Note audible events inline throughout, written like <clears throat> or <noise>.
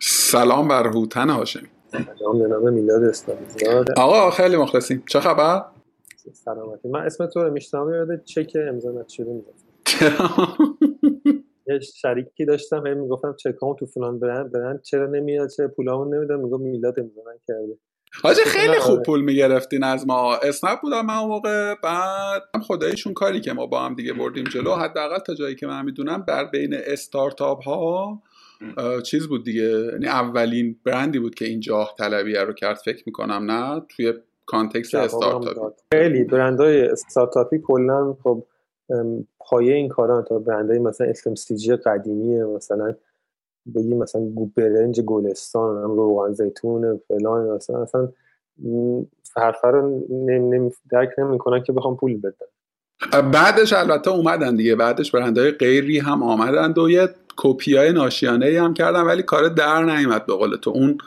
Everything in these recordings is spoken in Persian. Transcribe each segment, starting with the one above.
سلام بر هوتن هاشمی. سلام به نام میلاد اسلامی. آقا خیلی مخلصیم. چه خبر؟ سلامتی. من اسم تو رو میشتم یاد چک امضا نشده میدم یه شریکی داشتم هی می‌گفتم چکامو تو فلان برند برند چرا نمیاد؟ چه پولامو نمیدم میگم میلاد امضا نکرده. حاجی خیلی خوب پول می‌گرفتین از ما. اسنپ بودم من موقع. بعد خداییشون کاری که ما با هم دیگه بردیم جلو. حداقل تا جایی که من می‌دونم در بین استارتاپ ها چیز بود دیگه. یعنی اولین برندی بود که این جاه طلبیه رو کرد فکر می‌کنم نه توی context استارتاپی. خیلی برندهای استارتاپی کلا خب پایه این کاران تا برندهای مثلا FMCG قدیمیه مثلا بگی مثلا برنج گلستان هم روغن زیتون فلان مثلا اصلا حرفه رو نمی درک نمی‌کنن که بخوام پول بدن بعدش البته اومدن دیگه. بعدش برندهای غیری هم آمدن. و یه کپی های ناشیانه هم کردن ولی کار در نیومد به قول تو. اون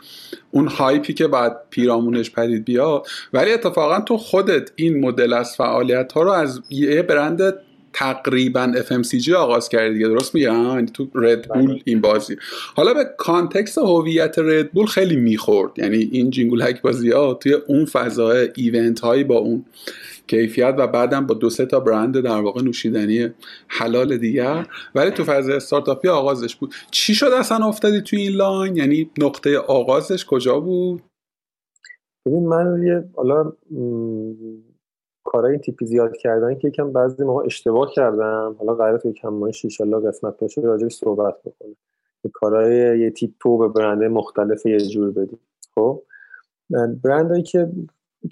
اون hype ی که بعد پیرامونش پدید بیاد ولی اتفاقا تو خودت این مدل از فعالیت ها رو از یه برند تقریبا FMCG آغاز کردی دیگه. درست میگم؟ یعنی تو ردبول. این بازی. حالا به context هویت ردبول خیلی می‌خورد. یعنی این جینگولک بازی ها توی اون فضای event هایی با اون کیفیت و بعدم با دو سه تا برند در واقع نوشیدنی حلال دیگر. ولی تو فضای استارتاپی آغازش بود. چی شد اصلا افتادی تو این لاین؟ یعنی نقطه آغازش کجا بود؟ ببین من یه حالا کارهای تیپی زیاد کردن که یکم بعضی موقع اشتباه کردم. حالا قراره تو یکم ماهش ان قسمت باشه راجعش صحبت بکنه کارهای یه تیپو به برنده مختلف یه جور بدیم. خب؟ برندهایی که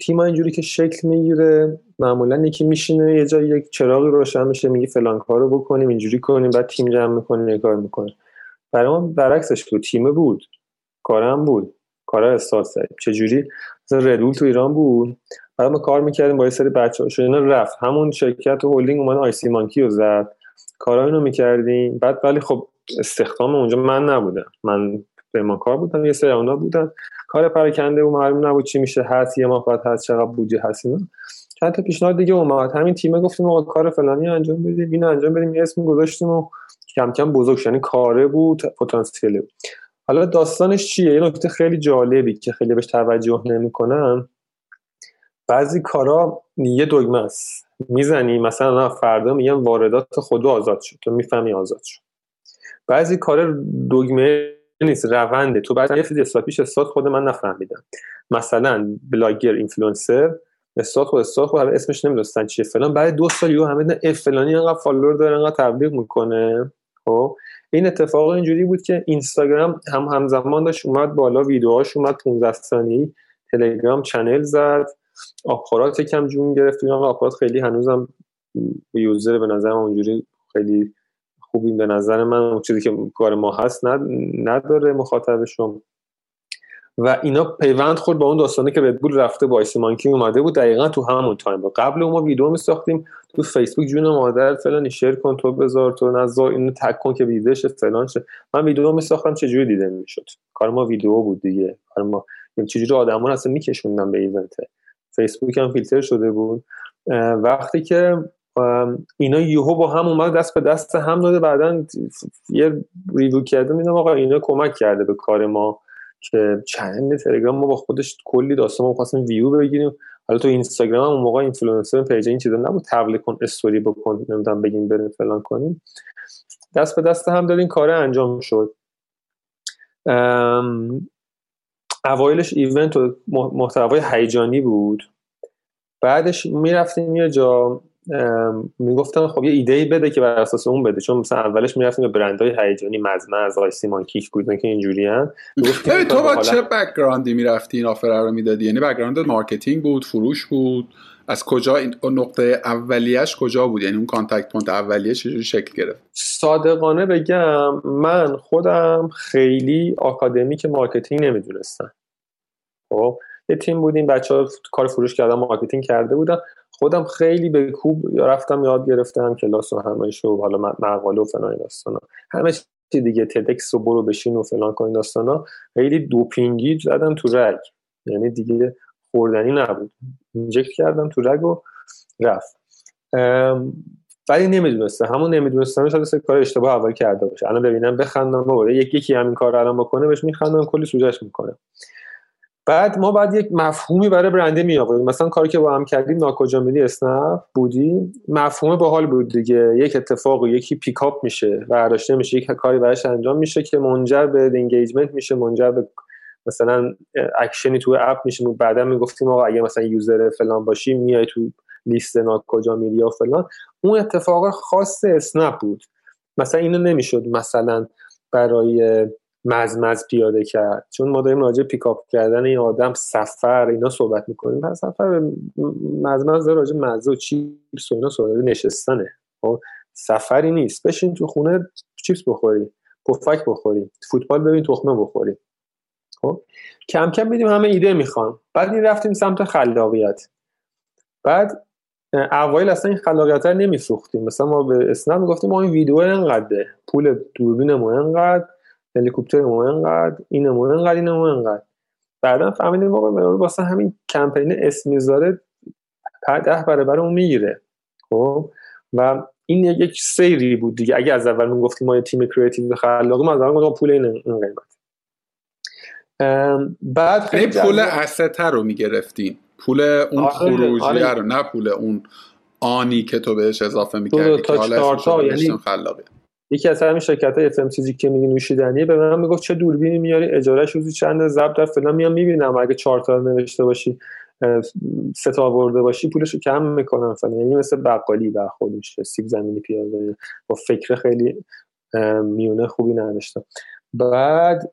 تیم اینجوری که شکل می‌گیره معمولا یکی میشینه یه جایی یک چراغی روشن میشه میگه فلان کارو بکنیم اینجوری کنیم بعد تیم جمع می‌کنه یه کار می‌کنه. برای ما برعکسش بود تیم بود کارم بود کار استارت چجوری؟ مثلا ردول تو ایران بود بعد ما کار می‌کردیم با یه سری بچه‌ها اینا رفت. همون شرکت هولدینگ اومد آی سی مانکی رو زد. کارا اینو می‌کردیم. بعد ولی خب استخدام اونجا من نبودم. من ما کار بودم یه سری اونا بودن. کار پراکنده و معلوم نبود چی میشه هست یه ماه بعد هست چقدر بودجه هست اینا. چند تا پیشنهاد دیگه اومد. همین تیم گفتیم آقا کار فلانی انجام بدیم اینو انجام بدیم یه اسم گذاشتیم و کم کم بزرگ یعنی کاره بود پتانسیل حالا داستانش چیه؟ یه نکته خیلی جالبی که خیلی بهش توجه نمی‌کنن. بعضی کارا یه دگمه است. می‌زنی مثلا فردا میگم واردات خودو آزاد شد. تو می‌فهمی آزاد شد. بعضی کار دگمه نیست رونده. تو بعد یه چیزی استاد پیش استاد خود من نفهمیدم. مثلا بلاگر اینفلوئنسر استاد خود استاد خود اسمش نمی‌دونستن چیه فلان. بعد دو سال یو همه اف فلانی انقدر فالوور داره انقدر تبلیغ می‌کنه. خب؟ این اتفاق اینجوری بود که اینستاگرام هم همزمان داشت اومد بالا ویدیوهاش اومد 15 ثانیه‌ای تلگرام channel زد. آپارات هم جون گرفت. اینا آپارات خیلی هنوزم user به نظر اونجوری خیلی خوبیم به نظر من اون چیزی که کار ما هست نداره مخاطبشون. و اینا پیوند خورد با اون داستانه که ردبول رفته با مانکی اومده بود دقیقا تو همون تایم بود قبل ما ویدیو می ساختیم تو فیسبوک جون مادر فلان share کن تو بذار تو نذار اینو tag کن که ویدیوش فلان شه. من ویدیو می ساختم چجوری دیده می‌شد؟ کار ما ویدیو بود دیگه. کار ما چجوری آدما اصلا میکشوندن به event. فیسبوک هم فیلتر شده بود. وقتی که اینا یهو با هم اومد دست به دست هم داده بعدا یه review کرده می‌دونم آقا اینا کمک کرده به کار ما که channel تلگرام ما با خودش کلی داستان ما خواستیم ویو بگیریم. حالا تو اینستاگرام هم اون موقع influencer page این چیزا نبود تبلیغ کن استوری بکن نمی‌دونم بگیم بریم فلان کنیم. دست به دست هم دادیم کار انجام شد. اوایلش event و محتوای هیجانی بود. بعدش می‌رفتیم یه جا می‌گفتم خب یه ایده ای بده که بر اساس اون بده. چون مثلا اولش می‌رفتیم به برندهای هیجانی مزمه از آقای سیمان کیک بودن که اینجوری ان تو با چه background ی می‌رفتی این offer رو می‌دادی؟ یعنی background marketing بود فروش بود. از کجا این نقطه اولیش کجا بود؟ یعنی اون contact point اولیه چجوری شکل گرفت؟ صادقانه بگم من خودم خیلی آکادمیک marketing نمی‌دونستم. خب یه تیم بودیم بچه ها کار فروش کردن marketing کرده بودن. خودم خیلی به کوب رفتم یاد گرفتم کلاس و همه شو حالا مقاله و فلان داستانا همه چی دیگه TEDx و برو بشین و فلان کن داستانا خیلی دوپینگی زدم تو رگ. یعنی دیگه خوردنی نبود. inject کردم تو رگ و رفت. ولی نمی‌دونسته همون نمی‌دونستن شاید سه کار اشتباه اول کرده باشه. الان ببینم بخندم بابا یک یکی همین کار رو الان بکنه بهش میخندم کلی سوژش می‌کنه. بعد ما بعد یک مفهومی برای برند می آوریم مثلا کاری که با هم کردیم ناکجا میلی اسنپ بودی مفهوم باحال بود دیگه. یک اتفاق یکی پیکاپ میشه برداشته میشه یک کاری براش انجام میشه که منجر به engagement میشه منجر به مثلا اکشنی تو app میشه. بعدا می‌گفتیم آقا اگه مثلا user فلان باشی میای تو لیست ناکجا میلی و فلان. اون اتفاق خاص اسنپ بود. مثلا اینو نمی‌شد مثلا برای مزمز پیاده کرد. چون ما داریم راجع پیکاپ کردن این آدم سفر اینا صحبت می‌کنیم. پس سفر مزمز راجع مزه و چیپس و اینا صحبت نشستنه. خب سفری نیست. بشین تو خونه چیپس بخوری پفک بخوری فوتبال ببین تخمه بخوری خب کم کم میدیم همه ایده می‌خوان. بعد این رفتیم سمت خلاقیت. بعد اوایل اصلا این خلاقیت رو مثلا ما به اسنپ می‌گفتیم ما این ویدیو انقدره. پول دوربینمون انقدر. هلیکوپتر مو انقدر اینمو انقدر اینمو انقدر. بعدا فهمیدیم واقعا واسه همین کمپین اسم می‌ذاره ده برابر اون می‌گیره. خب؟ و این یک سیری بود دیگه. اگه از اول من گفتیم ما یه تیم کریتیو خلاقی ما از اول گفتم پول این این قیمت. بعد خیلی پول استه رو می‌گرفتیم پول اون آره خروجی آره. رو نه پول اون آنی که تو بهش اضافه می‌کردی که حالا یعنی خلاقی یکی از همین شرکت های FMCG که میگه نوشیدنی به من می‌گفت چه دوربینی میاری اجاره روزی چند ضبط در فلان میام می‌بینم اگه چهار تا نوشته باشی سه تا باشی پولشو کم می‌کنم فلان. یعنی مثل بقالی برخورد میشه سیب زمینی پیاده با فکر خیلی میونه خوبی نداشتم. بعد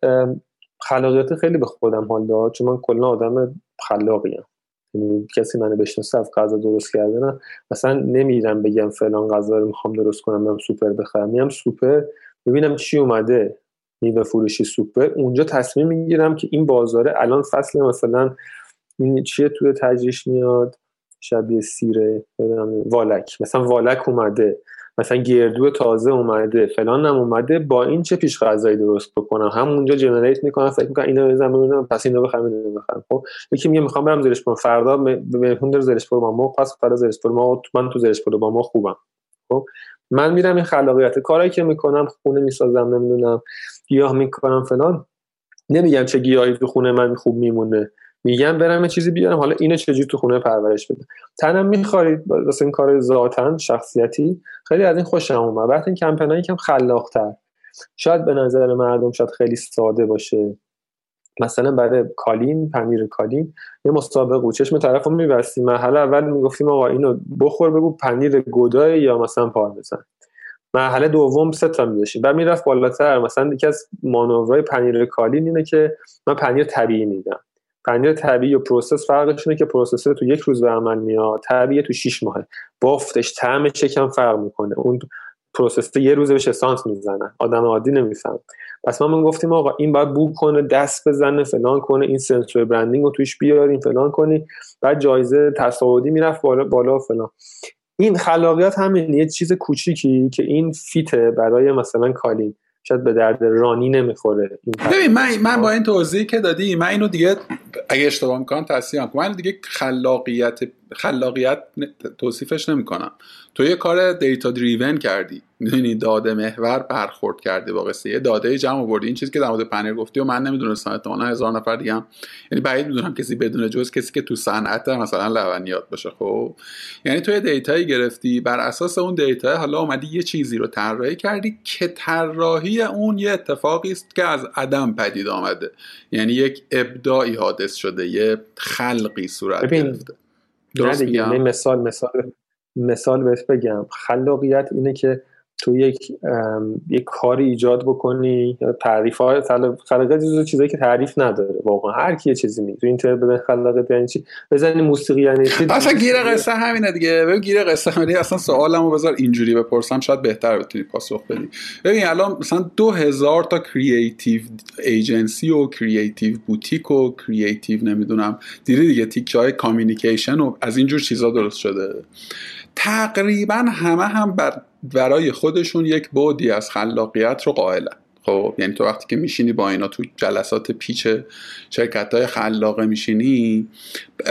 خلاقیت خیلی به خودم حال داد چون من کلا آدم خلاقیم. یعنی کسی منو بشناسه از غذا درست کردن مثلا نمیرم بگم فلان غذا رو می‌خوام درست کنم من سوپر بخرم. میام سوپر ببینم چی اومده. میوه فروشی سوپر. اونجا تصمیم می‌گیرم که این بازاره الان فصل مثلا این چیه توی تجریش میاد؟ شبیه سیره والک. مثلا والک اومده. مثلا گردو تازه اومده فلان هم اومده با این چه پیش غذایی درست بکنم؟ همونجا generate می‌کنم فکر می‌کنم اینو بزنم ببینم پس اینو بخرم اینو بخرم. خب یکی میگه می‌خوام برم زرشک پلو فردا مهمون داره زرشک پلو با مرغ پس فردا زرشک پلو ما من تو زرشک پلو با مرغ خوبم. خب من میرم این خلاقیت کارایی که می‌کنم خونه می‌سازم نمی‌دونم گیاه می‌کنم فلان. نمیگم چه گیاهی تو خونه من خوب میمونه. میگم برم یه چیزی بیارم. حالا اینو چجوری تو خونه پرورش بده تنم میخوارید واسه این کار ذاتن شخصیتی. خیلی از این خوشم اومد. وقتی این کمپینای یکم خلاقتر. شاید به نظر مردم شاید خیلی ساده باشه. مثلا برای کالین پنیر کالین یه مسابقه بود. چشم طرفو میبستی مرحله اول می‌گفتیم آقا اینو بخور بگو پنیر گدای یا مثلا پارمزان مرحله دوم سه تا می‌ذاشتیم بعد می‌رفت بالاتر. مثلا یکی از مانورهای پنیر کاله این اینه که من پنیر طبیعی میدم. پنیر طبیعی و process فرقش اینه که پروسسر تو یک روز به عمل میاد طبیعی تو 6 ماهه بافتش طعمش یکم فرق می‌کنه. اون پروسسر یه روز بهش اسانس می‌زنن. آدم عادی نمیفهم پس ما من گفتیم آقا این باید بو کنه دست بزنه فلان کنه این sensory branding رو توش بیاریم فلان کنی بعد جایزه تصاعدی می‌رفت بالا بالا فلان. این خلاقیت همین یه چیز کوچیکی که این فیته برای مثلا کالین. شاید به درد رانی نمی‌خوره ببین من من با این توضیحی که دادی من اینو دیگه اگه اشتباه می‌کنم تصحیح کنم من دیگه خلاقیت خلاقیت توصیفش نمی‌کنم. تو یه کار دیتا دریون کردی. می‌دونی داده محور برخورد کردی با قصه. یه داده جمع آوردی. این چیزی که در مورد پنیر گفتی و من نمی‌دونستم. احتمالاً هزار نفر دیگه هم. یعنی بعید می‌دونم کسی بدون جز کسی که تو صنعت مثلا لبنیات باشه. خب؟ یعنی تو یه دیتایی گرفتی. بر اساس اون دیتا حالا اومدی یه چیزی رو طراحی کردی که طراحی اون یه اتفاقی است که از عدم پدید آمده. یعنی یک ابداعی حادث شده. یه خلقی صورت گرفته. درست مثال مثال مثال بهت بگم. خلاقیت اینه که تو یک یک کاری ایجاد بکنی تعریف های خلاقیت چیزی چیزایی که تعریف نداره واقعا. هر کی چیزی می تو اینترنت ببین خلاقیت یعنی چی؟ بزنی موسیقی یعنی چی؟ اصلا گیر قصه همینه دیگه. ببین گیر قصه همینه. اصلا سوالمو بذار اینجوری بپرسم. شاید بهتر بتونی پاسخ بدی. ببین الان مثلا دو هزار تا creative agency و creative boutique و creative نمی‌دونم. دیدی دیگه تیکه های communication و از اینجور چیزا درست شده. تقریبا همه هم بر برای خودشون یک بعدی از خلاقیت رو قائلن. خب یعنی تو وقتی که میشینی با اینا تو جلسات pitch شرکت های خلاقه میشینی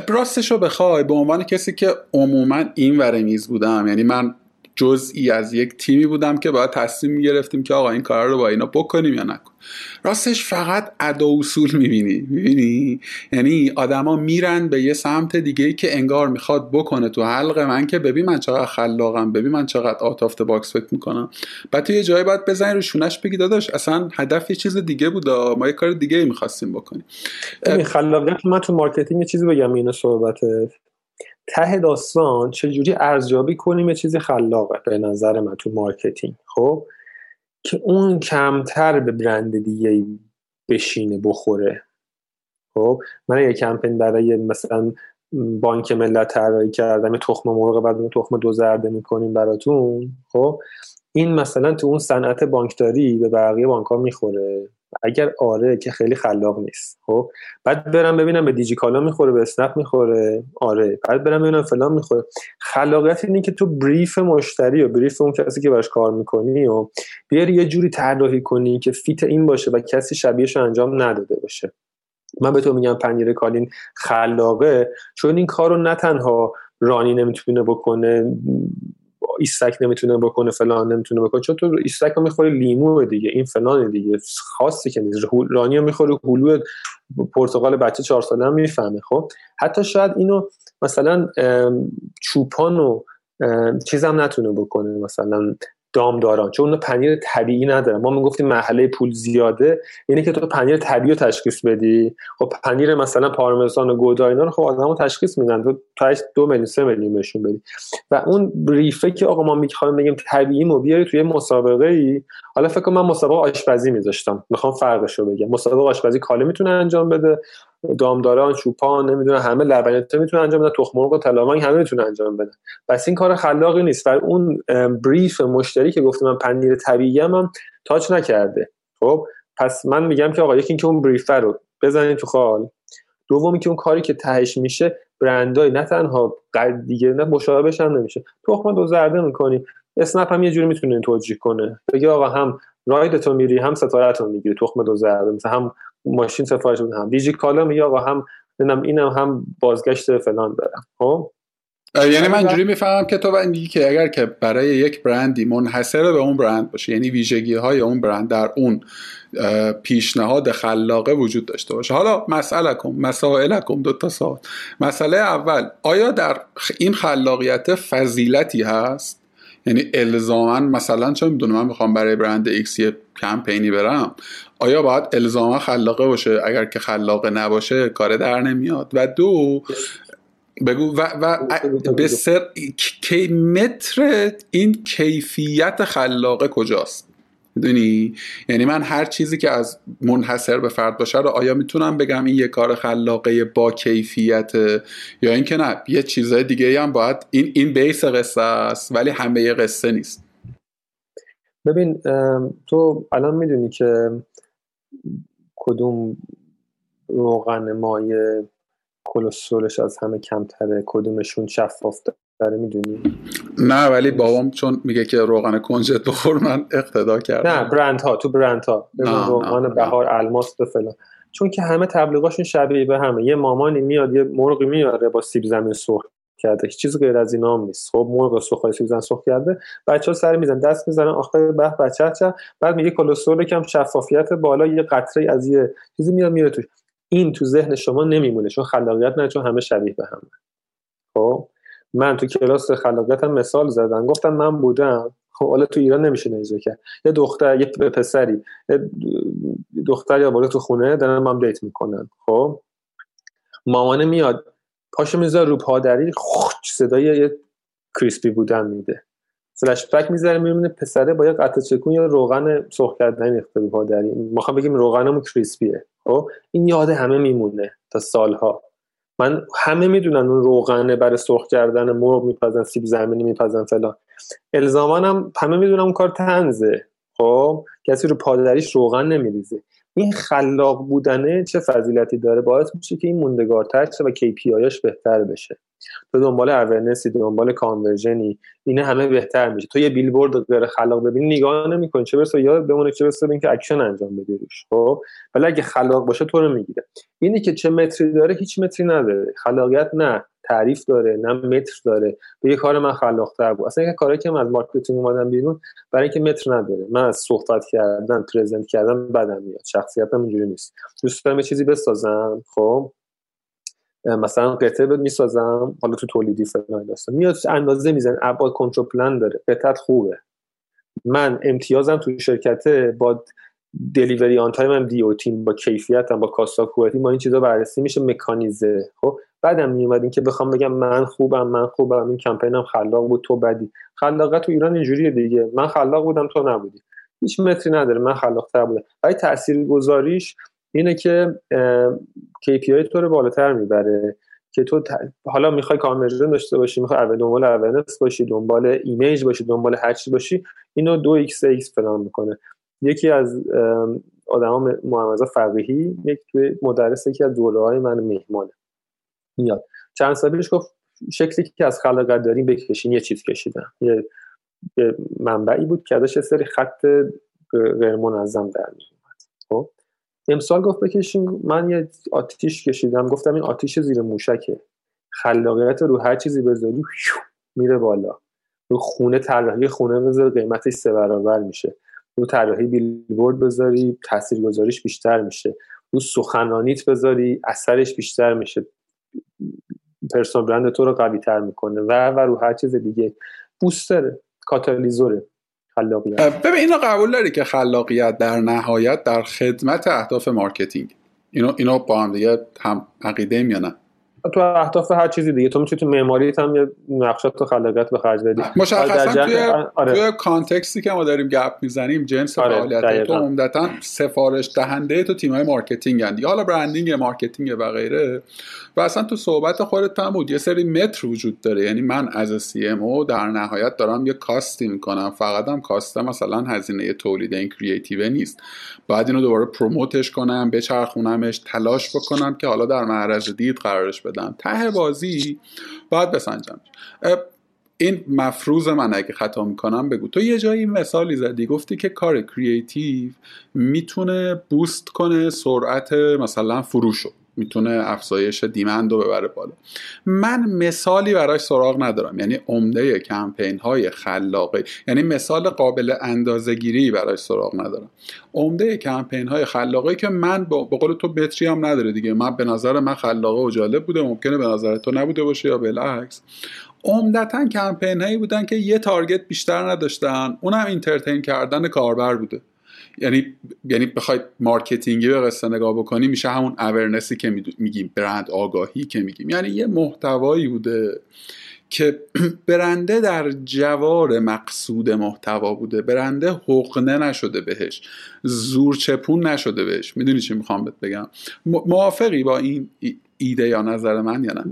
راستش رو بخوای به عنوان کسی که عموما این ور میز بودم. یعنی من جزئی از یک تیمی بودم که باید تصمیم می‌گرفتیم که آقا این کار رو با اینا بکنیم یا نکن راستش فقط ادا اصول می‌بینی. می‌بینی؟ یعنی آدما میرن به یه سمت دیگه ای که انگار می‌خواد بکنه. تو حلق من که ببین من چقدر خلاقم ببین من چقدر out of box فکر می‌کنم. بعد تو یه جایی باید بزنی رو شونش بگی داداش اصلا هدف یه چیز دیگه بود ما یه کار دیگه می‌خواستیم بکنیم. خلاقیت من تو marketing یه چیزی بگم اینو صحبته ته داستان چجوری ارزیابی کنیم یه چیزی خلاقه به نظر من تو marketing خب؟ که اون کمتر به برند دیگه بشینه بخوره. خب؟ من یه کمپین برای مثلا بانک ملت طراحی کردم یه تخم مرغ بعد تخم دو زرده می‌کنیم براتون خب؟ این مثلا تو اون صنعت بانکداری به بقیه بانک ها می‌خوره. اگر آره که خیلی خلاق نیست خب؟ بعد برم ببینم به دیجیکالا می‌خوره به اسنپ می‌خوره. آره بعد برم ببینم فلان می‌خوره. خلاقیت اینه که تو brief مشتری و brief اون کسی که باش کار می‌کنی و بیاری یه جوری طراحی کنی که fit این باشه و کسی شبیهش انجام نداده باشه. من به تو میگم پنیر کالین خلاقه چون این کار نه تنها رانی نمی‌تونه بکنه ایستک نمی‌تونه بکنه فلان نمی‌تونه بکنه. چون تو ایستک رو می‌خوری لیمو دیگه این فلان دیگه. خاصی که نیست. رانی رو می‌خوری هلو پرتقال بچه چهار ساله هم می‌فهمه خب؟ حتی شاید اینو مثلا چوپان و چیزم نتونه بکنه. مثلا دامداران چون اون پنیر طبیعی ندارن. ما می‌گفتیم محله پول زیاده یعنی که تو پنیر طبیعی رو تشخیص بدی. خب پنیر مثلا پارمزان و گودا اینا رو خب آدمو تشخیص میدن. تو تاش دو میلیون سه میلیون بهشون بدی. و اون بریفه که آقا ما می‌خوایم بگیم طبیعی مو بیاری توی مسابقه ای حالا فکر کنم من مسابقه آشپزی میذاشتم. می‌خوام فرقش رو بگم. مسابقه آشپزی کاله می‌تونه انجام بده. دامداران چوپان نمی‌دونه همه لبنیات می‌تونه انجام بده تخم مرغ و تلامنگ همه می‌تونه انجام بده پس این کار خلاقی نیست و اون بریف مشتری که گفته من پنیر طبیعی هم, تاچ نکرده. خب پس من میگم که آقا یکی اینکه اون بریف رو بزنید تو خال. دومی که اون کاری که تهش میشه برندای نه تنها دیگه نه مشابهش هم نمیشه. تخم دو زرده می‌کنی اسنپ هم یه جوری می‌تونه توجیه کنه. بگه آقا هم راید تو میری هم ستارت می‌گیری تخم دو زرده مثل هم ماشین سفارش بدم دیجی کالا میگه آقا هم اینم اینم هم بازگشت فلان دارم. خب؟ یعنی من جوری می‌فهمم که تو میگی که اگر که برای یک برندی منحصر به اون برند باشه یعنی ویژگی های اون برند در اون پیشنهاد خلاقه وجود داشته باشه. حالا مسئله کن مسائل کن دو تا مسئله اول آیا در این خلاقیت فضیلتی هست؟ یعنی الزاما مثلا چه می‌دونم من می‌خوام برای برند X یه کمپینی برم آیا باید الزاما خلاقه باشه؟ اگر که خلاقه نباشه کار در نمیاد. و دو بگو و, و به سر متر این کیفیت خلاقه کجاست؟ می‌دونی؟ یعنی من هر چیزی که از منحصر به فرد باشه رو آیا می‌تونم بگم این یه کار خلاقه با کیفیت یا اینکه نه یه چیزای دیگه هم باید این این بیس قصه است ولی همه قصه نیست. ببین تو الان می‌دونی که کدوم روغن مایه کلسترولش از همه کمتره کدومشون شفاف داره می‌دونی. نه ولی بابام چون میگه که روغن کنجد بخور من اقتدا کردم. نه برند ها تو برند ها روغن بهار الماس به فلان. چون که همه تبلیغاشون شبیه به همه. یه مامانی میاد یه مرغی میاره با سیب زمین سرخ کرده. هیچ چیز غیر از اینا هم نیست. خب مرغ سرخ سیب زمین سرخ کرده. بچه ها سر میزن دست می‌زنن. آخه به بچه چه بعد میگه کلسترول کم شفافیت بالا یه قطره از یه چیزی میاد میره توش. این تو ذهن شما نمیمونه چون خلاقیت نه چون همه شبیه به همه. خب؟ من تو کلاس خلاقیت هم مثال زدم. گفتم من بودم. خب حالا تو ایران نمیشه اجرا کرد یه دختر یه پسری. یه دختر یا بالا تو خونه دارن هم دیت می‌کنن. خب؟ مامانه میاد پاشو می‌ذاره رو پادری صدای یه کریسپی بودن میده. فلش بک می‌ذاره می‌بینه پسره با یه قطع چکون یا روغن سرخ کردن ریخته رو پادری می‌خوام بگیم روغنمون کریسپیه. خب؟ این یاد همه میمونه تا سالها. من همه می‌دونن اون روغنه برای سرخ کردن مرغ میپزن سیب زمینی میپزن فلان. الزامان هم همه می‌دونن اون کار طنزه خب؟ کسی رو پادریش روغن نمیریزه. این خلاق بودنه چه فضیلتی داره؟ باعث میشه که این موندگارتر شه و KPI ش بهتر بشه. تو دنبال awareness ی دنبال conversion ی اینه همه بهتر میشه. تو یه بیلبورد غیر خلاق ببینی نگاه نمی‌کنی. چه برسه؟ یاد بمونه چه برسه؟ اینکه اکشن انجام بدی روش خب؟ ولی اگه خلاق باشه تو رو می‌گیره. اینی که چه متری داره هیچ متری نداره. خلاقیت نه. تعریف داره نه متر داره. به کار من خلاقتر بود. اصلا کاری که من از marketing اومدم بیرون برای اینکه متر نداره. من از صحبت کردن present کردن بدم میاد. شخصیتم اینجوری نیست. دوست دارم چیزی بسازم خب؟ مثلا قطعه می‌سازم حالا تو تولیدی فلان داستان. میاد اندازه میزنن ابعاد control plan داره. قطعت خوبه. من امتیازم تو شرکت با delivery on time م DOT م با کیفیتم با cost of quality با این چیزا بررسی میشه مکانیزه. خب بعدم میومد این که بخوام بگم من خوبم من خوبم این کمپینم خلاق بود تو بدی. خلاقیت تو ایران اینجوریه دیگه. من خلاق بودم تو نبودی. هیچ متری نداره من خلاقتر بودم. ولی تاثیرگذاریش اینه که KPI تو رو بالاتر می‌بره. که تو حالا می‌خوای conversion داشته باشی می‌خوای دنبال awareness باشی دنبال image باشی دنبال هر چی باشی اینو دو X X فلان می‌کنه. یکی از آدما محمد فقیهی یک توی مدرس یکی از دوره های من مهمانه. میاد. چند سال پیش گفت شکلی که از خلاقیت داریم بکشین یه چیز کشیدن یه, منبعی بود که ازش سری خط غیر منظم در میومد خب؟ امسال گفت بکشین من یه آتیش کشیدم. گفتم این آتیش زیر موشکه. خلاقیت رو هر چیزی بذاری میره بالا. رو خونه طراحی خونه بذاری قیمتش سه برابر میشه. رو طراحی بیلبورد بذاری تاثیرگذاریش بیشتر میشه. رو سخنانیت بذاری اثرش بیشتر میشه. پرسونال برند تو رو قوی تر می‌کنه و و رو هر چیز دیگه. booster ه کاتالیزوره. خلاقیت. ببین اینو قبول داری که خلاقیت در نهایت در خدمت اهداف marketing. اینو اینو با هم دیگه هم عقیده میانن تو اهداف هر چیزی دیگه. تو می‌تونی تو معماریت هم یه نقشات تو خلاقیت به خرج بدی. مشخصا توی آره. توی context ی که ما داریم گپ می‌زنیم جنس آره. فعالیت تو عمدتا سفارش دهنده تو تیم‌های marketing هستند حالا branding marketing و غیره. و اصلا تو صحبت خودت هم بود. یه سری متر وجود داره. یعنی من از CMO در نهایت دارم یه cost ی می‌کنم. فقط هم cost مثلا هزینه تولید این creative نیست. بعد اینو دوباره promote ش کنم بچرخونمش تلاش بکنم که حالا در معرض دید قرارش بدم ته بازی باید بسنجم. این مفروض من اگه خطا می‌کنم بگو. تو یه جایی مثالی زدی گفتی که کار creative می‌تونه boost کنه سرعت مثلا فروشو. می‌تونه افزایش دیمند رو ببره بالا. من مثالی براش سراغ ندارم. یعنی عمده کمپین های خلاقه یعنی مثال قابل اندازهگیری براش سراغ ندارم. عمده کمپین های خلاقه که من با قول تو بتری هم نداره دیگه. من به نظر من خلاقه و جالب بوده. ممکنه به نظر تو نبوده باشه یا بالعکس. عمدتا کمپین هایی بودن که یه تارگت بیشتر نداشتن. اونم اینترتین کردن کاربر بوده. یعنی یعنی بخواید marketing ی به قصه نگاه بکنی میشه همون awareness ی که میگیم برند آگاهی که میگیم. یعنی یه محتوایی بوده که <clears throat> برنده در جوار مقصود محتوا بوده. برنده حقنه نشده بهش. زور چپون نشده بهش. می‌دونی چی می‌خوام بهت بگم؟ موافقی با این ایده یا نظر من یا نه؟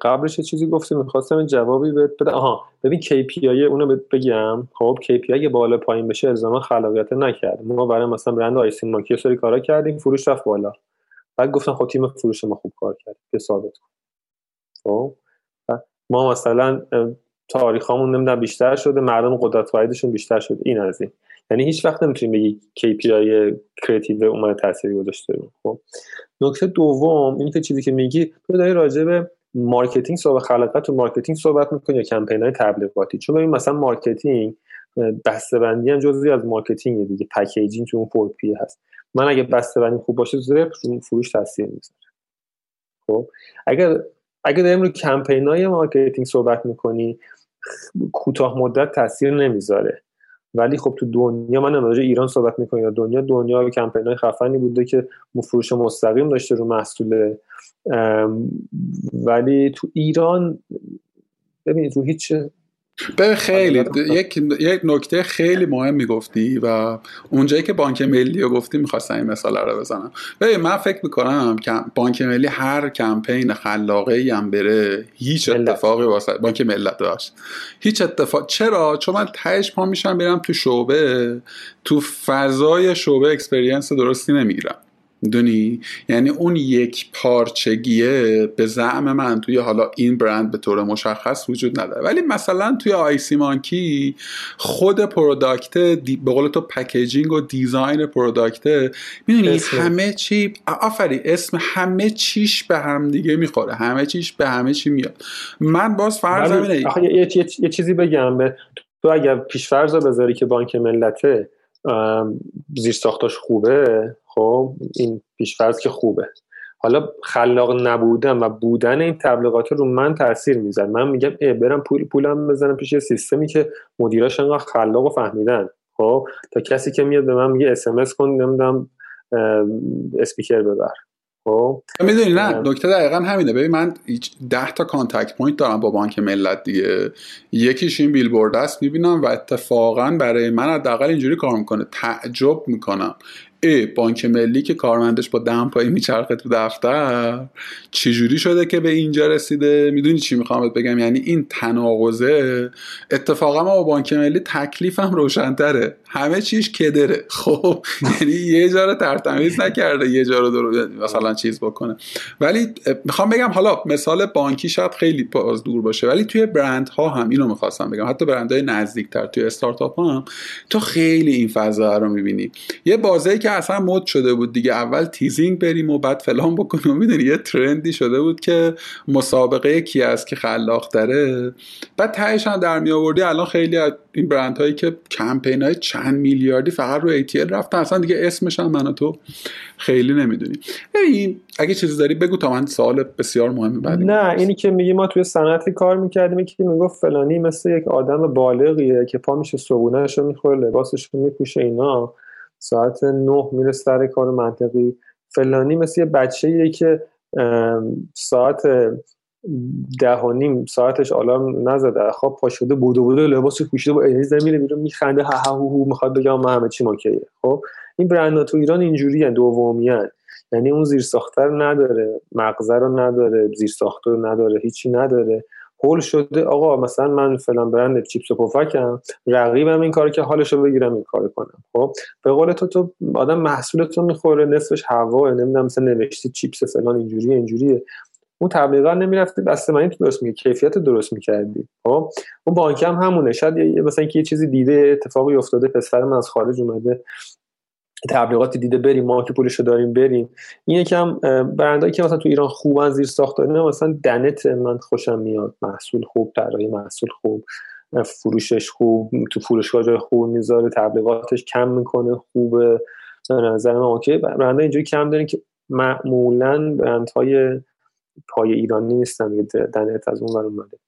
قبلش چیزی گفتی می‌خواستم جوابی بهت بده آها ببین KPI اونو بگم. خب KPI بالا پایین بشه الزاما خلاقیت نکرد ما برای مثلا برند آیسی مانکی یه سری کارا کردیم فروش رفت بالا. بعد گفتن خب تیم فروش ما خوب کار کرد. که ثابت کن. خب؟ ما مثلا تاریخامون نمی‌دونم بیشتر شده مردم قدرت واحدشون بیشتر شده. این از این. یعنی هیچ وقت نمی‌تونیم بگی KPI creative اومده تاثیری گذاشته. خب؟ نکته دوم این که چیزی که میگی تو داری راجع به marketing صحبت خلاقیت تو marketing صحبت می‌کنی یا کمپین های تبلیغاتی؟ چون ببین مثلا marketing بندی هم جزئی از marketing دیگه packaging تو اون P هست. من اگه بندی خوب باشه زیر فروش تاثیر می‌ذاره. خب؟ اگر اگر داریم رو کمپین های marketing صحبت می‌کنی کوتاه مدت تاثیر نمی‌ذاره. ولی خب تو دنیا من راجع ایران صحبت می‌کنم. یا دنیا دنیا کمپین های خفنی بوده که فروش مستقیم داشته رو محصول ولی تو ایران ببینید رو هیچ به خیلی یک یک نکته خیلی مهم می‌گفتی و اونجایی که بانک ملی رو گفتی می‌خواستم این مثال رو بزنم. ببین من فکر می‌کنم که بانک ملی هر کمپین خلاقه ای هم بره هیچ اتفاقی واسه بانک ملت داشت هیچ اتفاق چرا؟ چون من تهش پا میشم برم تو شعبه تو فضای شعبه experience درستی نمی‌گیرم. می‌دونی؟ یعنی اون یک پارچگیه به زعم من توی حالا این برند به طور مشخص وجود نداره. ولی مثلا توی آیسی مانکی خود product دی... به قول تو packaging و design product می‌دونی؟ همه چی آفری اسم همه چیش به هم دیگه می‌خوره. همه چیش به همه چی میاد. من باز فرض اینه یه،, یه،, چیزی بگم به تو اگر پیشفرض بذاری که بانک ملته زیر ساختاش خوبه خب این پیشفرض که خوبه. حالا خلاق نبودن و بودن این تبلیغات رو من تاثیر میزن من میگم ای برم پول پولم بزنم پیش سیستمی که مدیراش انقدر خلاق و فهمیدن. خب تا کسی که میاد به من میگه SMS کن نمی‌دونم اسپیکر ببر. خب. می‌دونی نه نکته دقیقا همینه. ببین من 10 تا contact point دارم با بانک ملت دیگه. یکیش این بیلبورد است می‌بینم و اتفاقا برای من حداقل اینجوری کار می‌کنه. تعجب می‌کنم. ای بانک ملی که کارمندش با دمپایی میچرخه تو دفتر چجوری شده که به اینجا رسیده؟ می‌دونی چی می‌خوام بگم؟ یعنی این تناقضه. اتفاقا ما با بانک ملی تکلیفم روشنتره. همه چیش کدره. <laughs> خب یعنی یه جا رو ترتمیز نکرده یه جا رو مثلا چیز بکنه. ولی می‌خوام بگم حالا مثال بانکی شاید خیلی باز دور باشه ولی توی برند ها هم اینو می‌خواستم بگم حتی برندهای نزدیکتر توی استارتاپ ها هم تو خیلی این فضا رو می‌بینی. یه بازه که اصلا مد شده بود دیگه اول تیزینگ بریم و بعد فلان بکنیم. <laughs> می‌دونی یه ترندی شده بود که مسابقه کی است که خلاق داره. بعد تهش هم در می الان خیلی از این برند هایی که کمپین های چند میلیاردی فقط رو ATL رفتن. اصلا دیگه اسمش هم من تو خیلی نمی‌دونیم. این اگه چیزی داری بگو تا من سوال بسیار مهمی بعدی نه اینی که میگی ما توی صنعتی کار می‌کردیم که می‌گفت فلانی مثل یک آدم بالغیه که پا میشه صبونهش رو می‌خوره لباسش رو میپوشه اینا. ساعت نه میره سر کار منطقی. فلانی مثل یه بچه که ساعت ده و نیم ساعتش آلارم نزده. خواب پا شده بودو بودو لباس پوشیده با عینی میره بیرون میخنده ها ها هو می‌خواد بگم ما همه چی اوکیه. خب؟ این برندها تو ایران اینجوری هن دومی. یعنی اون زیر رو نداره مغزه رو نداره زیر رو نداره هیچی نداره. هول شده آقا مثلا من فلان برند چیپس و پفکم رقیبم این کاری که حالشو بگیرم این کار کنم. خب؟ به قول تو تو آدم محصولتون می‌خوره نصفش هوا نمی‌دونم مثلا نوشتی چیپس فلان اینجوری اینجوریه. اون تبلیغا نمی‌رفتی بسته تو درست میگه کیفیت درست می‌کردی. خب اون بانک هم همونه. شاید مثلا که یه چیزی دیده اتفاقی افتاده پسر من از خارج اومده تبلیغاتی دیده بریم ما که پولشو داریم بریم. این یکم برندایی که مثلا تو ایران خوبن زیر ساخت نه مثلا دنت من خوشم میاد. محصول خوب طراحی محصول خوب فروشش خوب تو فروشگاه جای خوب می‌ذاره تبلیغاتش کم می‌کنه خوبه. نظر من اوکی. برندها اینجوری کم دارین که معمولا برندهای پای ایرانی نیستن دنت از اون ور اومده.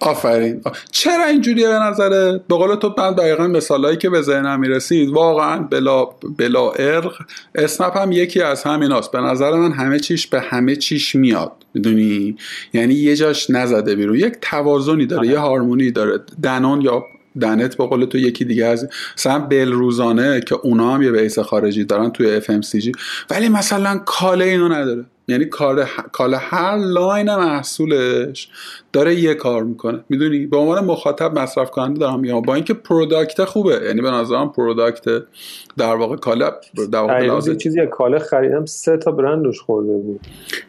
آفرین. چرا اینجوریه به نظره؟ به قول تو من دقیقا مثالهایی که به ذهنم می‌رسید. واقعا بلا بلا ارق اسنپ هم یکی از همین هاست به نظر من همه چیش به همه چیش میاد. می‌دونی؟ یعنی یه جاش نزده بیرون. یک توازنی داره یه harmony داره. دنون یا دنت به قول تو یکی دیگه از مثلا بلروزانه که اونا هم یه base خارجی دارن توی FMCG ولی مثلا کاله اینو نداره. یعنی کار کالا هر line محصولش داره یه کار می‌کنه. می‌دونی؟ به عنوان مخاطب مصرف کننده دارم میگم. با اینکه product خوبه. یعنی به نظرم product در واقع کالا در واقع چیزی کاله خریدم سه تا برندش خورده بود.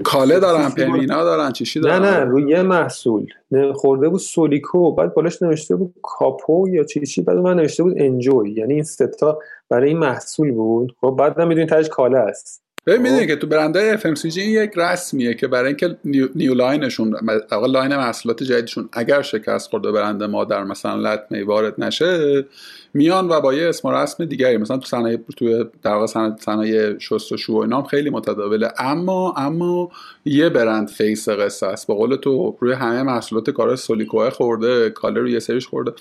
کاله دارن پمینا دارن چیشی دارن نه نه روی یه محصول. خورده بود سولیکو. بعد بالاش نوشته بود کاپو یا چیشی بعد من نوشته بود انجوی. یعنی این سه تا برای این محصول بود. خب بعد نمی‌دونی تاش کاله است. ببین می‌دونی خب. که تو برندهای FMCG این یک رسمیه که برای اینکه new, new line شون line محصولات جدیدشون اگر شکست خورده برند ما در مثلا لطمه وارد نشه میان و با یه اسم و رسم دیگری. مثلا تو صنایع تو در واقع صنایع شست و شو و اینام خیلی متداوله. اما اما یه برند face قصه است. به قول تو روی همه محصولات کار سولیکوه خورده کاله رو یه سریش خورده.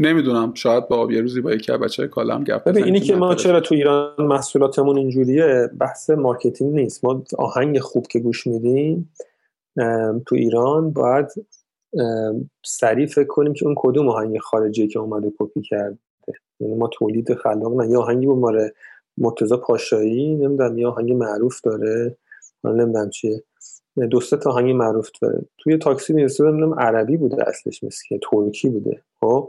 نمی‌دونم شاید با یه روزی با یکی از بچه‌های کاله‌م گپ ببین اینی که ما چرا تو ایران محصولاتمون اینجوریه بحث marketing نیست. ما آهنگ خوب که گوش میدیم تو ایران باید سریع فکر کنیم که اون کدوم آهنگ خارجی که اومده کپی کرد. یعنی ما تولید خلاق نه یه آهنگی بود ماره مرتضی پاشایی نمی‌دونم یه آهنگ معروف داره. نمی‌دونم چیه. دو سه تا آهنگ معروف داره. توی تاکسی می‌رسه نمی‌دونم عربی بوده اصلش مثل که ترکی بوده. خب؟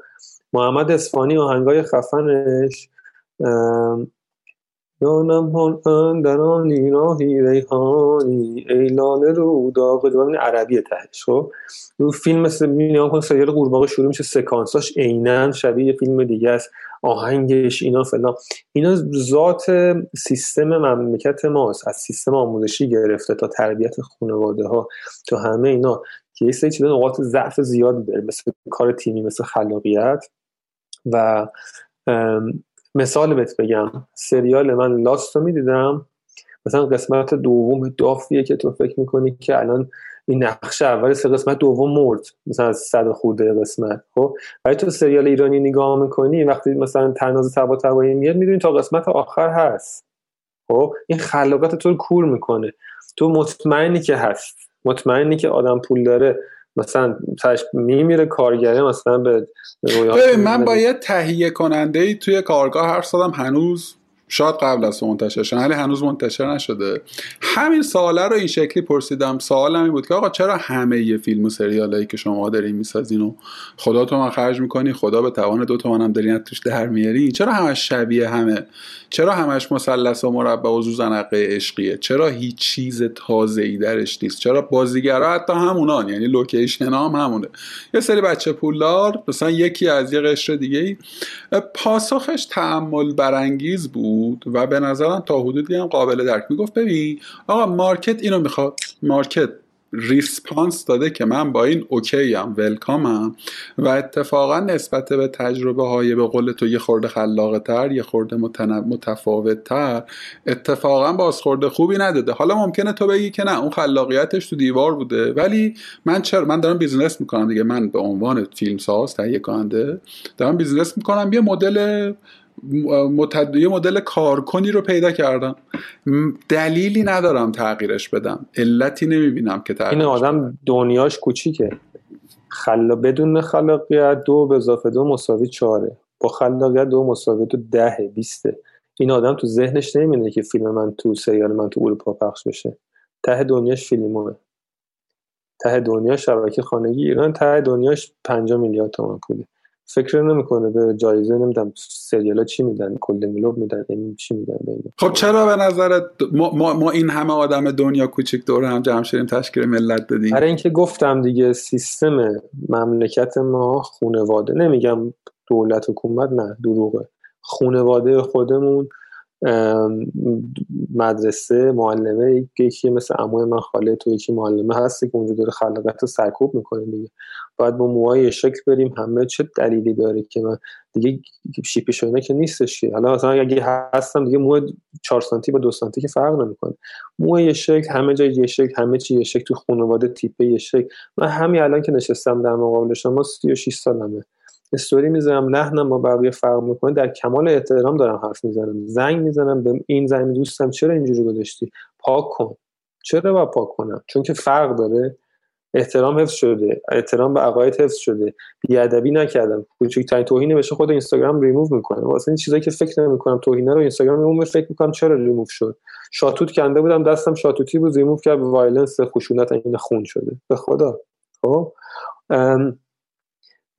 محمد اسفانی آهنگای خفنش دانم اندرانی راهی ریحانی. ای لاله رو داغ ببین عربیه تهش خب؟ رو فیلم مثل می‌بینی کن سریال قورباغه شروع میشه سکانساش عینا شبیه فیلم دیگه است. آهنگش اینا فلان. اینا ذات سیستم مملکت ماست. از سیستم آموزشی گرفته تا تربیت خانواده ها تا همه اینا. که یه سری چیزا نقاط ضعف زیادی داره. مثل کار تیمی مثل خلاقیت و مثال بهت بگم. سریال من لاست رو می‌دیدم. مثلا قسمت دوم دافیه که تو فکر می‌کنی که الان این نقش اول سه قسمت دوم مرد. مثلا از صد خورده قسمت خب؟ ولی تو سریال ایرانی نگاه می‌کنی وقتی مثلا تناز تبا تبایی میاد می‌دونی تا قسمت آخر هست. خب؟ این خلاقت تو کور می‌کنه. تو مطمئنی که هست. مطمئنی که آدم پول داره. مثلا میمیره کارگره مثلا به من باید تهیه کننده ای توی کارگاه حرف زدم هنوز شاید قبل از منتشر شد ولی هنوز منتشر نشده. همین سواله رو این شکلی پرسیدم. سوالم این بود که آقا چرا همه یه فیلم و سریالایی که شما دارین می‌سازین و خدا تو من خرج می‌کنی خدا به توان دو تومن هم دارین توش در میاری؟ چرا همش شبیه همه؟ چرا همش مثلث و مربع و ذوزنقه عشقیه؟ چرا هیچ چیز تازه ای درش نیست؟ چرا بازیگرا حتی همونان یعنی location هم همونه. یه سری بچه پولدار مثلا یکی از یه قشر دیگه ای پاسخش تأمل برانگیز بود. و به نظرم تا حدودی هم قابل درک می‌گفت. ببین آقا market اینو می‌خواد market response داده که من با این okay ام welcome م و اتفاقا نسبت به تجربه های به قول تو یه خورده خلاقه تر یه خورده متفاوت تر اتفاقا بازخورد خوبی نداده. حالا ممکنه تو بگی که نه اون خلاقیتش تو دیوار بوده. ولی من چرا؟ من دارم business می‌کنم دیگه. من به عنوان فیلم ساز تهیه کننده دارم business می‌کنم. یه مدل یه مدل کار کردنی رو پیدا کردم. دلیلی ندارم تغییرش بدم. علتی نمی‌بینم که تغییرش این آدم دنیاش کوچیکه. خلا بدون خلاقیت دو به اضافه دو مساوی چهاره. با خلاقیت دو مساوی دو ده بیسته. این آدم تو ذهنش نمیده که فیلم من تو سریال من تو اروپا پخش بشه. ته دنیاش فیلمونه ته دنیا شبکه خانگی ایران ته دنیاش 5 میلیارد تومان پوله. فکر نمی‌کنه به جایزه نمیدم سریالا چی میدن کل میلوب میدن این چی میدن خب چرا به نظرت ما, ما, ما, این همه آدم دنیا کوچیک دور هم جمع شدیم تشکیل ملت بدیم؟ برای اینکه گفتم دیگه سیستم مملکت ما خونواده نمیگم دولت حکومت نه دروغه. خونواده خودمون مدرسه معلمه یکی مثل عموی من خاله تو یکی معلمه هستی که اونجا داره خلاقیت رو سرکوب می‌کنه دیگه. باید با موهای شکل بریم همه چه دلیلی داره که من دیگه شیپی شونه که نیستش که. حالا مثلا اگه هستم دیگه موه 4 سانتی با 2 سانتی که فرق نمی‌کنه. موه یه شکل همه جای یه شکل همه چی یه شکل تو خانواده تیپ یه شکل. من همین الان که نشستم در مقابل شما 36 سالمه. استوری می‌ذارم لحنم با بقیه فرق می‌کنه. در کمال احترام دارم حرف می‌زنم. زنگ می‌زنم به این زنگ دوستم چرا اینجوری گذاشتی؟ پاک کن. چرا با پاک کنم؟ چون که فرق داره. احترام حفظ شده. احترام به عقاید حفظ شده. بیادبی نکردم. کوچکترین توهینی بشه خود اینستاگرام ریموو می‌کنه. واسه این چیزایی که فکر نمی‌کنم توهینه رو اینستاگرام ریموو فکر می‌کنم چرا ریموو شد؟ شاتوت کنده بودم دستم شاتوتی بود ریموو کرد وایلنس خشونت این خون شده. به خدا. خب؟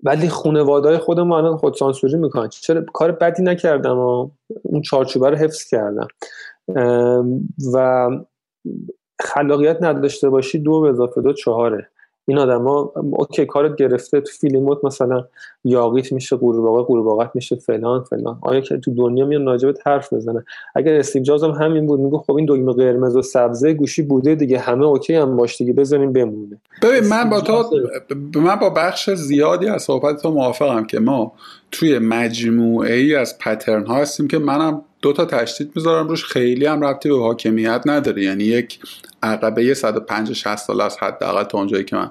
ولی خانواده خودمون الان خود سانسوری می‌کنن. چرا؟ کار بدی نکردم و اون چارچوبه رو حفظ کردم. و خلاقیت نداشته باشی دو به اضافه دو چهاره. این آدما اوکی کارت گرفته تو فیلموت مثلا یاقیت میشه قورباغه قورباغت میشه فلان فلان. آیا که تو دنیا میان راجبت حرف بزنه اگر استیو جابز هم همین بود میگه خب این دگمه قرمز و سبزه گوشی بوده دیگه همه اوکی هم باش دیگه بزنیم بمونه. ببین من با تو من با بخش زیادی از صحبت تو موافقم که ما توی مجموعه ای از پترن ها هستیم که منم دو تا تشدید می‌ذارم روش خیلی هم ربطی به حاکمیت نداره. یعنی یک عقبه 150 60 سال از حداقل تا اونجایی که من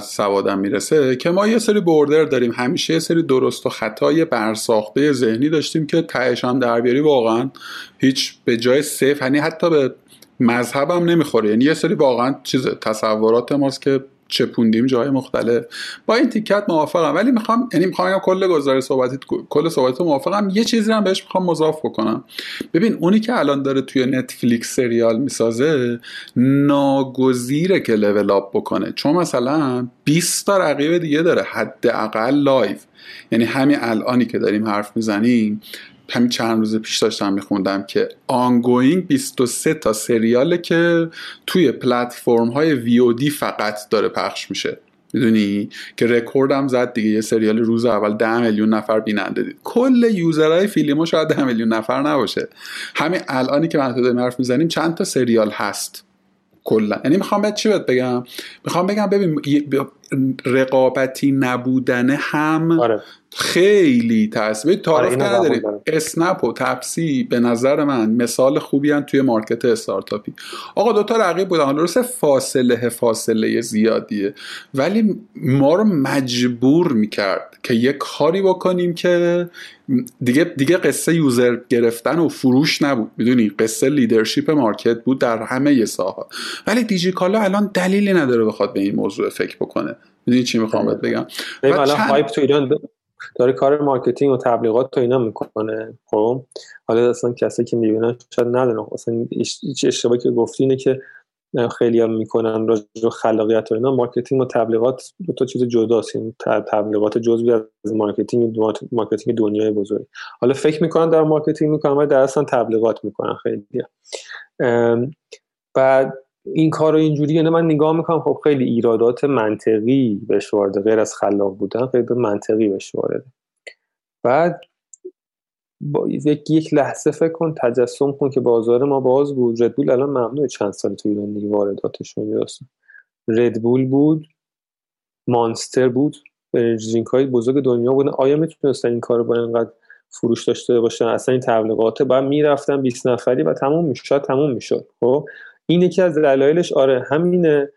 سوادم می‌رسه که ما یه سری بوردر داریم. همیشه یه سری درست و خطای برساخته ذهنی داشتیم که تهش هم در بیاری. واقعا هیچ به جای صفر یعنی حتی به مذهبم نمی‌خوره. یعنی یه سری واقعا چیز تصورات ماست که چپوندیم جای مختلف. با این تیکت موافقم. ولی می‌خوام یعنی می‌خوام کل گزاره صحبتی کل صحبت موافقم. یه چیزی هم بهش می‌خوام مضاف بکنم. ببین اونی که الان داره توی نتفلیکس سریال می‌سازه ناگزیره که لول اپ بکنه. چون مثلا 20 تا رقیب دیگه داره. حداقل لایو. یعنی همین الانی که داریم حرف می‌زنیم. همین چند روز پیش داشتم میخوندم که آنگوینگ 23 تا سریاله که توی پلتفرم های وی فقط داره پخش میشه. می‌دونی؟ که رکوردم زد دیگه یه سریال روز اول ده میلیون نفر بیننده دید. کل یوزرهای فیلمو شاید ده میلیون نفر نباشه. همین الانی که من داریم حرف می‌زنیم چند تا سریال هست. کلا. یعنی می‌خوام بهت چی بهت بگم؟ می‌خوام بگم ببین رقابتی نبودن هم آره. خیلی تاثیر تعارف نداریم اسنپ و تپسی به نظر من مثال خوبی هم توی مارکت استارتاپی. آقا دوتا رقیب بودن. درسته فاصله فاصله زیادیه ولی ما رو مجبور می‌کرد که یه کاری بکنیم که دیگه دیگه قصه user گرفتن و فروش نبود. می‌دونی؟ قصه leadership market بود در همه ساها ولی دیجیکالا الان دلیلی نداره بخواد به این موضوع فکر بکنه. می‌دونی چی می‌خوام بهت بگم؟ الان hype تو ایران داره کار marketing و تبلیغات تو اینا می‌کنه خب؟ حالا اصلا کسی که می‌بینن شاید ندونن اصلا هیچ اشتباهی که گفتی اینه که خیلی هم می‌کنن راجع خلاقیت و اینا. marketing و تبلیغات دو تا چیز جداست. این تبلیغات جزوی از marketing marketing دنیای بزرگ. حالا فکر می‌کنن در marketing می‌کنن ولی در اصلا تبلیغات می‌کنن خیلی بعد این کار رو اینجوری یعنی من نگاه می‌کنم خب خیلی ایرادات منطقی بهش وارده غیر از خلاق بودن خیلی منطقی بهش وارده. بعد با یک, یک لحظه فکر کن تجسم کن که بازار ما باز بود. ردبول الان ممنوع چند سال تو ایران دیگه وارداتشون رد ردبول بود مانستر بود درینک های بزرگ دنیا بودن. آیا می‌تونستن این کار با اینقدر فروش داشته باشن؟ اصلا این تبلیغات. بعد می‌رفتن 20 نفری و تموم می‌شد تموم می‌شد. خب؟ این یکی از دلایلش آره همینه.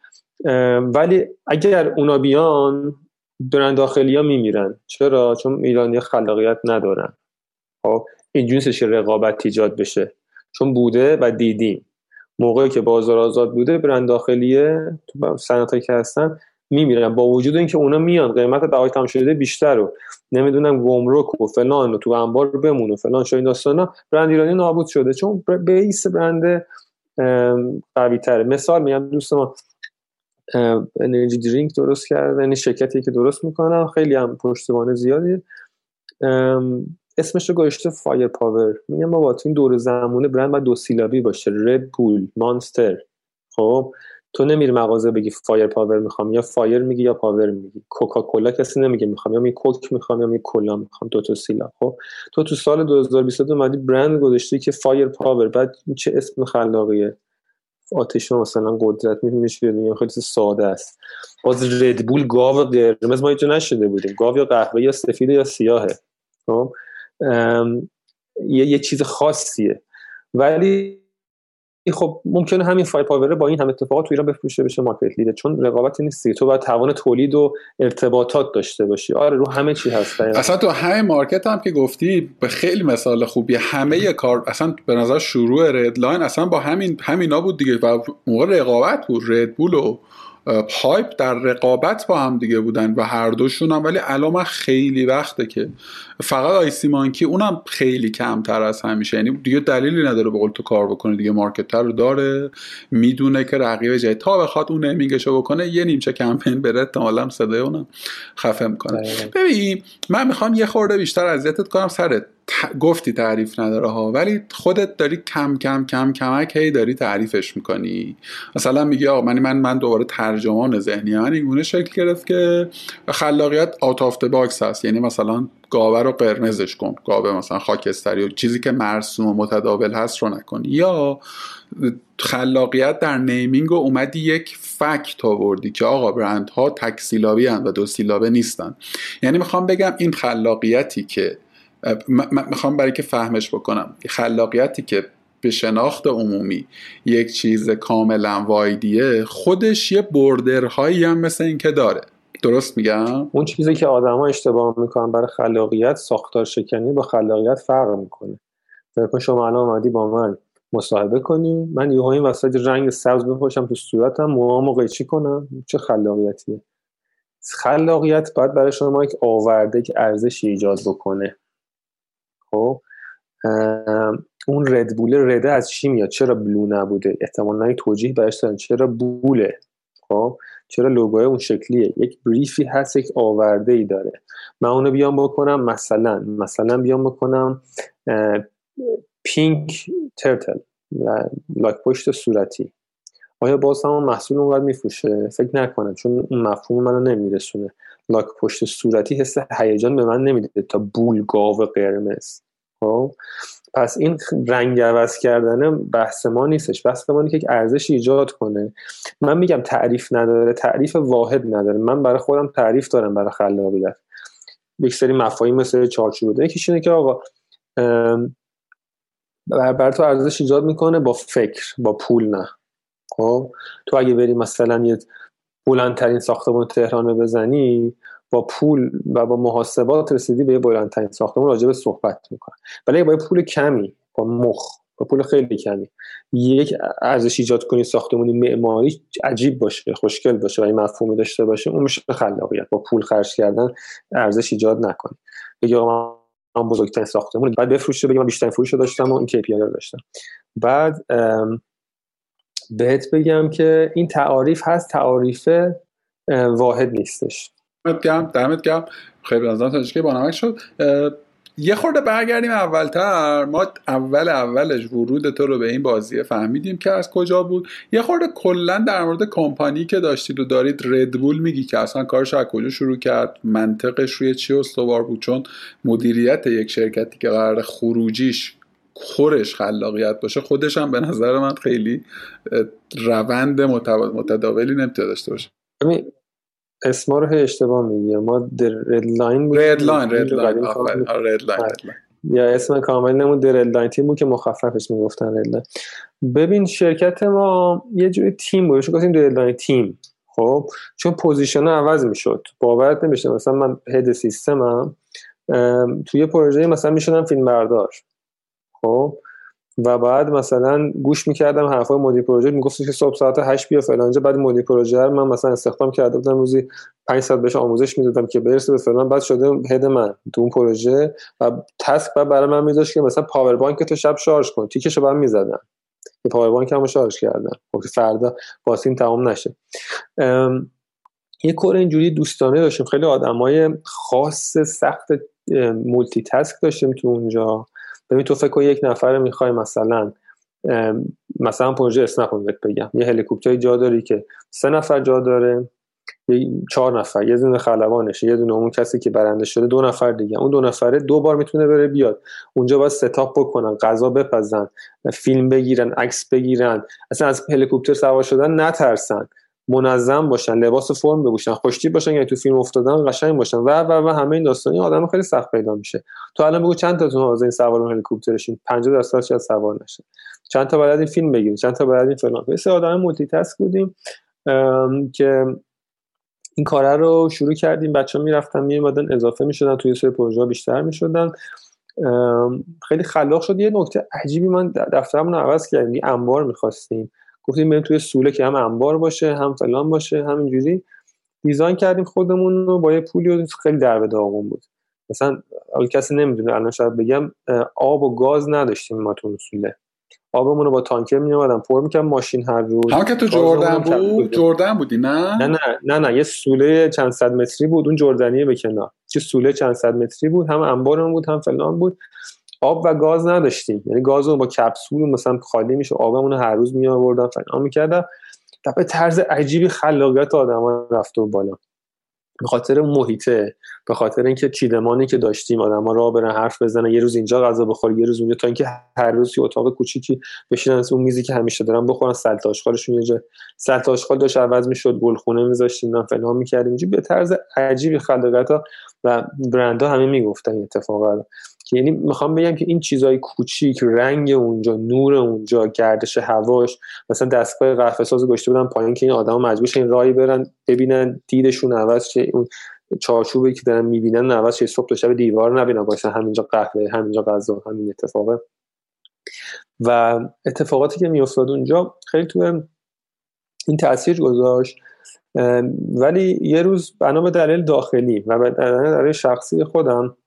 ولی اگر اونا بیان برند داخلی ها میمیرن. چرا؟ چون ایرانی خلاقیت ندارن. خب این جنسش رقابت ایجاد بشه. چون بوده و دیدیم. موقعی که بازار آزاد بوده برند داخلیه تو صنعتایی که هستن میمیرن. با وجود اینکه اونا میان قیمت بهای تمام شده بیشتر رو نمی‌دونم گمرک و فلان و تو انبار بمون و فلان شاید داستانا. برند ایرانی نابود شده. چون base برند قوی تره مثال میگم دوست ما energy drink درست کرده یعنی شرکتی که درست می‌کنن خیلی هم پشتوانه زیادی. اسمش رو گذاشته Fire Power. میگم با تو این دور زمونه برند باید دو سیلابی باشه. رد بول مانستر خب؟ تو نمیری مغازه بگی Fire Power می‌خوام یا Fire میگی یا Power میگی. کوکاکولا کسی نمیگه می‌خوام یا میگی کوک می‌خوام یا میگی کولا می‌خوام. دو تا سیلاب. خب؟ تو تو سال 2022 اومدی برند گذاشتی که Fire Power. بعد چه اسم خلاقیه؟ آتش مثلا قدرت میشه میگم خیلی ساده است. باز ردبول گاو قرمز ما اینجا نشده بودیم. گاو یا قهوه یا سفید یا سیاهه. خب؟ یه, یه چیز خاصیه. ولی خب ممکنه همین Fire Power ه با این هم اتفاقات تو ایران بفروشه بشه market leader چون رقابتی نیستی تو باید توان تولید و ارتباطات داشته باشی. آره رو همه چی هست اصلا تو همه market هم که گفتی به خیلی مثال خوبی همه کار اصلا به نظر شروع ردلاین اصلا با همین همینا بود دیگه و موقع رقابت بود ردبول و هایپ در رقابت با هم دیگه بودن و هر دوشون هم ولی الان خیلی وقته که فقط آیسی مانکی اونم خیلی کمتر از همیشه. یعنی دیگه دلیلی نداره به قول تو کار بکنه دیگه مارکتر رو داره می‌دونه که رقیب جای تا بخواد اون نمیگشو بکنه یه نیمچه کمپین بره احتمالاً صدای اونم خفه می‌کنه. ببین من می‌خوام یه خورده بیشتر اذیتت کنم سرت. گفتی تعریف نداره ها ولی خودت داری کم کم کم کمک هی داری تعریفش می‌کنی. مثلا میگی آقا من من من دوباره ترجمان ذهنی من اینگونه شکل گرفت که خلاقیت out of box هست یعنی مثلا گاوه رو قرمزش کن. گاوه مثلا خاکستری و چیزی که مرسوم و متداول هست رو نکن. یا خلاقیت در naming رو اومدی یک fact آوردی که آقا برندها تک سیلابی و دو سیلابه نیستن. یعنی می‌خوام بگم این خلاقیتی که می‌خوام برای که فهمش بکنم. خلاقیتی که به شناخت عمومی یک چیز کاملا wide یه خودش یه border هایی هم مثل این که داره. درست میگم؟ اون چیزی که آدما اشتباه می‌کنن برای خلاقیت ساختار شکنی با خلاقیت فرق می‌کنه. کن شما الان اومدی با من مصاحبه کنی من یه این وسط رنگ سبز بپاشم تو صورتم موهامو قیچی کنم. چه خلاقیتیه. خلاقیت باید برای شما یک آورده که ارزش ایجاد بکنه. خب اون ردبول رده از چی میاد؟ چرا بلو نبوده؟ احتمالا توجیه برش چرا بوله؟ خب چرا لوگوی اون شکلیه؟ یک بریفی هست یک آورده ای داره. من اونو بیام بکنم مثلا. مثلا بیام بکنم پینک ترتل لاک پشت صورتی. آیا باز هم محصول اونقدر میفروشه؟ فکر نکنم چون اون مفهوم منو نمیرسونه. لاک پشت صورتی حس هیجان به من نمیده تا بول گاو قرمز. خب؟ پس این رنگ عوض کردن بحث ما نیستش. بحث ما که ارزش ایجاد کنه. من میگم تعریف نداره تعریف واحد نداره. من برای خودم تعریف دارم برای خلاقیت. یک سری مفاهیم مثل چارچوب یکیش اینه که آقا بر تو ارزش ایجاد می‌کنه با فکر با پول نه. خب؟ تو اگه بری مثلا یه بلندترین ساختمان تهران رو بزنی با پول و با محاسبات رسیدی به بلندترین ساختمان راجع به صحبت می‌کنه ولی با پول کمی با مخ با پول خیلی کمی یک ارزش ایجاد کنی ساختمانی معماری عجیب باشه خوشگل باشه و این مفهومی داشته باشه اون میشه خلاقیت. با پول خرج کردن ارزش ایجاد نکنی. بگی من بزرگترین ساختمون بعد بفروشه بگم من بیشترین فروش رو داشتم و این KPI رو داشتم. بعد بهت بگم که این تعاریف هست تعاریف واحد نیستش. دمت گرم دمت گرم. خیلی از که با نمک شد. یه خورده برگردیم اولتر. ما اول اولش ورود تو رو به این بازی فهمیدیم که از کجا بود. یه خورده کلا در مورد کمپانی که داشتید و دارید ردبول میگی که اصلا کارش از کجا شروع کرد منطقش روی چی استوار بود؟ چون مدیریت یک شرکتی که قرار خروجیش خورش خلاقیت باشه خودش هم به نظر من خیلی روند متداولی نمی‌تونه داشته باشه. اسما رو اشتباه میگی. ما رد لاین بود رد لاین رد لاین یا اسم کامل نمون رد لاین تیم بود که مخففش می‌گفتن رد لاین ببین شرکت ما یه جوری تیم بود. گفتیم لاین تیم. خب چون position عوض می‌شد. باورت نمیشه. مثلا من head سیستمم توی پروژه مثلا می‌شدم فیلم بردار خب و بعد مثلا گوش می‌کردم حرفای مدیر پروژه می‌گفت که صبح ساعت 8 بیا فلانجا بعد مدیر پروژه من مثلا استخدام کرده بودم روزی 5 ساعت بهش آموزش می‌دادم که برسه به فلان. بعد شده head من تو اون پروژه و task بعد برای من میذاشت که مثلا پاور بانک تو شب شارژ کن. تیکشو بعد می‌زدم که پاور بانک هم شارژ کردم. خب فردا باسین تمام نشه. یه core اینجوری دوستانه داشتیم. خیلی آدمای خاص سخت multitask داشتیم تو اونجا. ببین تو فکر یک نفر می‌خوای مثلا مثلا پروژه اسنپ بهت بگم. یه هلیکوپتر جا داری که سه نفر جا داره چهار نفر یه دونه خلبانش یه دونه اون کسی که برنده شده دو نفر دیگه. اون دو نفره دو بار می‌تونه بره بیاد. اونجا باید ستاپ بکنن غذا بپزن فیلم بگیرن عکس بگیرن. اصلا از هلیکوپتر سوار شدن نترسن. منظم باشن لباس فرم بپوشن خوشتیپ باشن یعنی تو فیلم افتادن قشنگ باشن و و و همه این داستانی آدم خیلی سخت پیدا میشه. تو الان بگو چند تاتون حاضرین سوار هلیکوپترشین؟ 50 درصد شاید سوار نشه. چند تا باید این فیلم بگیرید چند تا باید این فلان. مثل آدم مولتی تاسک بودیم که این کاره رو شروع کردیم بچه ها می‌رفتن میومدن اضافه می‌شدن توی سری پروژه بیشتر می‌شدن. خیلی خلاق شد. یه نکته عجیبی من دفترمون رو عوض کردیم انبار می‌خواستیم. گفتیم بریم توی سوله که هم انبار باشه هم فلان باشه همینجوری دیزاین کردیم خودمون رو با یه پولی و خیلی در به داغون بود. مثلا کسی نمی‌دونه الان شاید بگم آب و گاز نداشتیم ما تو سوله. آبمون رو با تانکر می پر می‌کردم ماشین هر روز. هم که تو جردن بود؟ جردن بودی؟ نه؟ نه نه نه نه یه سوله چند صد متری بود اون جردنیه به کنار. چه سوله چند صد متری بود هم انبارمون بود هم فلان بود. آب و گاز نداشتیم. یعنی گاز با کپسول مثلا خالی میشه آبمون هر روز می آوردم فلان می‌کردم به طرز عجیبی خلاقیت آدم رفته و بالا. به خاطر محیطه. به خاطر اینکه چیدمانی که داشتیم آدما راه برن حرف بزنن یه روز اینجا غذا بخور یه روز اونجا تا اینکه هر روز یه اتاق کوچیکی بشینن اون میزی که همیشه دارن بخورن سلت آشغالشون یه جا سلت آشغال داشت عوض می‌شد گلخونه میذاشتیم فلان می‌کردیم. به طرز عجیبی خلاقیت و برندها همه می‌گفتن اتفاقا که یعنی می‌خوام بگم که این چیزای کوچیک رنگ اونجا نور اونجا گردش هواش مثلا دستگاه قهوه ساز گشته بودن پایین که این آدم مجبور این راهی برن ببینن دیدشون عوض چه اون چارچوبی که دارن می‌بینن عوض چه صبح تا شب دیوار نبینن باشه همینجا قهوه همینجا غذا همین اتفاقه. و اتفاقاتی که میافتاد اونجا خیلی تو این تاثیر گذاشت ولی یه روز بنا به دلیل داخلی و به دلیل شخصی خودم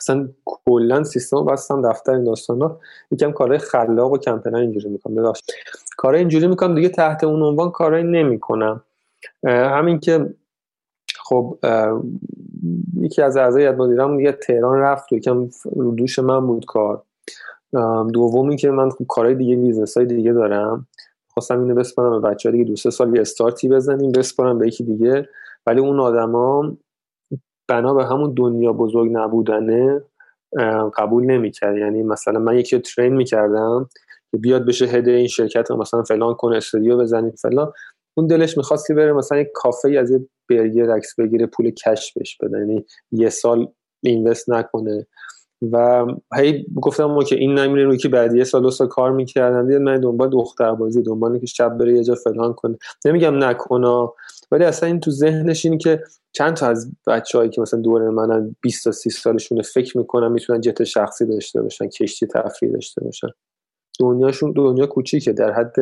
اصلا کلا سیستم بستم دفتر این داستانا. یکم کارهای خلاق و کمپینا اینجوری می‌کنم. ببخشید. کارهای اینجوری می‌کنم دیگه تحت اون عنوان کارهای نمی‌کنم. همین که خب یکی از اعضای یاد مدیرم دیگه تهران رفت و یکم دوش من بود کار. دومی که من خب کارهای دیگه business های دیگه دارم. خواستم اینو بسپارم به بچه ها دیگه دو سه سال یه استارتی بزنیم بسپارم به یکی دیگه. ولی اون آدما بنا به همون دنیا بزرگ نبودنه قبول نمی‌کرد. یعنی مثلا من یکی train می‌کردم که بیاد بشه head ه این شرکت رو مثلا فلان کنه استودیو بزنیم فلان. اون دلش می‌خواست که بره مثلا یک کافه از یه برگر عکس بگیره پول cash بهش بده. یعنی یه سال اینوست نکنه. و هی گفتم که این نمیره روی که بعد یه سال دو سال کار می‌کردم. دیگه من دنبال دختر بازی دنبال که شب بره یه جا فلان کنه. نمیگم نکنا ولی اصلا این تو ذهنش این که چند تا از بچههایی که مثلا دور منن 20 تا 30 سالشونه فکر می‌کنن می‌تونن جت شخصی داشته باشن کشتی تفریح داشته باشن. دنیاشون دنیا کوچیکه در حد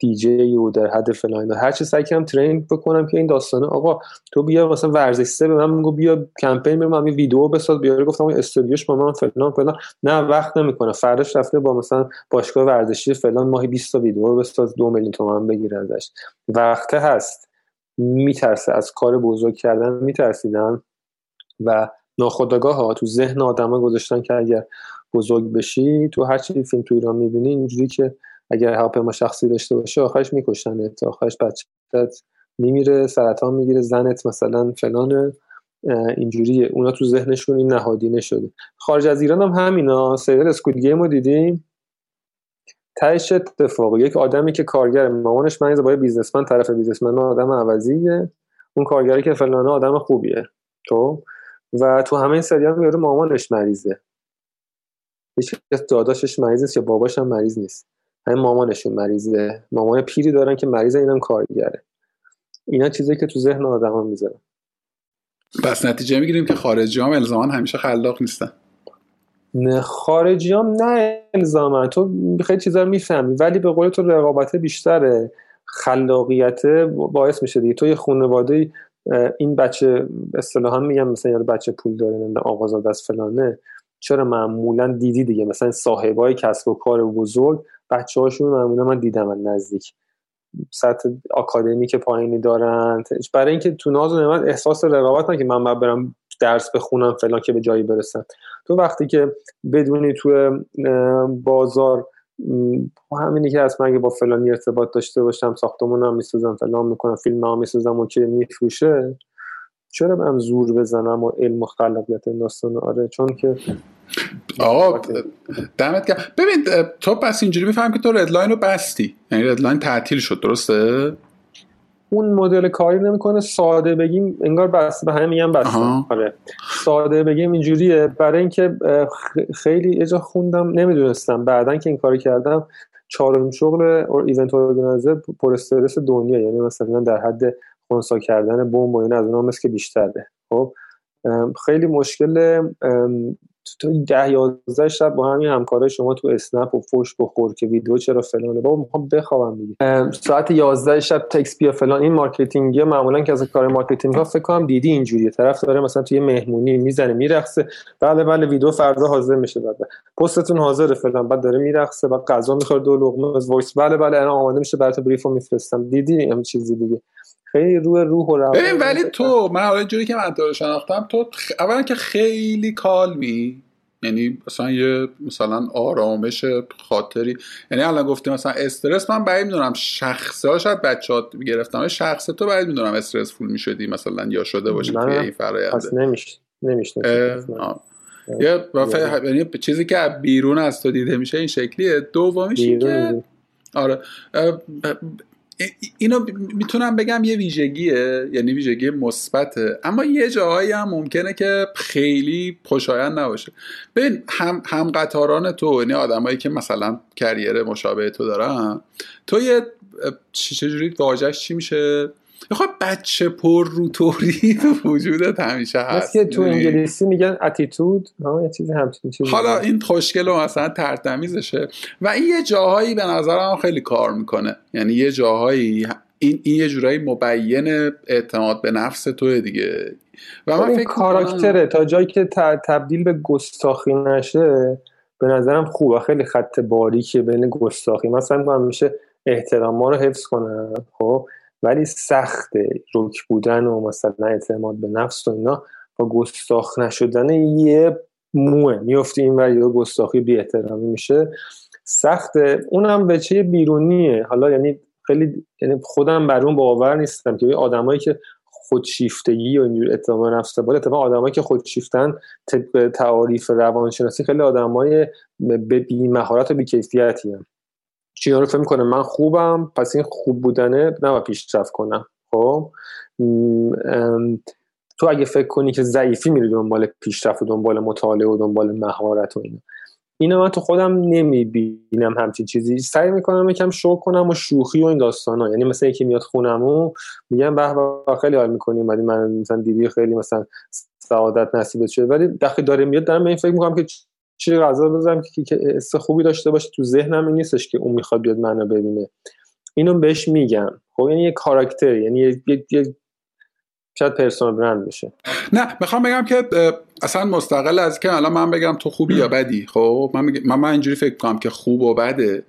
دیجی و در حد فلان هر چه سعی کنم ترین بکنم که این داستانه آقا تو بیا مثلا ورزشی به من میگو بیا کمپین به من ویدیو بساز بیا گفتم استودیوش با من فلان فلان. نه وقت نمی‌کنه. فرداش رفته با مثلا باشگاه ورزشی فلان ماهی 20 تا ویدیو بساز دو میلیون تومان بگیر ازش. وقته هست. میترسه. از کار بزرگ کردن میترسیدن. و ناخداگاه ها تو ذهن آدما گذاشتن که اگر بزرگ بشی تو هر چی فیلم تو ایران می‌بینی اینجوری که اگر هواپیما شخصی داشته باشه آخرش می‌کشن آخرش بچت میمیره سرطان می‌گیره زنت مثلا فلان اینجوریه. اونا تو ذهنشون این نهادینه شده. خارج از ایران هم همینا. سریال اسکود گیم رو دیدیم تهش اتفاق. یک آدمی که کارگر مامانش مریض با بیزنسمن طرف بیزنسمن آدم عوضیه. اون کارگری که فلانه آدم خوبیه. تو و تو همه این سریال میاره مامانش مریضه. هیچ داداشش مریض نیست یا باباش هم مریض نیست. همین مامانشون مریضه. مامان پیری دارن که مریضه اینم کارگره. اینا چیزی که تو ذهن آدما می‌ذارن. پس نتیجه می‌گیریم که خارجی هم الزامان همیشه خلاق نیستن. خارجی هم نه الزاما. تو خیلی چیزا می‌فهمی ولی به قول تو رقابت بیشتره. خلاقیت باعث میشه دیگه. تو یه خانواده این بچه اصطلاحا میگم مثلا یه بچه پول داره نه آقازاده از فلانه. چرا معمولا دیدی دیگه؟ مثلا صاحبای کسب و کار بزرگ بچه هاشون معمولا من دیدم من نزدیک. سطح آکادمی که پایینی دارن. برای اینکه تو ناز و نعمت احساس رقابت که من برم درس بخونم فلان که به جایی برسم. تو وقتی که بدونی تو بازار همینی که اصلا اگه با فلانی ارتباط داشته باشم ساختمون هم می‌سازم فلان می‌کنم فیلم هم می‌سازم و که میفروشه. چرا من زور بزنم و علم و خلاقیت داستان آره چون که آقا دمت گرم. ببین تو پس اینجوری میفهم که تو ردلاین رو بستی. یعنی ردلاین تعطیل شد درسته؟ اون مدل کاری نمی‌کنه. ساده بگیم انگار بس به همه میگم بس. آره. ساده بگیم اینجوریه. برای اینکه خیلی اجا خوندم نمی‌دونستم. بعدا که این کاری کردم چهارم شغل event organizer پر استرس دنیا. یعنی مثلا در حد خونسا کردن بمب و این از اونها مثل که بیشتره. خب خیلی مشکل تو ده یازده شب با همین همکارای شما تو اسنپ و فوش بخور که ویدیو چرا فلانه. بابا می‌خوام بخوابم دیگه. ساعت 11 شب تکس بیا فلان. این marketing ی معمولا که از کار marketing ها فکر کنم دیدی اینجوریه. طرف داره مثلا توی مهمونی می‌زنه میرقصه. بله بله ویدیو فردا حاضر میشه. بعد پستتون حاضره فلان. بعد داره میرقصه بعد غذا می‌خوره دو لقمه از voice بله بله الان آماده میشه برات brief و میفرستم. دیدی؟ هم چیزی دیگه. خیلی روی روح و روان ببین ولی تو من حالا جوری که من تو شناختم تو اولا که خیلی کالمی یعنی مثلا یه مثلا آرامش خاطری یعنی الان گفتی مثلا استرس من بعید می‌دونم شخصه ها شاید بچه ها گرفتم شخص تو بعید می‌دونم استرس فول می‌شدی مثلا یا شده باشه توی این فراینده نمیشه نمیشه یه یعنی چیزی که بیرون از تو دیده میشه این شکلیه. دومیش که آره اینو می‌تونم بگم یه ویژگیه یعنی ویژگی مثبته. اما یه جاهایی هم ممکنه که خیلی خوشایند نباشه. ببین هم هم قطاران تو یعنی آدمایی که مثلا کریر مشابه تو دارن تو یه چجوری واجهش چی میشه؟ می‌خواد بچه پر روتوری تو <laughs> وجودت همیشه هست که تو انگلیسی میگن اتیتود یه چیزی همچین چیزی. حالا این خوشگل و مثلا ترتمیزشه. و این یه جاهایی به نظرم خیلی کار می‌کنه. یعنی یه جاهایی این, این یه جورایی مبین اعتماد به نفس توه دیگه. و من فکر کاراکتره. تا جایی که تبدیل به گستاخی نشه به نظرم خوبه. خیلی خط باریکه بین گستاخی. مثلا من میشه احترام ما رو حفظ کنم خب؟ ولی سخت رک بودن و مثلا اعتماد به نفس و اینا با گستاخ نشدن یه موه. میفتی این و گستاخی بی احترامی میشه. سخته. اونم چه بیرونیه. حالا یعنی خیلی یعنی خودم بر اون باور نیستم که آدمایی که خودشیفتگی و اینجور اعتماد نفس بالا اتفاقا آدمایی که خودشیفتن طبق تعاریف روانشناسی خیلی آدمای به بی مهارت و بی کیفیتی هم چیزا رو فکر می‌کنه؟ من خوبم پس این خوب بودنه نباید پیشرفت کنم. خب؟ تو اگه فکر کنی که ضعیفی میری دنبال پیشرفت و دنبال مطالعه و دنبال مهارت و اینا. اینو من تو خودم نمی‌بینم همچین چیزی. سعی می‌کنم یکم شو کنم و شوخی و این داستان یعنی مثلا یکی میاد خونم و میگم به خیلی حال می‌کنیم. ولی من مثلا دیدی خیلی مثلا سعادت نصیبت شده. ولی دقیقه داره میاد دارم این فکر می‌کنم که چی غذا بزنم که حس خوبی داشته باشه. تو ذهنم این نیستش که اون می‌خواد بیاد منو ببینه. اینو بهش میگم. خب یعنی یه کاراکتر یعنی یه, یه شاید پرسونال برند بشه. نه می‌خوام بگم که اصلا مستقل از که الان من بگم تو خوبی یا بدی. خب من, من, من اینجوری فکر کنم که خوب و بده.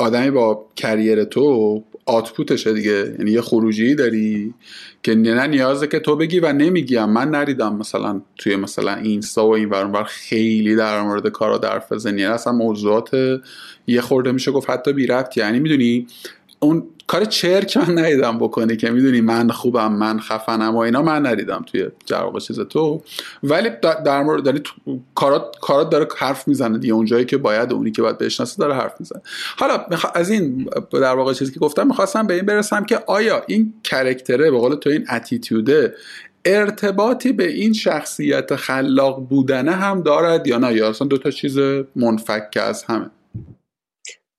آدمی با کریر تو آتپوتشه دیگه. یعنی یه خروجی داری که نه نیازه که تو بگی و نمیگیم من نریدم مثلا توی مثلا اینستا و این ورانور خیلی در مورد کارا در فزنی اصلا موضوعات یه خورده میشه گفت حتی بی یعنی می‌دونی اون کار چرک من ندیدم بکنی که می‌دونی من خوبم من خفنم و اینا من ندیدم توی جواب چیز تو. ولی در مورد داری کارات کارات داره حرف می‌زنه دیگه. اونجایی که باید اونی که باید بشناسه داره حرف می‌زنه. حالا از این در واقع چیزی که گفتم می‌خواستم به این برسم که آیا این کرکتره به قول تو این اتیتیوده ارتباطی به این شخصیت خلاق بودنه هم دارد یا نه؟ یا اصلا دو تا چیز منفک از همه.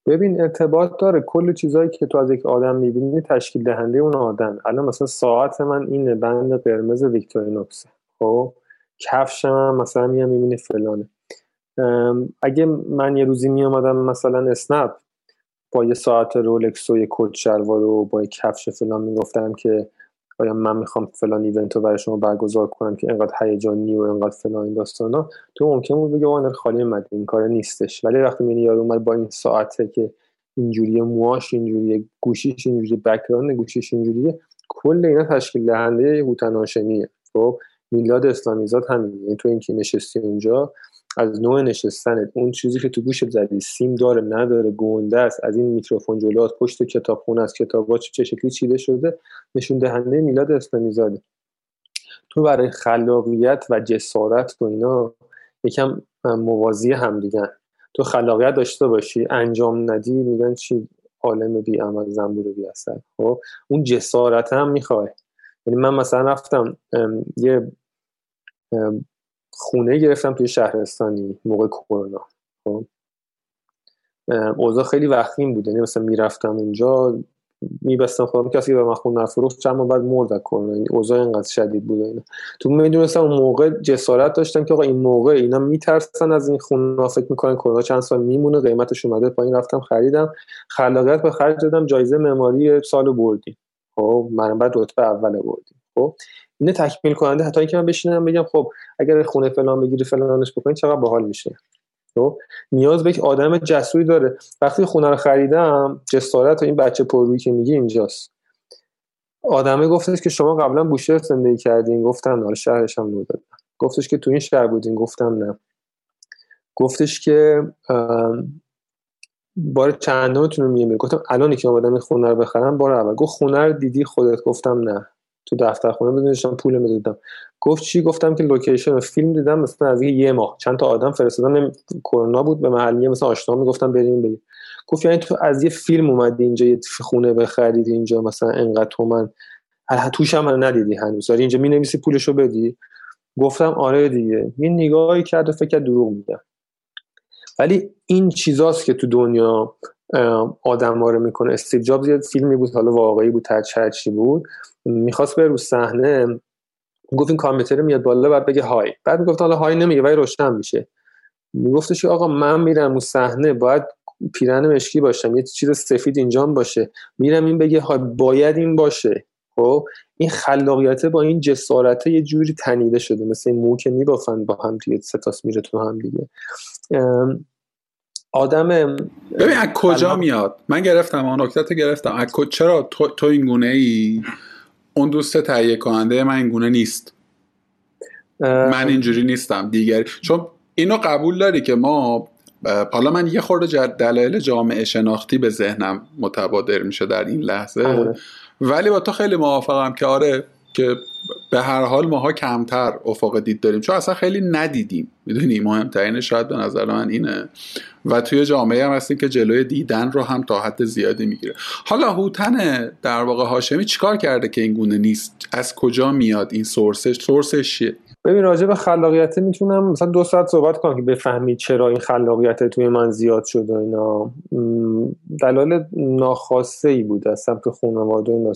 ببین ارتباط داره. کل چیزهایی که تو از یک آدم می‌بینی تشکیل دهنده اون آدم. الان مثلا ساعت من اینه بند قرمز ویکتورینوکس خب؟ کفش من مثلا میام می‌بینی فلانه. اگه من یه روزی میامدم مثلا اسنپ با یه ساعت رولکس و یه کت شلوار و با یه کفش فلان می‌گفتم که آیا من می‌خوام فلان event رو برای شما برگزار کنم که انقدر هیجانی و انقدر فلان این داستانا تو ممکن بود بگه آن خالی اومد این کار نیستش. ولی وقتی می‌بینی یارو اومد با این ساعته که اینجوری موهاش اینجوری گوشیش اینجوری بک‌گراند گوشیش اینجوریه کل اینا تشکیل دهنده هوتناشمیه خب میلاد اسلامیزاد همین تو اینکه نشستی اونجا از نوع نشستنت اون چیزی که تو گوشت زدی سیم داره نداره گنده است از این میکروفون جلوات پشت کتابخونه از کتابا چه شکلی چیده شده نشون دهنده میلاد اسلامی زاده. تو برای خلاقیت و جسارت و اینا یکم موازی هم دیگه تو خلاقیت داشته باشی انجام ندی میگن چی؟ عالم بی عمل زنبور بی اثر. خب؟ اون جسارت هم می‌خوای. یعنی من مثلا رفتم یه خونه گرفتم توی شهرستانی موقع کرونا. خب. اوضاع خیلی وخیم بود. یعنی مثلا می‌رفتم اونجا میبستم خودم کسی به من خونه نفروخت چند ماه بعد مرد کرونا. این اوضاع اینقدر شدید بود اینا. تو می‌دونستم اون موقع جسارت داشتم که آقا این موقع اینا میترسن از این خونه فکر می‌کنن کرونا چند سال میمونه قیمتش اومده پایین. رفتم خریدم. خلاقیت به خرج دادم. جایزه معماری سال بردیم. خب من بعد رتبه اول بردیم. خب اینه تکمیل کننده حتی اینکه من بشینم بگم خب اگر خونه فلان بگیری فلانش بکنی چقدر باحال میشه. خب نیاز به یک آدم جسوری داره. وقتی خونه رو خریدم جسارت و این بچه پرویی که میگی اینجاست. آدمه گفتش که شما قبلا بوشهر زندگی کردین. گفتم نه شهرش هم دادم گفتش که تو این شهر بودین. گفتم نه. گفتش که بار چندمتون رو میگه گفتم الان که اومدم این خونه رو بخرم بار اول. گفت خونه رو دیدی؟ خودت؟ گفتم نه. تو دفتر خونه بدونشم پول می‌دادم. گفت چی؟ گفتم که لوکیشن فیلم دیدم مثلا از یه ماه. چند تا آدم فرستادن کرونا بود به محلی مثلا آشنا می‌گفتم بریم بریم. گفت یعنی تو از یه فیلم اومدی اینجا یه خونه بخرید اینجا مثلا انقدر تو من توش هم ندیدی هنوز. اینجا می‌نویسی پولشو بدی؟ گفتم آره دیگه. یه نگاهی کرد و فکر دروغ میده ولی این چیزاست که تو دنیا آدم رو می‌کنه. استیو جابز یه فیلمی بود حالا واقعی بود چی بود. می‌خواست بره رو صحنه. گفت این کامپیوتر میاد بالا بعد بگه های. بعد می‌گفت حالا های نمیگه ولی روشن میشه. میگفتش آقا من میرم رو صحنه باید پیرن مشکی باشم. یه چیز سفید اینجام باشه. میرم این بگه های باید این باشه. خب؟ این خلاقیت با این جسارت یه جوری تنیده شده. مثل این مو که میبافن با هم دیگه ستاس میره تو هم دیگه. آدم ببین از کجا میاد؟ من گرفتم آن نکته گرفتم. از چرا تو, تو این گونه ای؟ اون دوست تهیه کننده من این گونه نیست. من اینجوری نیستم دیگر چون اینو قبول داری که ما حالا من یه خورده دلایل جامعه شناختی به ذهنم متبادر میشه در این لحظه. آره. ولی با تو خیلی موافقم که آره که به هر حال ماها کمتر افق دید داریم. چون اصلا خیلی ندیدیم. می‌دونی مهمترین شاید به نظر من اینه. و توی جامعه هم هستیم که جلوی دیدن رو هم تا حد زیادی می‌گیره. حالا هوتن در واقع هاشمی چیکار کرده که این گونه نیست؟ از کجا میاد این سورسش؟ سورسش چیه؟ ببین راجع به خلاقیت می‌تونم مثلا دو ساعت صحبت کنم که بفهمید چرا این خلاقیت توی من زیاد شده اینا. دلایل ناخواسته ای بود از سمت خانواده این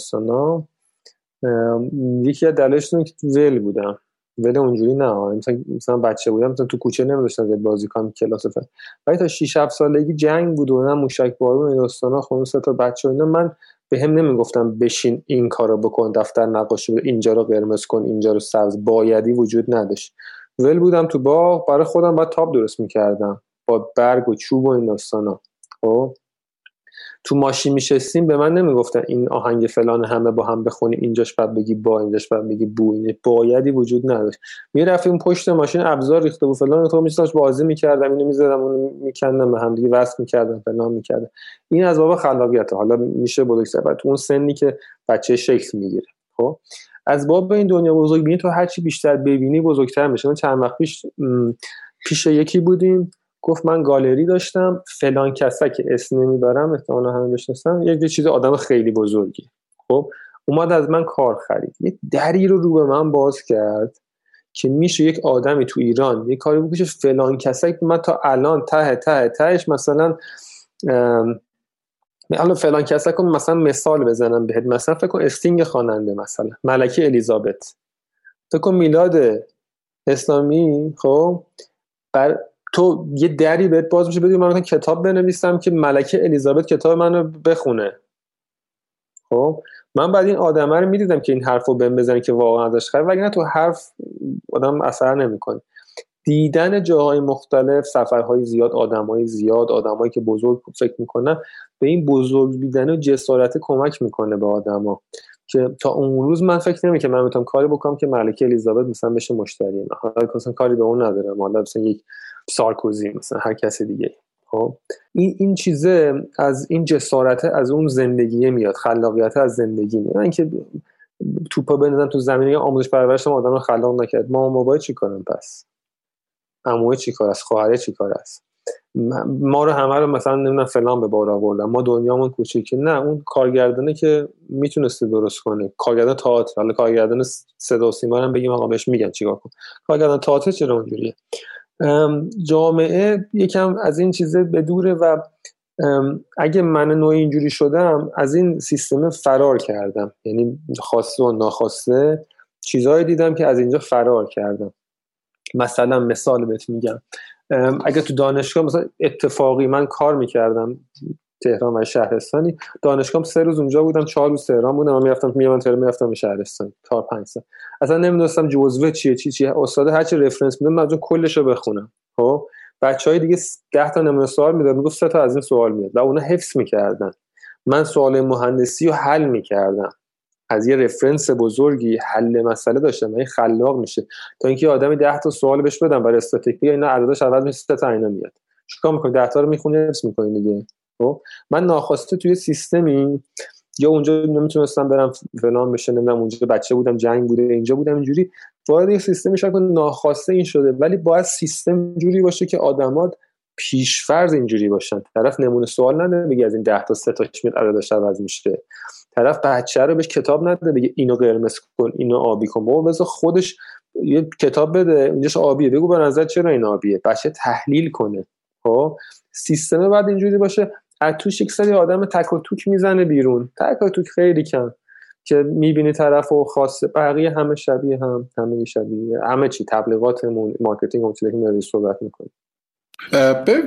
یکی از دلایلش که تو ول بودم. ول اونجوری نه. مثلا بچه بودم مثلا تو کوچه نمیداشتم زیاد بازی کنم کلاس فر ولی تا 6 7 سالگی جنگ بود و نه موشک بارون این داستانا خون سه تا بچه اینا. من به هم نمی‌گفتم بشین این کارو بکن دفتر نقاشی بود اینجا رو قرمز کن اینجا رو سبز. بایدی وجود نداشت. ول بودم تو باغ برای خودم بعد تاب درست می‌کردم. با برگ و چوب و این داستانا. خب؟ تو ماشین میشستیم به من نمی‌گفتن این آهنگ فلان همه با هم بخونیم اینجاش بعد بگی با اینجاش بعد بگی بو اینه. بایدی وجود نداشت. می‌رفتیم پشت ماشین ابزار ریخته بود فلان تو میشستم بازی می‌کردم اینو می‌زدم اونو میکندم به هم دیگه وصل می‌کردم فلان می‌کردم. این از باب خلاقیت حالا میشه بزرگتر. تو اون سنی که بچه شکل می‌گیره. خب؟ از باب این دنیا بزرگ بینی تو هرچی بیشتر ببینی بزرگتر میشه. من چند وقت پیش پیش یکی بودیم. گفت من گالری داشتم فلان کسا که اسم نمی‌برم احتمالا همه بشناسم یک چیز آدم خیلی بزرگی. خب اومد از من کار خرید. یه دری رو رو به من باز کرد که میشه یک آدمی تو ایران یه کاری بکنه فلان که من تا الان ته ته تهش مثلا الان فلان کسا کن مثلا مثال بزنم بهت. مثلا فکر کن استینگ خواننده مثلا ملکه الیزابت. فکر کن میلاد اسلامی خب بر تو یه دری بهت باز میشه بدون من کتاب بنویسم که ملکه الیزابت کتاب منو بخونه. خب؟ من بعد این آدمه رو می‌دیدم که این حرف رو بهم بزنه که واقعا ازش خیلی وگرنه تو حرف آدم اثر نمی‌کنه. دیدن جاهای مختلف سفرهای زیاد آدمهای زیاد آدمایی که بزرگ فکر می‌کنن به این بزرگ بیدن و جسارت کمک می‌کنه به آدما. که تا اون روز من فکر نمی که من می‌تونم کاری بکنم که ملکه الیزابت مثلا بشه مشتری. حالا کاری به اون ندارم. حالا مثلا یک سارکوزی مثلا هر کس دیگه. خب؟ این این چیزه از این جسارت از اون زندگی میاد خلاقیت از زندگی میاد. اینکه توپا بندازن تو زمینه آموزش پرورش آدم رو خلاق نکرد. ما موبایل چی کارم پس؟ عموه چی کار است؟ خواهره چی کار است؟ ما رو همه رو مثلا نمی‌دونم فلان به بار آوردن. ما دنیامون کوچیکه نه اون کارگردانه که می‌تونسته درست کنه. کارگردان تئاتر. حالا کارگردان صدا و سیما هم بگیم آقا بهش میگن چیکار کن کارگردان تئاتر چرا اونجوریه؟ جامعه یکم از این چیزه بدوره و اگه من نوعی اینجوری شدم از این سیستم فرار کردم. یعنی خواسته و ناخواسته چیزهایی دیدم که از اینجا فرار کردم. مثلا مثال بهت میگم. اگه تو دانشگاه مثلا اتفاقی من کار می‌کردم تهران و شهرستانی. دانشگاه سه روز اونجا بودم چهار روز تهران بودم. من می‌رفتم میام تهران می‌رفتم به شهرستان. چهار پنج سال. اصلا نمی‌دونستم جزوه چیه چی چیه استاد هر چی رفرنس میدم من کلش رو بخونم. خب؟ بچه های دیگه 10 تا نمونه سوال می‌داد می‌گفت سه تا از این سوال میاد و اونا حفظ می‌کردن. من سوال مهندسی رو حل می‌کردم. از یه رفرنس بزرگی حل مسئله داشتم این خلاق میشه. تا اینکه آدمی 10 تا سوال بهش بدم برای استاتیک اینا عددش عوض میشه سه تا اینا میاد چیکار می‌کنی؟ 10 تا رو می‌خونی حفظ می‌کنی دیگه. خب؟ من ناخواسته توی سیستمی یا اونجا نمی‌تونستم برم فلان بشه نمی‌دونم اونجا بچه بودم جنگ بوده اینجا بودم اینجوری. وارد یه سیستمی شد ناخواسته این شده ولی باید سیستم جوری باشه که آدمات پیشفرض اینجوری باشن. طرف نمونه سوال نده بگه از این 10 تا 3 تا میاد عددش عوض میشه. طرف بچه رو بهش کتاب نده بگه اینو قرمز کن اینو آبی کن. بابا بذار خودش یه کتاب بده اینجاش آبیه. بگو به نظر چرا این آبیه؟ بچه تحلیل کنه. خب؟ سیستم بعد اینجوری باشه. از توش یک سری آدم تک و توک می‌زنه بیرون. تک و توک خیلی کم. که می‌بینی طرف و خاص بقیه همه شبیه هم همه شبیه. همه چی تبلیغاتمون marketing اون که صحبت می‌کنیم